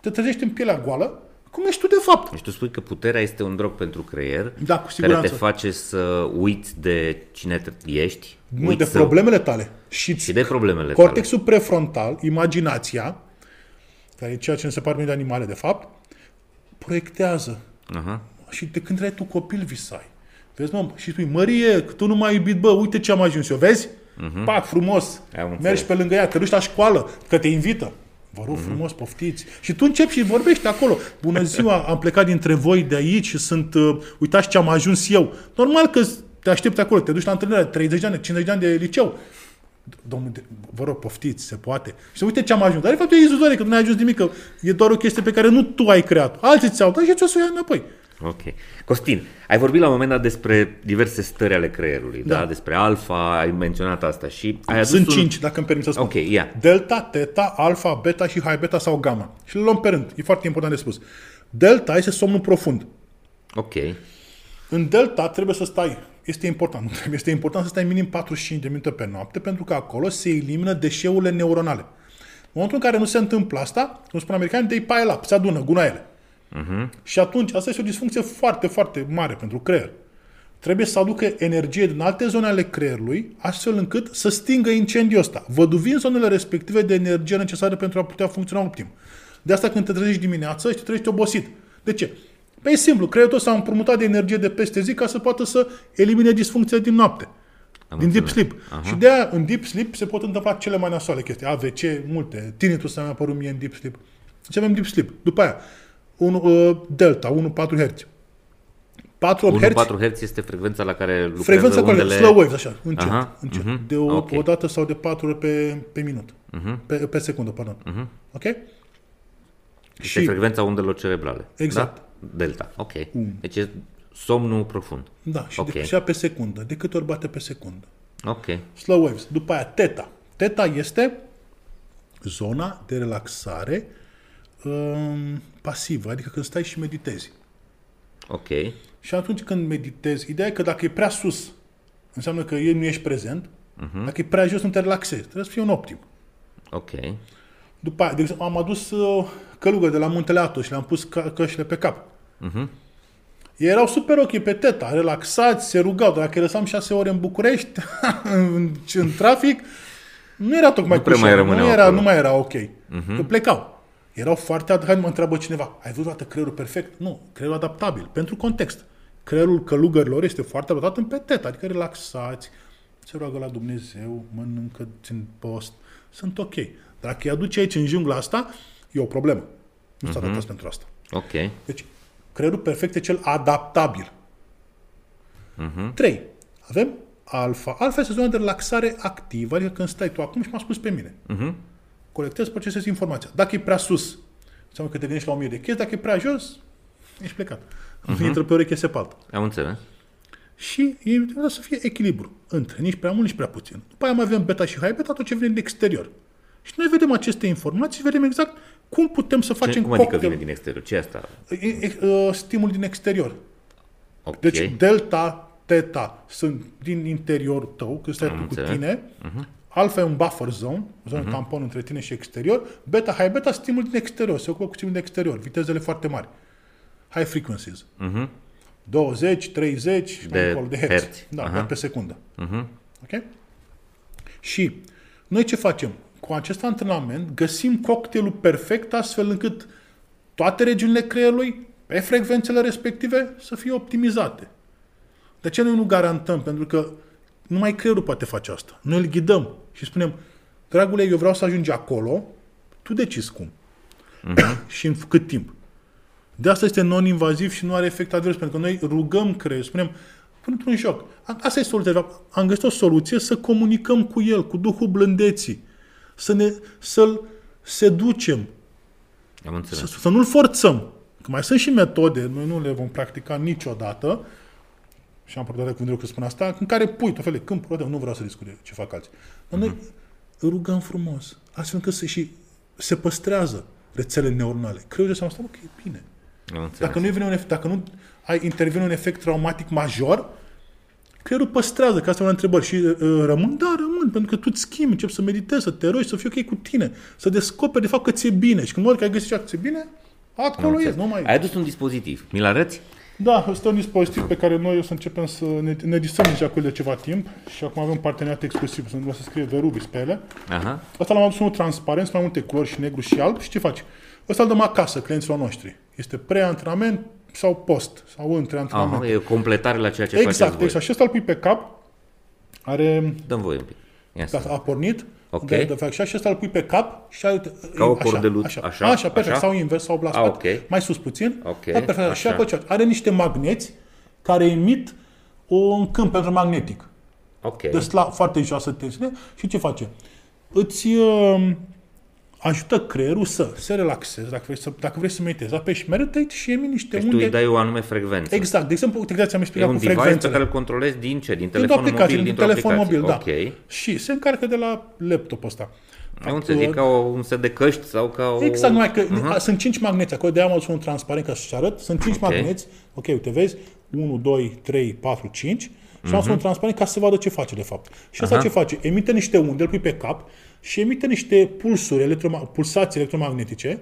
te trezești în pielea goală, cum ești tu de fapt. Deci tu spui că puterea este un drog pentru creier Da, cu care siguranță. te face să uiți de cine te- ești, Nu, uiți de să- problemele tale. Și, și de problemele cortexul prefrontal, imaginația, care e ceea ce ne separă mie de animale, de fapt, proiectează tale. Aha. Și de când erai tu copil visai. Vezi, mă, și spui, Mărie, tu nu m-ai iubit, bă, uite ce am ajuns eu, vezi? Uh-huh. Pac, frumos, Am înțeles. mergi pe lângă ea, te duci la școală, că te invită. Vă rog frumos, poftiți. Și tu începi și vorbești acolo. Bună ziua, am plecat dintre voi de aici și sunt, uh, uitați ce am ajuns eu. Normal că te aștepți acolo, te duci la întâlnire, 30 de ani, 50 de ani de liceu. Domnul, de- vă rog, poftiți, se poate. Și uite ce am ajuns. Dar de fapt e iluzoare, că nu ai ajuns nimic, că e doar o chestie pe care nu tu ai creat. Alții ți-au dat și ți-o să o iei înapoi. Ok. Costin, ai vorbit la un moment dat despre diverse stări ale creierului, da? Da. Despre alfa, ai menționat asta și ai adus Sunt un... cinci, dacă îmi permis să spun. Ok, ia. Delta, teta, alfa, beta și high beta sau gamma. Și le luăm pe rând. E foarte important de spus. Delta este somnul profund. Ok. În delta trebuie să stai, este important, nu trebuie, este important să stai minim 45 de minute pe noapte, pentru că acolo se elimină deșeurile neuronale. În momentul în care nu se întâmplă asta, cum spun americanii, they pile up, se adună gunoaiele. Uh-huh. Și atunci, asta este o disfuncție foarte, foarte mare pentru creier. Trebuie să aducă energie din alte zone ale creierului, astfel încât să stingă incendiul ăsta, văduvind zonele respective de energie necesară pentru a putea funcționa optim. De asta când te trezești dimineața și te trezești obosit. De ce? Păi e simplu, creierul tău s-a împrumutat de energie de peste zi ca să poată să elimine disfuncția din noapte. Am din deep înțeles. sleep. Aha. Și de aia, în deep sleep, se pot întâmpla cele mai nasoale chestii. AVC, multe. Tinnitus mi-a apărut mie în deep sleep. Deci avem deep sleep. După aia, un, uh, delta, 1,4 Hz. 4 Hz, 1,4 Hz este frecvența la care lucrează frecvența undele... undele... slow waves, așa, încet, Aha, încet. mhm, De o, ok. o dată sau de 4 ori pe, pe minut. Pe, pe secundă, pardon. Ok? Este frecvența undelor cerebrale. Exact. Da? Delta. Ok. Deci e somnul profund. Da, și Ok. de, și ea pe secundă. De câte ori bate pe secundă? Ok. Slow waves. După aia, teta. Teta este zona de relaxare um, pasivă, adică când stai și meditezi. Ok. Și atunci când meditezi, ideea e că dacă e prea sus, înseamnă că ei nu ești prezent, uh-huh. dacă e prea jos, nu te relaxezi. Trebuie să fie un optim. Ok. După aia, de exemplu, am adus uh, călugări de la Muntele Atos și le-am pus ca- căștile pe cap. Mhm. Ei erau super ok pe teta, relaxați, se rugau. Dacă îi lăsam șase ore în București, în, în trafic, nu era tocmai Nu prea cu mai șoară, rămâneau nu era, acolo. nu mai era ok. Uh-huh. Că plecau. Erau foarte adaptabil. Mă întreabă cineva, ai văzut toată creierul perfect? Nu, creierul adaptabil, pentru context. Creierul călugărilor este foarte adaptat în pe teta, adică relaxați, se roagă la Dumnezeu, mănâncă, țin post, sunt ok. Dacă îi aduce aici în jungla asta, e o problemă. Nu s-a adaptat pentru asta. Ok. Deci, creierul perfect e cel adaptabil. 3. Avem alfa. Alfa este zona de relaxare activă, adică când stai tu acum și m-a spus pe mine. Colectezi, procesezi informația. Dacă e prea sus, înseamnă că te gândești la o mie de chestii. Dacă e prea jos, ești plecat. Intră pe o ureche, se pe alta. Am înțeles. Și e important să fie echilibru între nici prea mult, nici prea puțin. După aia mai avem beta și high beta, tot ce vine din exterior. Și noi vedem aceste informații și vedem exact cum putem să Ce, facem cum adică cocktail. vine din exterior? Ce e asta? E- e- uh, Stimul din exterior. Ok. Deci delta, teta sunt din interior tău, când stai tu cu înțeles. tine. Alfa e un buffer zone, o zonă tampon între tine și exterior. Beta, high beta, stimul din exterior. Se ocupă cu stimul din exterior, vitezele foarte mari. High frequencies. 20, 30 și mai De încolo, de hertz. herți. Da, Aha. de pe secundă. Ok? Și noi ce facem? Cu acest antrenament găsim cocktailul perfect astfel încât toate regiunile creierului, pe frecvențele respective, să fie optimizate. De ce noi nu garantăm? Pentru că numai creierul poate face asta. Noi îl ghidăm și spunem, dragule, eu vreau să ajungi acolo, tu decizi cum. și în cât timp. De asta este non-invaziv și nu are efect advers, pentru că noi rugăm creierul, spunem, pune într-un joc. A- Asta e soluția. Am găsit o soluție să comunicăm cu el, cu Duhul blândeții, să ne, să-l seducem, Am înțeles. să, să nu-l forțăm. Că mai sunt și metode, noi nu le vom practica niciodată, și am părere cu că spun asta, în care pui tot felul de câmpuri, nu vreau să discut de ce fac alții. Dar noi îl rugăm frumos, astfel încât să și se păstrează rețelele neuronale. Creierul să asta, ok, e bine. Am înțeles. Dacă nu, vine un efect, dacă nu ai, intervine un efect traumatic major, creierul păstrează, ca asta la întrebări. Și uh, rămân? Da, rămân, pentru că tu îți schimbi, începi să meditezi, să te rogi, să fii ok cu tine, să descoperi de fapt că ți-e bine. Și când mă că ai găsit ceva că ți-e bine, Am acolo e, înțeles. nu mai Ai adus un dispozitiv. Mi-l arăți? Da, ăsta e un dispozitiv pe care noi o să începem să ne, ne distrăm deja cu el de ceva timp și acum avem parteneriat exclusiv, să o să scrie Verubis pe ele. Aha. Asta l-am adus unul transparent, sunt mai multe culori și negru și alb și ce faci? Ăsta îl dăm acasă clienților noștri. Este pre-antrenament sau post, sau între antrenament. Aha, e o completare la ceea ce exact, faceți voi. exact. Și ăsta îl pui pe cap, are, Dăm voi un pic. Ia să- da, a pornit, Ok. de, de fapt, și ăsta îl pui pe cap și uite, Ca o așa, cordeluță, așa, așa, așa, perfect, așa? sau invers, sau la Ah, spate, ok. mai sus puțin, Ok, da, perfect, și așa. apoi ce? are niște magneți care emit un câmp pentru magnetic. Ok. de sla, foarte joasă tensiune și ce face? Îți uh, ajută creierul să se relaxeze, dacă vrei să, dacă vrei să meditezi, apeși meditate și emit niște Deci tu unde... îi dai o anume frecvență. Exact, de exemplu, uite, ți-am E explicat un cu device pe frecvențele. care îl controlezi din ce? Din Dintr-o telefonul aplicație, mobil, din dintr-o telefon aplicație. mobil, da. Ok. Și se încarcă de la laptopul ăsta. Am înțeles, e ca o, un set de căști sau ca o... Exact, numai că uh-huh. sunt cinci magneți, acolo de-aia am un transparent ca să-și arăt. Sunt cinci Ok. magneți, ok, uite, vezi, 1, 2, 3, 4, 5 și am uh-huh. un transparent ca să se vadă ce face de fapt. Și asta Aha. ce face? Emite niște unde, îl pui pe cap și emite niște pulsuri, electroma- pulsații electromagnetice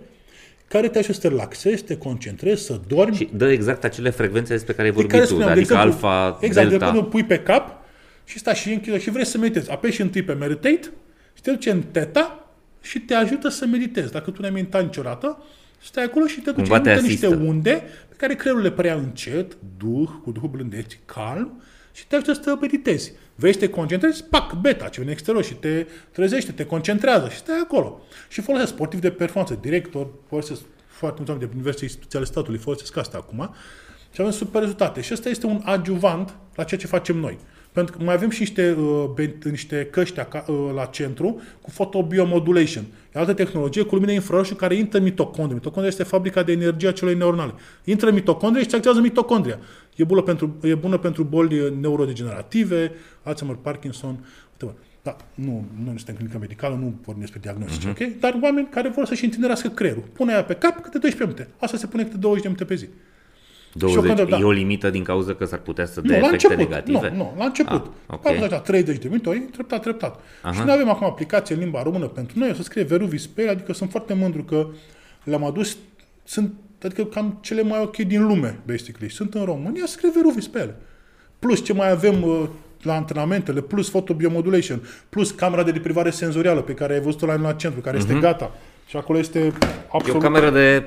care te ajută să te relaxezi, să te concentrezi, să dormi. Și dă exact acele frecvențe despre care ai de vorbit care tu, spuneam, de adică exemplu, alfa, exact, delta. de exemplu, pui pe cap și stai și închide și vrei să meditezi. Apeși întâi pe meditate și te duce în teta și te ajută să meditezi. Dacă tu n-ai meditat niciodată, stai acolo și te duce Cumva te în niște asistă. unde pe care creierul le părea încet, duh, cu duhul blândeți, calm și te ajută să te meditezi. Vrei să te concentrezi? Pac, beta, ce vine în exterior și te trezește, te concentrează și stai acolo. Și folosesc sportiv de performanță, director, folosesc foarte mulți oameni de diverse instituții ale statului, folosesc asta acum și avem super rezultate. Și ăsta este un adjuvant la ceea ce facem noi. Pentru că mai avem și niște, uh, ben- niște căști aca- uh, la centru cu photobiomodulation. E altă tehnologie cu lumină infraroșu care intră în mitocondrie. Mitocondria este fabrica de energie a celei neuronale. Intră în mitocondrie și se activează mitocondria. E bună pentru, e bună pentru boli uh, neurodegenerative, Alzheimer, Parkinson, whatever. Da, nu, nu suntem clinică medicală, nu vorbim despre diagnostice, Mhm. ok? Dar oameni care vor să-și întinerească creierul. Pune aia pe cap câte 12 minute. Asta se pune câte 20 de minute pe zi. 20, Și eu control, da. e o limită din cauza că s-ar putea să Nu, dea la efecte început. negative? Nu, nu, la început. Ah, ok. Okay. Așa, 30 de minute, oi, treptat, treptat. Aha. Și noi avem acum aplicație în limba română pentru noi, o să scrie Veruvis pe ele, adică sunt foarte mândru că le-am adus, sunt, adică cam cele mai ok din lume, basically. Sunt în România, se scrie Veruvis pe ele. Plus ce mai avem uh, la antrenamentele, plus photobiomodulation, plus camera de deprivare senzorială pe care ai văzut-o la, la centru, care este gata. Și acolo este E absolut... o cameră de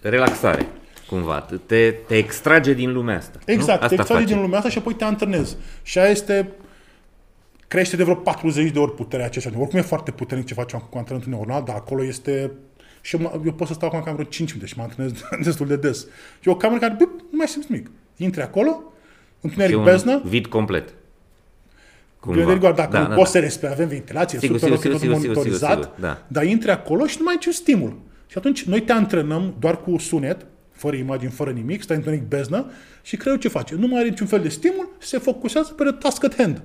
relaxare, cumva. Te, te extrage din lumea asta. nu? Exact, te Asta extragi face. din lumea asta și apoi te antrenezi. Și aia este crește de vreo 40 de ori puterea aceea. Oricum e foarte puternic ce facem cu antrenamentul neuronal, dar acolo este... Și eu, mă- eu pot să stau acum cam vreo 5 minute și mă antrenez destul de des. Și e o cameră care, bip, nu mai simți nimic. Intri acolo, E întuneric un beznă, vid complet. Întuneric doar dacă Da, nu da, poți da. să respiri, avem ventilație, Sigur, super sigur, ok, sigur, tot sigur, sigur, monitorizat, sigur, da. dar intri acolo și nu mai ai niciun stimul. Și atunci noi te antrenăm doar cu sunet, fără imagini, fără nimic, stai întuneric beznă și creierul ce face? Nu mai are niciun fel de stimul, se focusează pe the task at hand,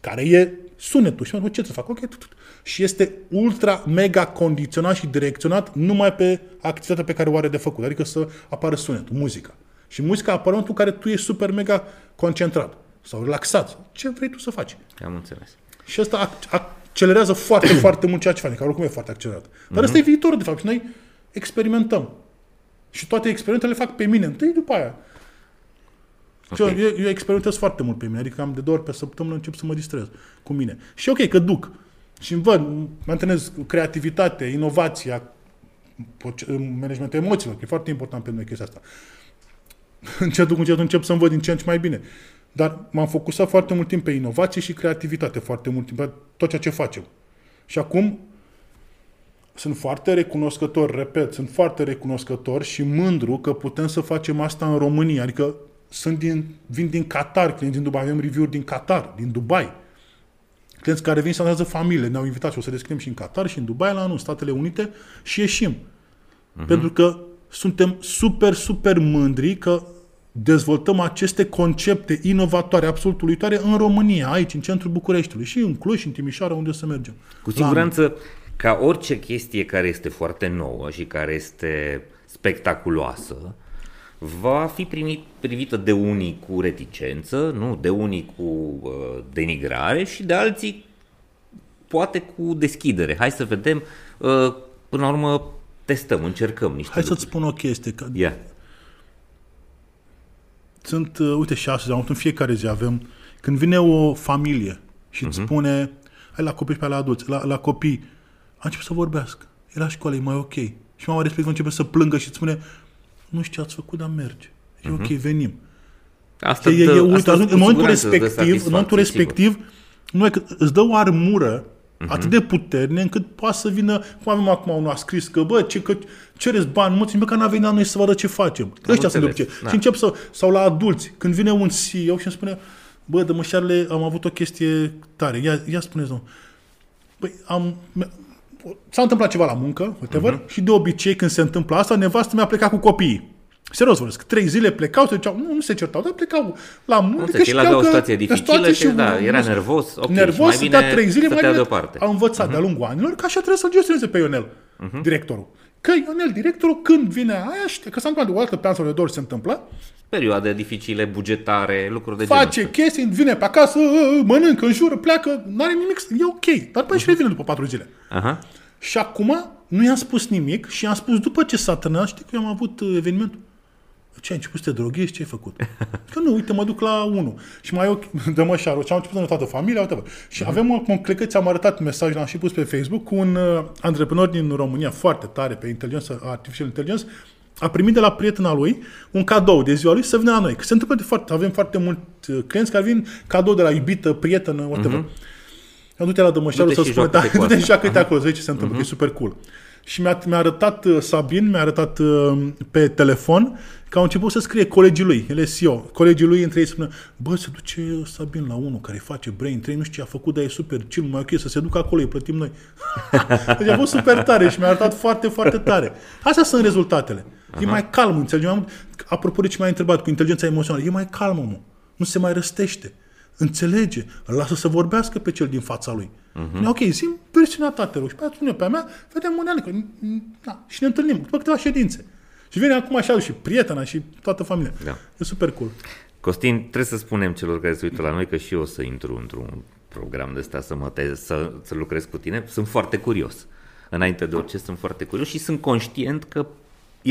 care e sunetul. Și mă ce să fac? Ok, tut, tut. Și este ultra, mega condiționat și direcționat numai pe activitatea pe care o are de făcut, adică să apară sunetul, muzica. Și muzica apare în momentul în care tu ești super mega concentrat sau relaxat. Ce vrei tu să faci? Am înțeles. Și asta ac- accelerează foarte, foarte mult ceea ce face, care oricum e foarte accelerat. Dar ăsta e viitorul, de fapt, și noi experimentăm. Și toate experimentele le fac pe mine întâi, după aia. Și Ok. eu, eu, eu experimentez foarte mult pe mine, adică am de două ori pe săptămână încep să mă distrez cu mine. Și ok, că duc. Și îmi văd, mă antrenez creativitate, inovația, proce- managementul emoțiilor, că e foarte important pentru noi chestia asta. Încetul cu încetul încep să-mi văd din ce în ce mai bine. Dar m-am focusat foarte mult timp pe inovație și creativitate, foarte mult timp pe tot ceea ce facem. Și acum sunt foarte recunoscător, repet, sunt foarte recunoscător și mândru că putem să facem asta în România. Adică sunt din, vin din Qatar, clienți din Dubai, avem review-uri din Qatar, din Dubai. Clienți care vin să antrenează familie, ne-au invitat și o să descriem și în Qatar și în Dubai la anul, Statele Unite și ieșim. Uh-huh. Pentru că suntem super, super mândri că dezvoltăm aceste concepte inovatoare, absolut uluitoare în România, aici, în centrul Bucureștiului și în Cluj și în Timișoara, unde o să mergem. Cu La siguranță, ca orice chestie care este foarte nouă și care este spectaculoasă, va fi primit, privită de unii cu reticență, nu, de unii cu uh, denigrare și de alții poate cu deschidere. Hai să vedem, uh, până la urmă testăm, încercăm niște Hai să-ți lucruri. spun o chestie. Că Ia. sunt, uh, uite, și astăzi, am avut în fiecare zi avem, când vine o familie și îți spune, hai la copii și pe la adulți, la, la copii, a început să vorbească. E la școală, e mai ok. Și mama respectivă începe să plângă și îți spune, nu știu ce ați făcut, dar merge. E ok, venim. Asta E, e, dă- e, uite, asta în cu momentul siguranță îți dă respectiv, în satisfacție, momentul sigur. Mhm. respectiv, nu e că îți dă o armură atât de puternică încât poate să vină, cum avem acum unul a scris că, bă, ce, că cereți bani mulți, nici măcar n-a venit la noi să vadă ce facem. Ăștia sunt de înțeles, obicei. da. Și încep să, sau la adulți, când vine un CEO și îmi spune, bă, dămășarle, am avut o chestie tare, ia, ia spuneți, domnul. Păi, am, s-a întâmplat ceva la muncă, whatever, Mhm. uh-huh. și de obicei când se întâmplă asta, nevastă mi-a plecat cu copiii. Serios vorbesc, trei zile plecau, se duceau, nu, nu se certau, dar plecau la muncă. Înțeleg, că el știau avea o că- situație că dificilă situație și, da, nu- era nu- nervos, ok, și nervos, mai stătea bine trei zile, mai stătea bine deoparte. Mhm. a învățat de-a lungul anilor că așa trebuie să-l gestioneze pe Ionel, directorul. Că Ionel, directorul, când vine aia, știe că s-a întâmplat de o dată pe an sau de două ori se întâmplă, Perioade dificile, bugetare, lucruri de genul face ăsta. chestii, vine pe acasă, mănâncă, înjură, pleacă, n-are nimic, e ok, dar după și revine după patru zile. Aha. Și acum nu i-am spus nimic și i-am spus după ce s-a terminat, știi că eu am avut uh, evenimentul. Ce ai început să te droghezi? Ce ai făcut? Că nu, uite, mă duc la unul. Și mai eu, dă mă șarul. Și am început să ne toată familia, uite Și avem acum, cred că ți-am arătat mesaj, l-am și pus pe Facebook, cu un uh, antreprenor din România, foarte tare pe inteligență, artificial intelligence, a primit de la prietena lui un cadou de ziua lui să vină la noi. Că se întâmplă de foarte, avem foarte mulți uh, clienți care vin cadou de la iubită, prietenă, whatever. Mm-hmm. Du-te la dămășarul Du-te să și spune, da, joacă-te cu du-te și asta. joacă-te acolo, să vezi ce se întâmplă, că e super cool. Și mi-a, mi-a arătat uh, Sabin, mi-a arătat uh, pe telefon că au început să scrie colegii lui, el e CEO. Colegii lui între ei spune, bă, se duce Sabin la unul care face brain train, nu știu ce a făcut, dar e super chill, mai ok să se ducă acolo, îi plătim noi. deci a fost super tare și mi-a arătat foarte, foarte tare. Astea sunt rezultatele. E mai calm, înțelegi? Mai mult- Apropo de ce m-ai întrebat cu inteligența emoțională, e mai calm, omul. Nu se mai răstește. Înțelege. Îl lasă să vorbească pe cel din fața lui. Uh-huh. Ok, zi versiunea ta, te rog. Și pe aia spune pe a mea, vedem unele, că, na, și ne întâlnim după câteva ședințe. Și vine acum așa și prietena și toată familia. Da. E super cool. Costin, trebuie să spunem celor care se uită la noi că și eu o să intru într-un program de ăsta să, mă te- să, să lucrez cu tine. Sunt foarte curios. Înainte de orice sunt foarte curios și sunt conștient că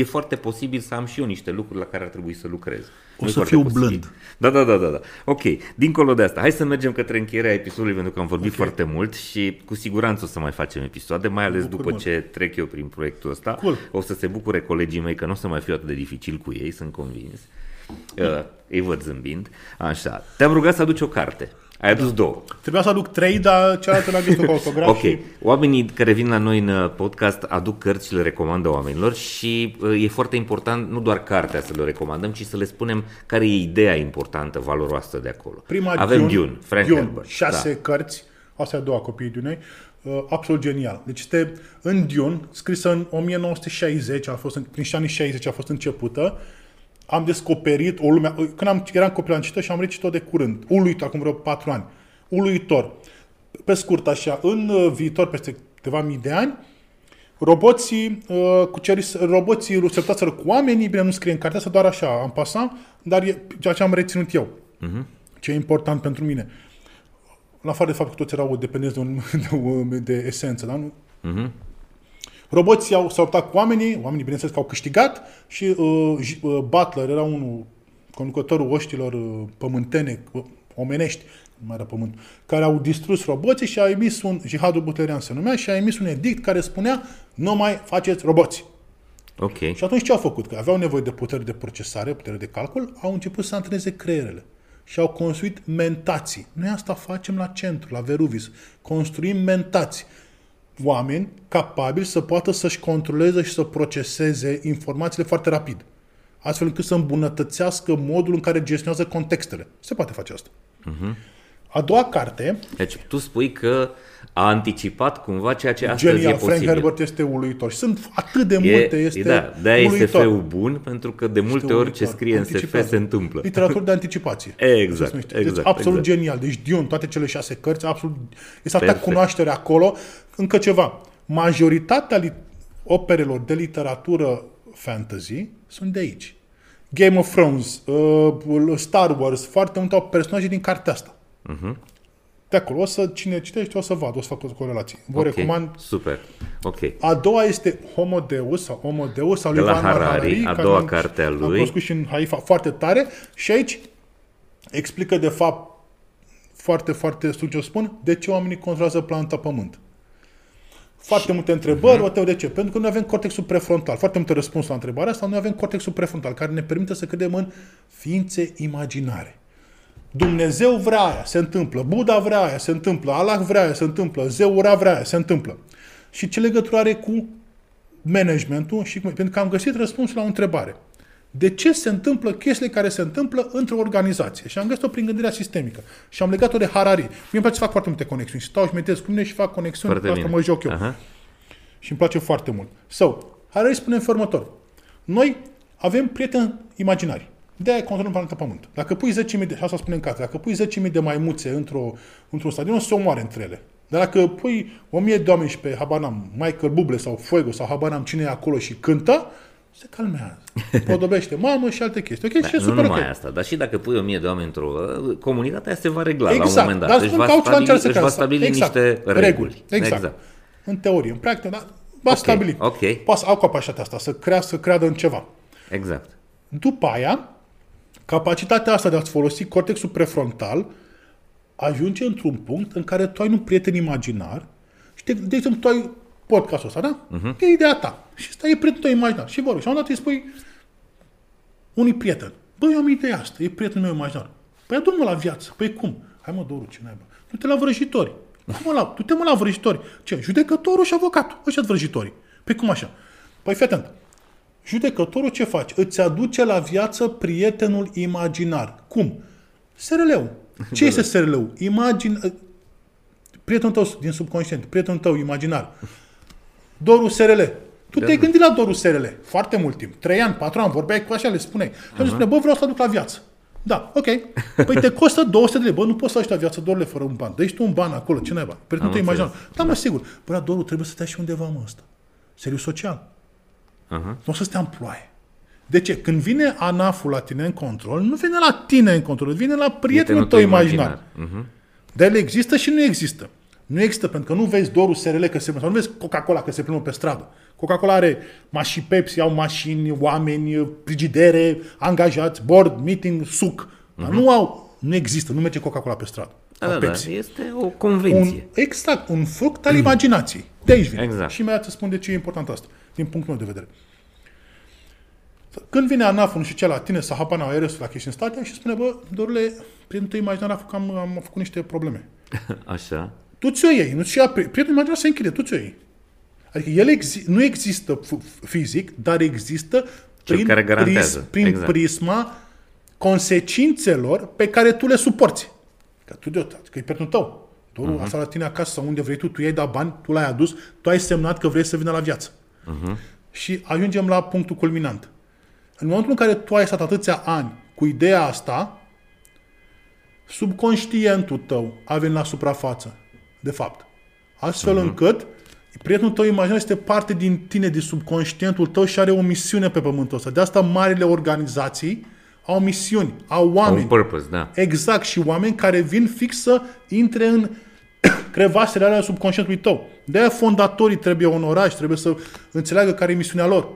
e foarte posibil să am și eu niște lucruri la care ar trebui să lucrez. O Nu e să foarte fiu posibil. blând. Da, da, da, da, da. Ok, dincolo de asta, hai să mergem către încheierea episodului pentru că am vorbit Ok. foarte mult și cu siguranță o să mai facem episoade, mai ales bucur după mult. ce trec eu prin proiectul ăsta. Cool. O să se bucure colegii mei că nu o să mai fiu atât de dificil cu ei, sunt convins. Uh, îi văd zâmbind. Așa. Te-am rugat să aduci o carte. Ai adus două. Trebuia să aduc trei, dar cealaltă l-a găsit cu autograf. Ok. Și... Oamenii care vin la noi în uh, podcast aduc cărți și le recomandă oamenilor și uh, e foarte important nu doar cartea să le recomandăm, ci să le spunem care e ideea importantă, valoroasă de acolo. Prima Avem Dune, Dune, Frank Dune, Herbert. șase Da. cărți, astea două copiii Dune, uh, absolut genial. Deci este în Dune, scrisă în 1960, a fost în, prin șanii 60 a fost începută, am descoperit o lume, când am, eram copil am citit și am recitit-o de curând, uluit acum vreo patru ani, uluitor. Pe scurt așa, în uh, viitor, peste câteva mii de ani, roboții, uh, cuceris, roboții se luptaseră cu oamenii, bine, nu scrie în cartea asta, doar așa, am pasat, dar e ceea ce am reținut eu. Uh-huh. Ce e important pentru mine. La afară de faptul că toți erau dependenți de, un, de, un- de esență, da? Nu? Mhm. Roboții au, s-au luptat cu oamenii, oamenii bineînțeles că au câștigat și uh, J- uh, Butler era unul, conducătorul oștilor uh, pământene, uh, omenești, nu mai era pământ, care au distrus roboții și a emis un, jihadul butlerian se numea, și a emis un edict care spunea nu mai faceți roboți. Ok. Și atunci ce au făcut? Că aveau nevoie de putere de procesare, putere de calcul, au început să antreneze creierele și au construit mentații. Noi asta facem la centru, la Veruvis. Construim mentații. Oameni capabili să poată să-și controleze și să proceseze informațiile foarte rapid. Astfel încât să îmbunătățească modul în care gestionează contextele. Se poate face asta. Uh-huh. A doua carte, Deci tu spui că a anticipat cumva ceea ce astăzi genial, e Frank posibil. Herbert este uluitor. Și sunt atât de E, multe, este e, da, de-aia e uluitor. SF-ul bun, pentru că de multe ori ce uluitor. scrie în SF Anticipează. se întâmplă. Literatură de anticipație. Exact, Așa se numește. exact, Deci absolut exact. genial. Deci Dion, toate cele șase cărți, absolut... Este atâta Perfect. cunoaștere acolo. Încă ceva. Majoritatea li- operelor de literatură fantasy sunt de aici. Game of Thrones, uh, Star Wars, foarte multe au personaje din cartea asta. Mhm. De acolo, o să, cine citește, o să vadă, o să fac o corelație. Vă Ok, recomand Super. Ok. a doua este Homo Deus sau Homo Deus sau De lui la Yuval Harari, a care doua am- carte a Am lui. cunoscut și în Haifa foarte tare și aici explică de fapt foarte, foarte, știu ce o spun, de ce oamenii controlează planeta Pământ. Foarte multe întrebări, o de ce? Pentru că noi avem cortexul prefrontal. Foarte multe răspunsuri la întrebarea asta, noi avem cortexul prefrontal, care ne permite să credem în ființe imaginare. Dumnezeu vrea aia, se întâmplă. Buddha vrea aia, se întâmplă. Allah vrea aia, se întâmplă. Zeura vrea aia, se întâmplă. Și ce legătură are cu managementul? Și, pentru că am găsit răspunsul la o întrebare. De ce se întâmplă chestiile care se întâmplă într-o organizație? Și am găsit-o prin gândirea sistemică. Și am legat-o de Harari. Mie îmi place să fac foarte multe conexiuni. Stau și meditez cu mine și fac conexiuni. Foarte asta bine. mă joc eu. Aha. Și îmi place foarte mult. So, Harari spune în următor. Noi avem prieteni imaginari. De aia controlăm planeta Pământ. Dacă pui 10.000 de, asta spune în carte, dacă pui 10.000 de maimuțe într-o, într-un stadion, se omoare între ele. Dar dacă pui 1000 de oameni și pe Habanam, Michael Buble sau Fuego sau Habanam cine e acolo și cântă, se calmează. Podobește mamă și alte chestii. Ok? Da, și e nu super numai okay. asta, dar și dacă pui 1000 de oameni într-o comunitatea se va regla exact. la un moment dat. Dar își spun va că stabili, își va stabili exact. niște reguli. reguli. Exact. exact. În teorie, în practică, dar va okay. stabili. Ok. Poate au capacitatea asta, să, crea, să creadă în ceva. Exact. După aia, capacitatea asta de a-ți folosi cortexul prefrontal ajunge într-un punct în care tu ai un prieten imaginar și, de, de exemplu, tu ai podcastul ăsta, da? Uh-huh. E ideea ta. Și stai e prietenul tău imaginar. Și vorbi. Și am dat îi spui unui prieten. Băi, eu am ideea asta. E prietenul meu imaginar. Păi adu-mă la viață. Păi cum? Hai mă, Doru, ce naiba. Du-te la vrăjitori. Cum la, du-te mă la vrăjitori. Ce? Judecătorul și avocatul. Ăștia vrăjitorii. Păi cum așa? Păi fii atent. Judecătorul ce face? Îți aduce la viață prietenul imaginar. Cum? SRL-ul. Ce este SRL-ul? Imagine, prietenul tău din subconștient, prietenul tău imaginar. Doru SRL. Tu te-ai gândit la Doru SRL foarte mult timp. Trei ani, patru ani, vorbeai cu așa, le spuneai. Și uh-huh. spune, bă, vreau să aduc la viață. Da, ok. Păi te costă 200 de lei. Bă, nu poți să la viață dorule fără un ban. Dă tu un ban acolo, ce naiba? Prietenul tău imaginar. Da, mă, sigur. Bă, dar Doru trebuie să stai și undeva, mă, ăsta. Seriu social. Uh-huh. Nu o să stea în ploaie. De ce? Când vine ANAF-ul la tine în control, nu vine la tine în control, vine la prietenul tău imaginar. imaginar. Uh-huh. Dar el există și nu există. Nu există pentru că nu vezi dorul SRL că se sau nu vezi Coca-Cola că se plimbă pe stradă. Coca-Cola are mașini Pepsi, au mașini, oameni, frigidere, angajați, board, meeting, suc. Uh-huh. Dar nu au, nu există, nu merge Coca-Cola pe stradă. Da, da, da, este o convenție. Un, exact, un fruct al imaginației. De aici vine. Exact. Și mi-a să spun de ce e important asta, din punctul meu de vedere. Când vine anaf și ce la tine, să hapana aeresul la chestii în state și spune, bă, dorule, prietenul tău imaginar că am, am făcut niște probleme. Așa. Tu ți-o iei, nu ți-o ia, prietenul imaginar se închide, tu ți-o iei. Adică el exi- nu există fizic, dar există prin, care garantează. Pris, prin exact. prisma consecințelor pe care tu le suporți. Că tu deodată, că e prietenul tău. Tu uh-huh. asta la tine acasă sau unde vrei tu, tu i-ai dat bani, tu l-ai adus, tu ai semnat că vrei să vină la viață. Uh-huh. Și ajungem la punctul culminant. În momentul în care tu ai stat atâția ani cu ideea asta, subconștientul tău a venit la suprafață, de fapt. Astfel uh-huh. încât prietenul tău imaginar este parte din tine, din subconștientul tău și are o misiune pe pământul ăsta. De asta marile organizații au misiuni, au oameni. Au purpose, da. Exact, și oameni care vin fix să intre în crevasele alea subconștientului tău. De-aia fondatorii trebuie onorați, trebuie să înțeleagă care e misiunea lor.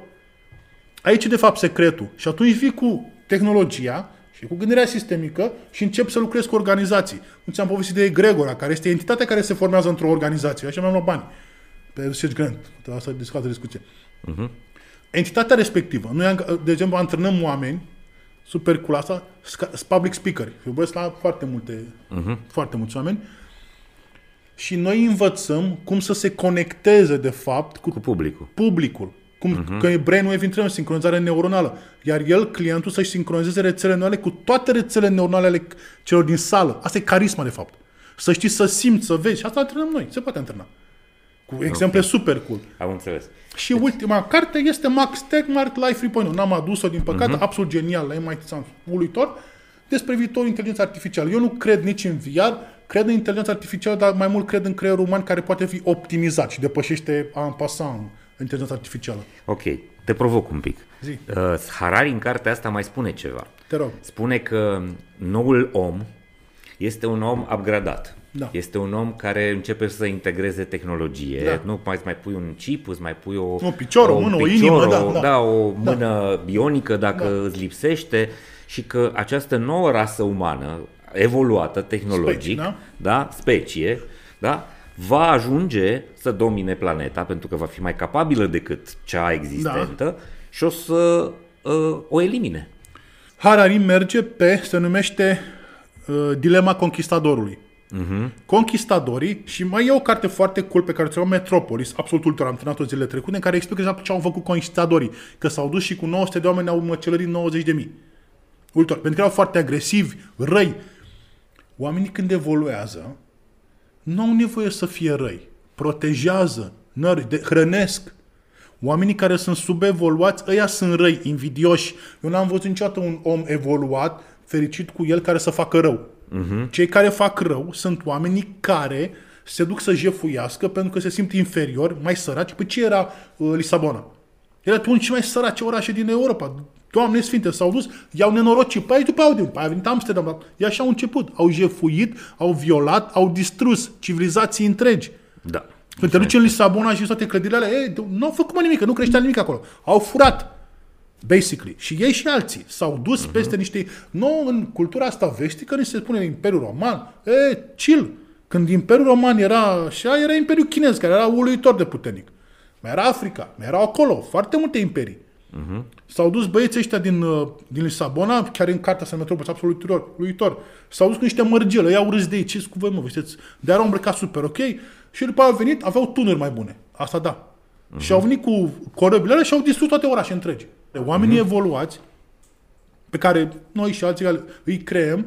Aici e de fapt secretul. Și atunci vii cu tehnologia și cu gândirea sistemică și încep să lucrezi cu organizații. Nu ți-am povestit de Gregora, care este entitatea care se formează într-o organizație. Așa mi-am luat bani. Pe Research Grant. Asta e discuție. discuție. Uh-huh. Entitatea respectivă. Noi, de exemplu, antrenăm oameni super cool asta, public speaker. Vorbesc la foarte multe, uh-huh. foarte mulți oameni. Și noi învățăm cum să se conecteze, de fapt, cu, cu publicul. publicul. Cum uh-huh. că e brainwave intrăm în sincronizare neuronală. Iar el, clientul, să-și sincronizeze rețelele neuronale cu toate rețelele neuronale ale celor din sală. Asta e carisma, de fapt. Să știi să simți, să vezi. Și asta antrenăm noi. Se poate antrena. Cu exemple okay. super cool. Am înțeles. Și deci... ultima carte este Max Tegmark Life 3.0. N-am adus-o, din păcate, uh-huh. absolut genial la MIT Sound, uluitor, despre viitorul inteligență artificială. Eu nu cred nici în VR, cred în inteligență artificială, dar mai mult cred în creierul uman care poate fi optimizat și depășește în pasant inteligența artificială. Ok, te provoc un pic. Zi. Uh, Harari în cartea asta mai spune ceva. Te rog. Spune că noul om este un om upgradat. Da. Este un om care începe să integreze tehnologie. Da. Nu mai mai pui un chip, îți mai pui o, o picior, o, mână, picior, o inimă, da, da. da o da. mână bionică dacă da. îți lipsește și că această nouă rasă umană evoluată tehnologic, specie, da? da, specie, da, va ajunge să domine planeta pentru că va fi mai capabilă decât cea existentă da. și o să uh, o elimine. Harari merge pe, se numește uh, Dilema Conquistadorului. Uh-huh. Conquistadorii, și mai e o carte foarte cool pe care o Metropolis, absolut ultra, am terminat-o zilele trecute, în care explică exact ce au făcut conquistadorii. Că s-au dus și cu 900 de oameni au măcelărit 90 de mii. Ultor, pentru că erau foarte agresivi, răi. Oamenii când evoluează, nu au nevoie să fie răi. Protejează, nări, de, hrănesc. Oamenii care sunt subevoluați, ăia sunt răi, invidioși. Eu n-am văzut niciodată un om evoluat, fericit cu el, care să facă rău. Uh-huh. Cei care fac rău sunt oamenii care se duc să jefuiască pentru că se simt inferior, mai săraci. Păi ce era uh, Lisabona? Era unul cei mai sărace orașe din Europa. Doamne Sfinte, s-au dus, i-au nenorocit pe aici, după aia, după aia a venit Amsterdam. E așa au început. Au jefuit, au violat, au distrus civilizații întregi. Da. Când te duci în Lisabona și toate clădirile alea, ei, nu au făcut mă nimic, nu creștea nimic acolo. Au furat. Basically. Și ei și alții s-au dus uh-huh. peste niște... Nu, în cultura asta vestică ni se spune Imperiul Roman. E, chill. Când Imperiul Roman era așa, era Imperiul Chinez, care era uluitor de puternic. Mai era Africa, mai erau acolo, foarte multe imperii. Uh-huh. S-au dus băieții ăștia din, uh, din Lisabona, chiar în cartea să Metropolis, absolut uluitor, uluitor. S-au dus cu niște mărgele, i-au râs de ei, ce cu voi mă, vă De erau îmbrăcat super ok și după au venit, aveau tunuri mai bune. Asta da. Uh-huh. Și au venit cu corăbile și au distrus toate orașe întregi. Oamenii uh-huh. evoluați, pe care noi și alții îi creăm,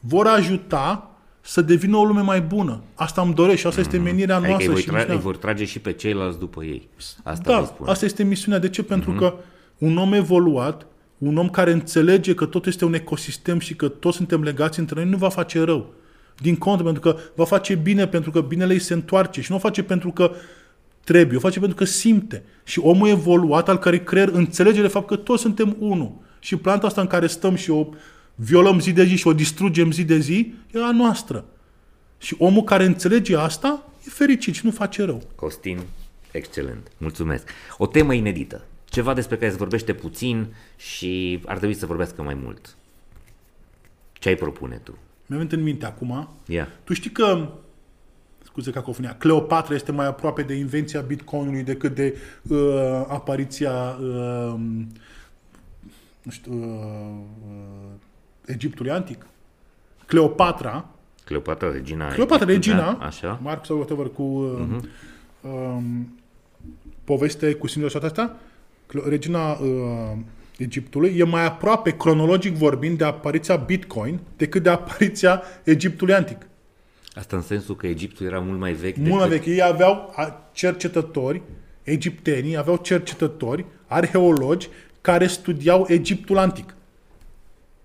vor ajuta să devină o lume mai bună. Asta îmi doresc și asta mm. este menirea adică noastră. Adică și îi, tra- îi vor trage și pe ceilalți după ei. Asta da, spun. asta este misiunea. De ce? Pentru mm-hmm. că un om evoluat, un om care înțelege că tot este un ecosistem și că toți suntem legați între noi, nu va face rău. Din contră, pentru că va face bine, pentru că binele îi se întoarce și nu o face pentru că trebuie, o face pentru că simte. Și omul evoluat, al cărei creier înțelege de fapt că toți suntem unul. Și planta asta în care stăm și o violăm zi de zi și o distrugem zi de zi, e a noastră. Și omul care înțelege asta e fericit și nu face rău. Costin, excelent. Mulțumesc. O temă inedită. Ceva despre care se vorbește puțin și ar trebui să vorbească mai mult. Ce ai propune tu? Mi-a venit în minte acum. Yeah. Tu știi că scuze cacofonia, Cleopatra este mai aproape de invenția Bitcoinului decât de uh, apariția uh, nu știu, uh, uh, Egiptului antic. Cleopatra Cleopatra, regina. Cleopatra, regina. Da, așa. Marcus sau whatever, cu uh, uh-huh. um, poveste cu similor și asta. Regina uh, Egiptului e mai aproape, cronologic vorbind, de apariția Bitcoin decât de apariția Egiptului antic. Asta în sensul că Egiptul era mult mai vechi Mult mai vechi. Ei aveau cercetători, egiptenii aveau cercetători, arheologi, care studiau Egiptul antic.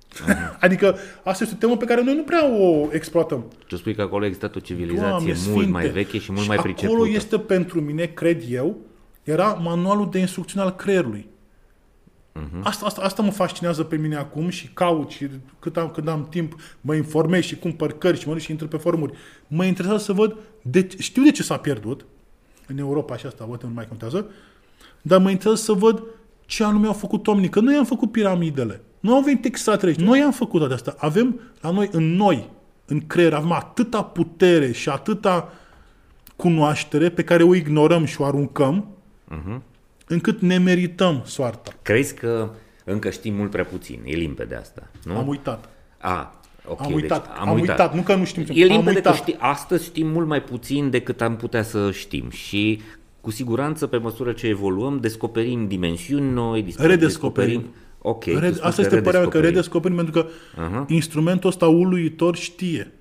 Uh-huh. adică asta este o temă pe care noi nu prea o exploatăm. Tu spui că acolo există o civilizație Doamne, mult sfinte. mai veche și mult și mai pricepută. acolo este pentru mine, cred eu, era manualul de instrucțiune al creierului. Uh-huh. Asta, asta, asta mă fascinează pe mine acum și caut și cât am, când am timp mă informez și cumpăr cărți și mă duc și intru pe forumuri. Mă interesează să văd, de, știu de ce s-a pierdut, în Europa și asta, văd, nu mai contează, dar mă interesează să văd ce anume au făcut oamenii, că noi am făcut piramidele, nu au venit extraterestri, noi am făcut toate astea. Avem la noi, în noi, în creier, avem atâta putere și atâta cunoaștere pe care o ignorăm și o aruncăm, uh-huh încât ne merităm soarta. Crezi că încă știm mult prea puțin? E limpede asta, nu? Am uitat. A, okay, am uitat, deci am, am uitat. uitat. Nu că nu știm ce. E limpede că știi, astăzi știm mult mai puțin decât am putea să știm și cu siguranță pe măsură ce evoluăm descoperim dimensiuni noi, redescoperim. descoperim Ok. Red, asta este părerea că redescoperim pentru că uh-huh. instrumentul ăsta uluitor știe.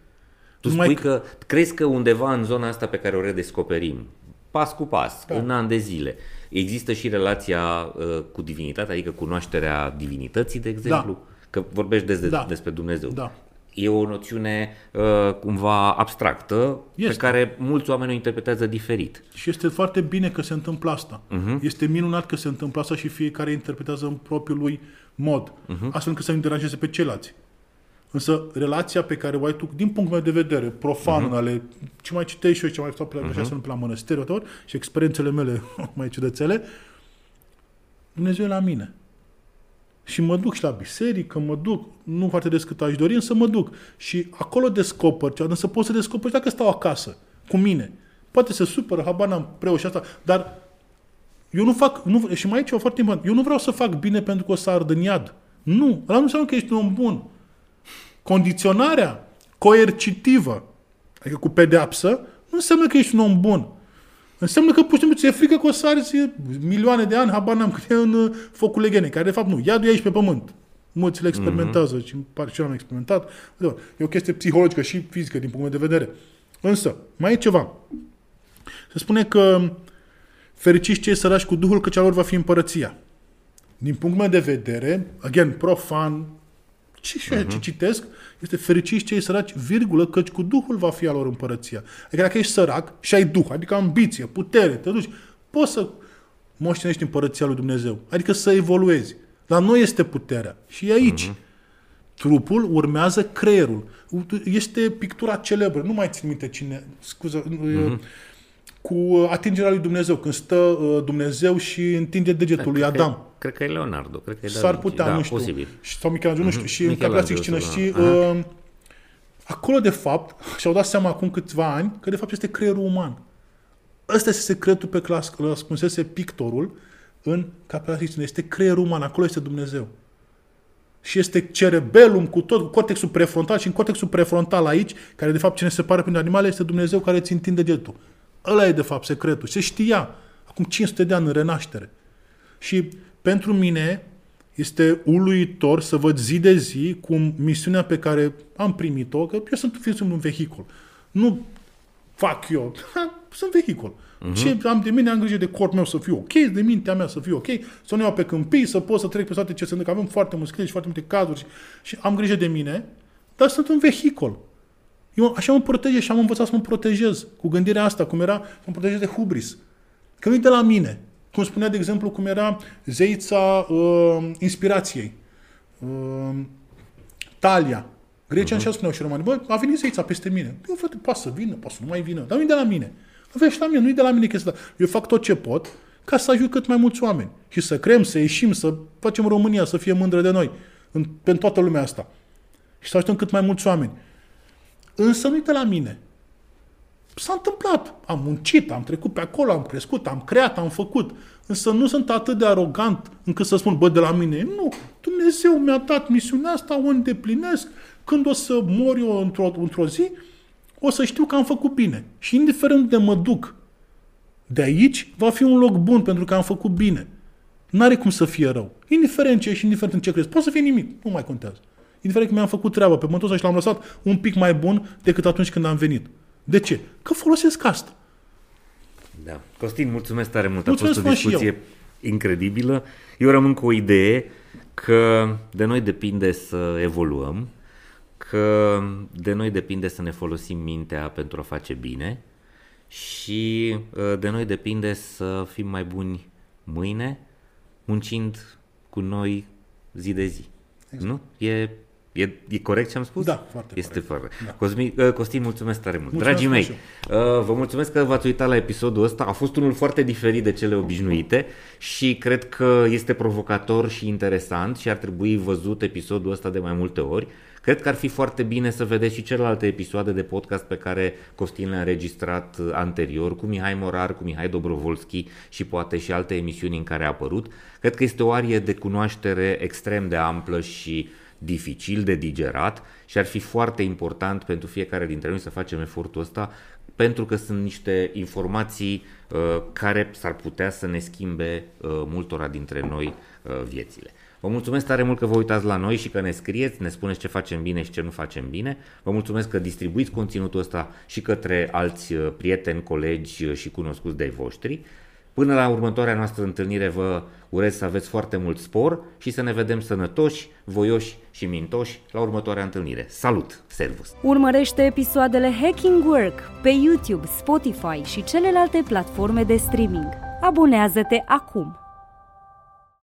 Tu spui că crezi că undeva în zona asta pe care o redescoperim, pas cu pas, da. în an de zile, Există și relația uh, cu divinitatea, adică cunoașterea divinității, de exemplu, da. că vorbești des de, da. despre Dumnezeu. Da. E o noțiune uh, cumva abstractă este. pe care mulți oameni o interpretează diferit. Și este foarte bine că se întâmplă asta. Uh-huh. Este minunat că se întâmplă asta și fiecare interpretează în propriul lui mod, uh-huh. astfel încât să nu deranjeze pe ceilalți. Însă relația pe care o ai tu, din punctul meu de vedere, profan, uh-huh. ale ce mai citești și eu, ce mai stau pe la, uh-huh. pe la mănăstiri, și experiențele mele mai ciudățele, Dumnezeu e la mine. Și mă duc și la biserică, mă duc, nu foarte des cât aș dori, însă mă duc. Și acolo descoper ceva, însă pot să descoper dacă stau acasă, cu mine. Poate se supără, habar n-am preot și asta, dar eu nu fac, nu, și mai e ceva foarte important, eu nu vreau să fac bine pentru că o să ard în iad. Nu, ăla nu înseamnă că ești un om bun. Condiționarea coercitivă, adică cu pedeapsă, nu înseamnă că ești un om bun. Înseamnă că, pur și simplu, ți-e frică că o să arzi milioane de ani, habar n-am câte în uh, focul legene, care de fapt nu. Iadul e aici pe pământ. Mulți le experimentează mm-hmm. și pare și eu am experimentat. E o chestie psihologică și fizică din punct de vedere. Însă, mai e ceva. Se spune că fericiți cei săraci cu Duhul, că lor va fi împărăția. Din punctul meu de vedere, again, profan, ce, uh-huh. ce mhm. citesc, este fericiți cei săraci, virgulă, căci cu Duhul va fi a lor împărăția. Adică dacă ești sărac și ai Duh, adică ambiție, putere, te duci, poți să moștenești împărăția lui Dumnezeu. Adică să evoluezi. Dar nu este puterea. Și e aici. Uh-huh. Trupul urmează creierul. Este pictura celebră, nu mai țin minte cine, scuză, uh-huh cu atingerea lui Dumnezeu, când stă uh, Dumnezeu și întinde degetul lui Adam. Că, cred că e Leonardo, cred că e S-ar putea, da, nu știu. Posibil. Sau Michelangelo, mm-hmm. nu mhm. știu. Și Michelangelo, în cine și uh, acolo, de fapt, și-au dat seama acum câțiva ani că, de fapt, este creierul uman. Ăsta este secretul pe care îl ascunsese pictorul în Capela Sixtina. Este creierul uman, acolo este Dumnezeu. Și este cerebelum cu tot, cu cortexul prefrontal și în cortexul prefrontal aici, care de fapt ce ne separă prin animale, este Dumnezeu care ți întinde degetul. Ăla e de fapt secretul. Se știa acum 500 de ani în renaștere. Și pentru mine este uluitor să văd zi de zi cum misiunea pe care am primit-o, că eu sunt, fiind un vehicul. Nu fac eu, sunt vehicul. Uh-huh. Ce am de mine, am grijă de corpul meu să fiu ok, de mintea mea să fiu ok, să nu iau pe câmpii, să pot să trec pe toate ce sunt, că avem foarte mulți clienți și foarte multe cazuri și, și am grijă de mine, dar sunt un vehicul. Eu așa mă protejez și am învățat să mă protejez cu gândirea asta, cum era să mă protejez de hubris. Că nu de la mine. Cum spunea, de exemplu, cum era zeița uh, inspirației. Uh, Talia. Grecia uh-huh. așa spuneau și romani. Bă, a venit zeița peste mine. Eu, frate, poate să vină, poate să nu mai vină. Dar nu de la mine. Avea și la mine, nu de la mine chestia asta. Eu fac tot ce pot ca să ajut cât mai mulți oameni. Și să creăm, să ieșim, să facem România să fie mândră de noi. În, pentru toată lumea asta. Și să ajutăm cât mai mulți oameni. Însă nu de la mine. S-a întâmplat. Am muncit, am trecut pe acolo, am crescut, am creat, am făcut. Însă nu sunt atât de arogant încât să spun, bă, de la mine. Nu, Dumnezeu mi-a dat misiunea asta, o îndeplinesc. Când o să mor eu într-o, într-o zi, o să știu că am făcut bine. Și indiferent de mă duc de aici, va fi un loc bun pentru că am făcut bine. N-are cum să fie rău. Indiferent ce și indiferent în ce crezi. Poate să fie nimic. Nu mai contează indiferent că mi-am făcut treaba pe pământul ăsta și l-am lăsat un pic mai bun decât atunci când am venit. De ce? Că folosesc asta. Da. Costin, mulțumesc tare mult. Mulțumesc A fost o discuție incredibilă. Eu rămân cu o idee că de noi depinde să evoluăm, că de noi depinde să ne folosim mintea pentru a face bine și ă, de noi depinde să fim mai buni mâine, muncind cu noi zi de zi. Exact. Nu? E E, e corect ce am spus? Da, foarte Este corect. foarte. Da. Cosmin, uh, Costin, mulțumesc tare mult. Mulțumesc Dragii mei, uh, vă mulțumesc că v-ați uitat la episodul ăsta. A fost unul foarte diferit de cele obișnuite și cred că este provocator și interesant și ar trebui văzut episodul ăsta de mai multe ori. Cred că ar fi foarte bine să vedeți și celelalte episoade de podcast pe care Costin le-a înregistrat uh, anterior, cu Mihai Morar, cu Mihai Dobrovolski și poate și alte emisiuni în care a apărut. Cred că este o arie de cunoaștere extrem de amplă și dificil de digerat și ar fi foarte important pentru fiecare dintre noi să facem efortul ăsta pentru că sunt niște informații uh, care s-ar putea să ne schimbe uh, multora dintre noi uh, viețile. Vă mulțumesc tare mult că vă uitați la noi și că ne scrieți, ne spuneți ce facem bine și ce nu facem bine. Vă mulțumesc că distribuiți conținutul ăsta și către alți uh, prieteni, colegi uh, și cunoscuți de-ai voștri. Până la următoarea noastră întâlnire vă urez să aveți foarte mult spor și să ne vedem sănătoși, voioși și mintoși la următoarea întâlnire. Salut! Servus! Urmărește episoadele Hacking Work pe YouTube, Spotify și celelalte platforme de streaming. Abonează-te acum!